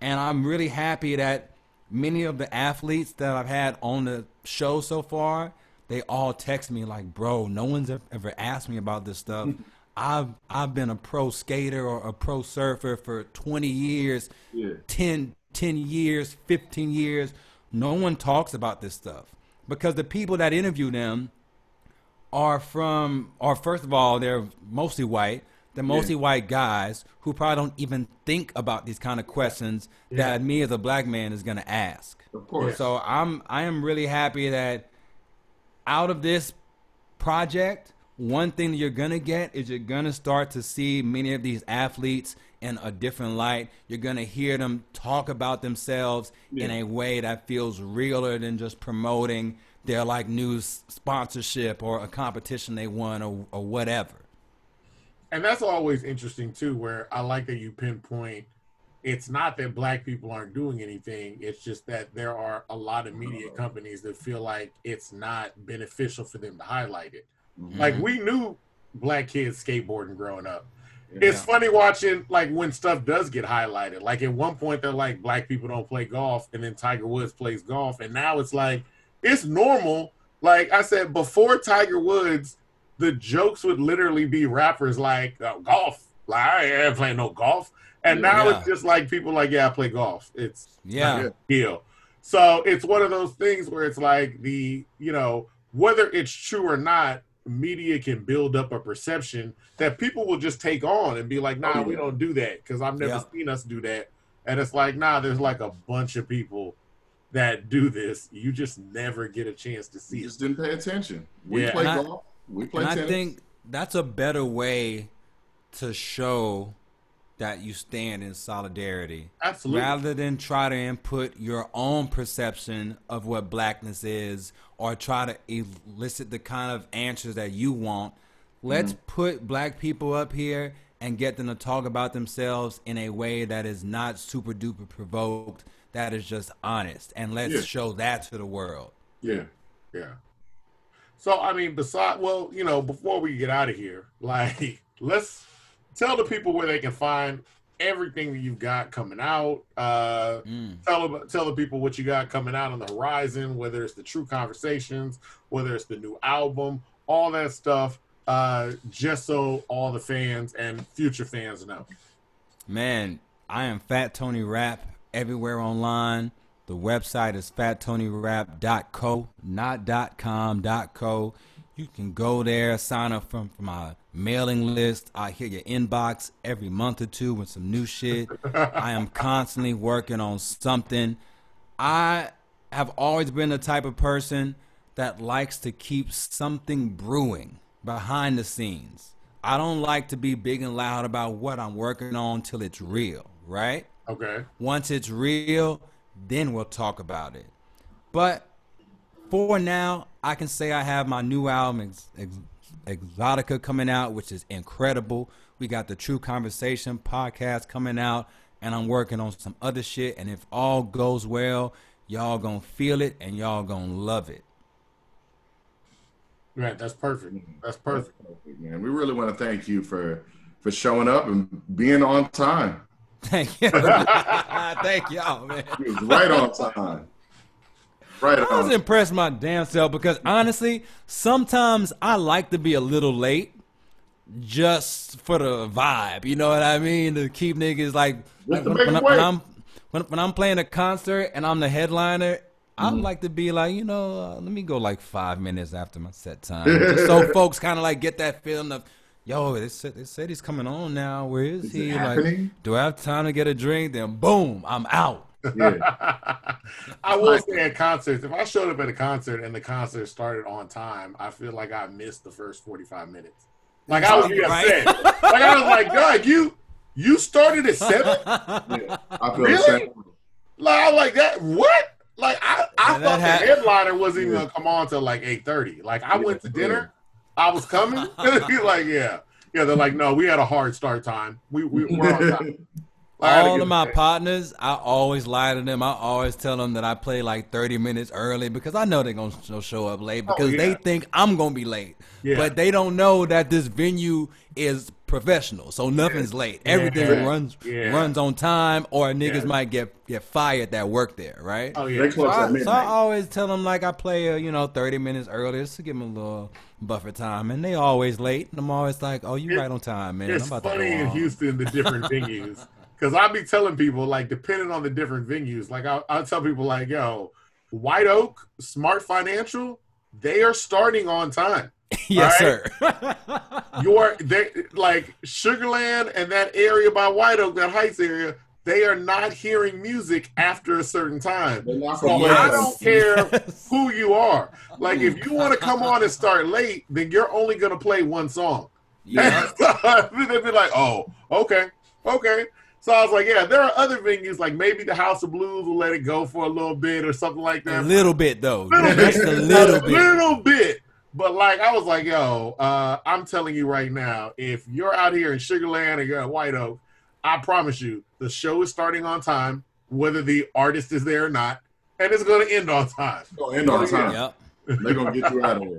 And I'm really happy that many of the athletes that I've had on the show so far, they all text me like, "Bro, no one's ever asked me about this stuff." I've I've been a pro skater or a pro surfer for 20 years, Yeah. 10, 10 years, 15 years. No one talks about this stuff because the people that interview them are from, or first of all, they're mostly white. They're mostly white guys who probably don't even think about these kind of questions that me as a black man is going to ask. Of course. So I'm I am really happy that out of this project, one thing that you're gonna get is you're gonna start to see many of these athletes in a different light. You're gonna hear them talk about themselves in a way that feels realer than just promoting their like news sponsorship or a competition they won or, or whatever. and that's always interesting too where i like that you pinpoint it's not that black people aren't doing anything it's just that there are a lot of media uh-huh. companies that feel like it's not beneficial for them to highlight it. Mm-hmm. Like we knew black kids skateboarding growing up it's funny watching like when stuff does get highlighted like at one point they're like black people don't play golf and then tiger woods plays golf and now it's like it's normal like i said before tiger woods the jokes would literally be rappers like uh, golf. Like I ain't playing no golf, and now Yeah. it's just like people like yeah, I play golf. It's Yeah. Yeah. deal. So it's one of those things where it's like the you know whether it's true or not, media can build up a perception that people will just take on and be like, nah, Oh, we don't do that because I've never Yeah. seen us do that. And it's like, nah, there's like a bunch of people that do this. You just never get a chance to see You it. just didn't pay attention. We Yeah. play And I- golf. We play And I think that's a better way to show that you stand in solidarity. Absolutely. Rather than try to input your own perception of what blackness is or try to elicit the kind of answers that you want, let's mm-hmm. put black people up here and get them to talk about themselves in a way that is not super duper provoked, that is just honest. And let's Yeah. show that to the world. yeah. Yeah. So I mean, beside well, you know, before we get out of here, like let's tell the people where they can find everything that you've got coming out. Uh Mm. tell tell the people what you got coming out on the horizon, whether it's the True Conversations, whether it's the new album, all that stuff. Uh, just so all the fans and future fans know. Man, I am Fat Tony Rap everywhere online. The website is fattonyrap.co, not .com, .co. You can go there, sign up from, from my mailing list. I hit your inbox every month or two with some new shit. I am constantly working on something. I have always been the type of person that likes to keep something brewing behind the scenes. I don't like to be big and loud about what I'm working on till it's real, right? Okay. Once it's real, then we'll talk about it. But for now, I can say I have my new album, Ex- Ex- Exotica, coming out, which is incredible. We got the True Conversation podcast coming out, and I'm working on some other shit. And if all goes well, y'all gonna feel it and y'all gonna love it. Right. That's perfect. That's perfect. Perfect, man. We really want to thank you for for showing up and being on time. Thank you. Thank y'all, man. You was right on time. Right I was impressed my damn self because honestly, sometimes I like to be a little late just for the vibe. You know what I mean? To keep niggas like, like when, when, I, when, I'm when, when I'm playing a concert and I'm the headliner. I'd Mm-hmm. like to be like, you know, uh, let me go like five minutes after my set time, just so folks kind of like get that feeling of, yo, they said they said he's coming on now. Where is, Is he? Like, do I have time to get a drink? Then boom, I'm out. Yeah. I will say at concerts, if I showed up at a concert and the concert started on time, I feel like I missed the first 45 minutes. Like I would be Right. upset. like I was like, God, you you started at seven? yeah. I feel Really? the Like I was like that. What? Like I, I Yeah, thought the hap- headliner wasn't even gonna come on till like 8:30. Like I Yeah, went to yeah. dinner, I was coming. He's like, yeah. Yeah, they're like, no, we had a hard start time. We, we we're on time. I gotta All of my back. partners, I always lie to them. I always tell them that I play like 30 minutes early because I know they're going to show up late because yeah. they think I'm going to be late. Yeah. But they don't know that this venue is professional. So nothing's late. Everything Yeah. runs Yeah. runs on time or niggas Yeah. might get get fired that work there, right? Oh yeah, So I, so I always tell them like I play, uh, you know, thirty minutes early just to give them a little buffer time, and they always late. And I'm always like, "Oh, you It- right on time, man." it's I'm about to funny go in. Houston the different venues because I be telling people like depending on the different venues, like I'll, I'll tell people like, yo, White Oak, Smart Financial, they are starting on time. yes, All sir. Your they like Sugar Land and that area by White Oak, that Heights area, they are not hearing music after a certain time. So from I don't care Yes. who you are. Like if you want to come on and start late, then you're only gonna play one song. yeah. They'd be like, oh, okay, okay. So I was like, yeah, there are other venues, like maybe the House of Blues will let it go for a little bit or something like that. A little bit though, Little just bit. a little bit. little bit. But like I was like, yo, uh, I'm telling you right now, if you're out here in Sugar Land or you're at White Oak, I promise you, the show is starting on time, whether the artist is there or not, and it's going to end on time. Gonna end on time. Yep. They're gonna get you out of there.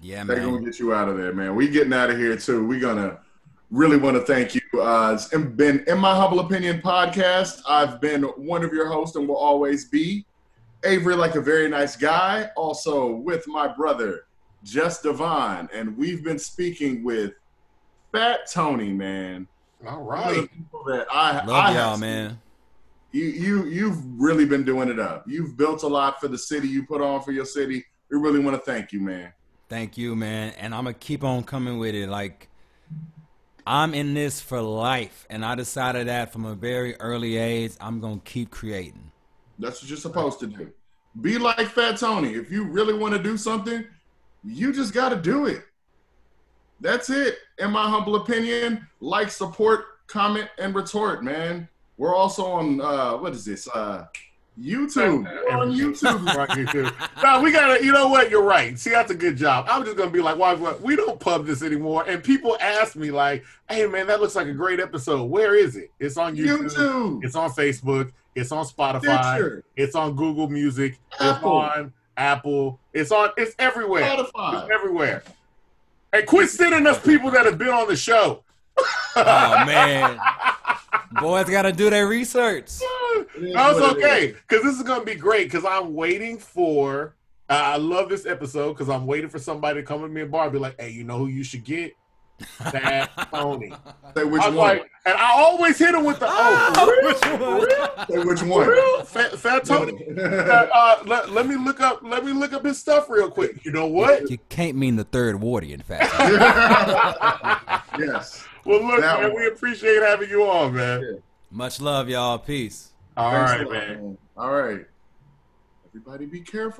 Yeah, man. They're gonna get you out of there, man. We getting out of here too. We're gonna really want to thank you. Uh, it's been in my humble opinion podcast. I've been one of your hosts and will always be Avery, like a very nice guy. Also with my brother Just Devon, and we've been speaking with Fat Tony, man. All One of the right. people that I Love I y'all, have- man. You you you've really been doing it up. You've built a lot for the city. You put on for your city. We really want to thank you, man. Thank you, man. And I'm gonna keep on coming with it. Like I'm in this for life, and I decided that from a very early age, I'm gonna keep creating. That's what you're supposed to do. Be like Fat Tony. If you really want to do something, you just got to do it. That's it. In my humble opinion, like, support, comment, and retort, man. We're also on uh what is this? Uh YouTube. We're on YouTube. Right, you too. no, we gotta. You know what? You're right. See, that's a good job. I'm just gonna be like, why? why- We don't pub this anymore. And people ask me like, "Hey, man, that looks like a great episode. Where is it? It's on YouTube. YouTube. It's on Facebook. It's on Spotify. Stitcher. It's on Google Music. Apple. It's on Apple. It's on. It's everywhere. Spotify. It's everywhere. Hey, quit sending us people that have been on the show. Oh man, boys gotta do their research. It is No, it's what it okay because this is gonna be great. Because I'm waiting for. Uh, I love this episode because I'm waiting for somebody to come with me and bar be like, "Hey, you know who you should get? That Tony." Say which I'm one. like, and I always hit him with the oh, for real? Which one? For real? Say which For one. real? Fat, fat Tony. Uh, uh, let, let me look up. Let me look up his stuff real quick. You know what? You can't mean the third wardy, in fact. yes. Well, look, That man, one. we appreciate having you on, man. Much love, y'all. Peace. All Thanks right, a lot, man. All right. Everybody be careful.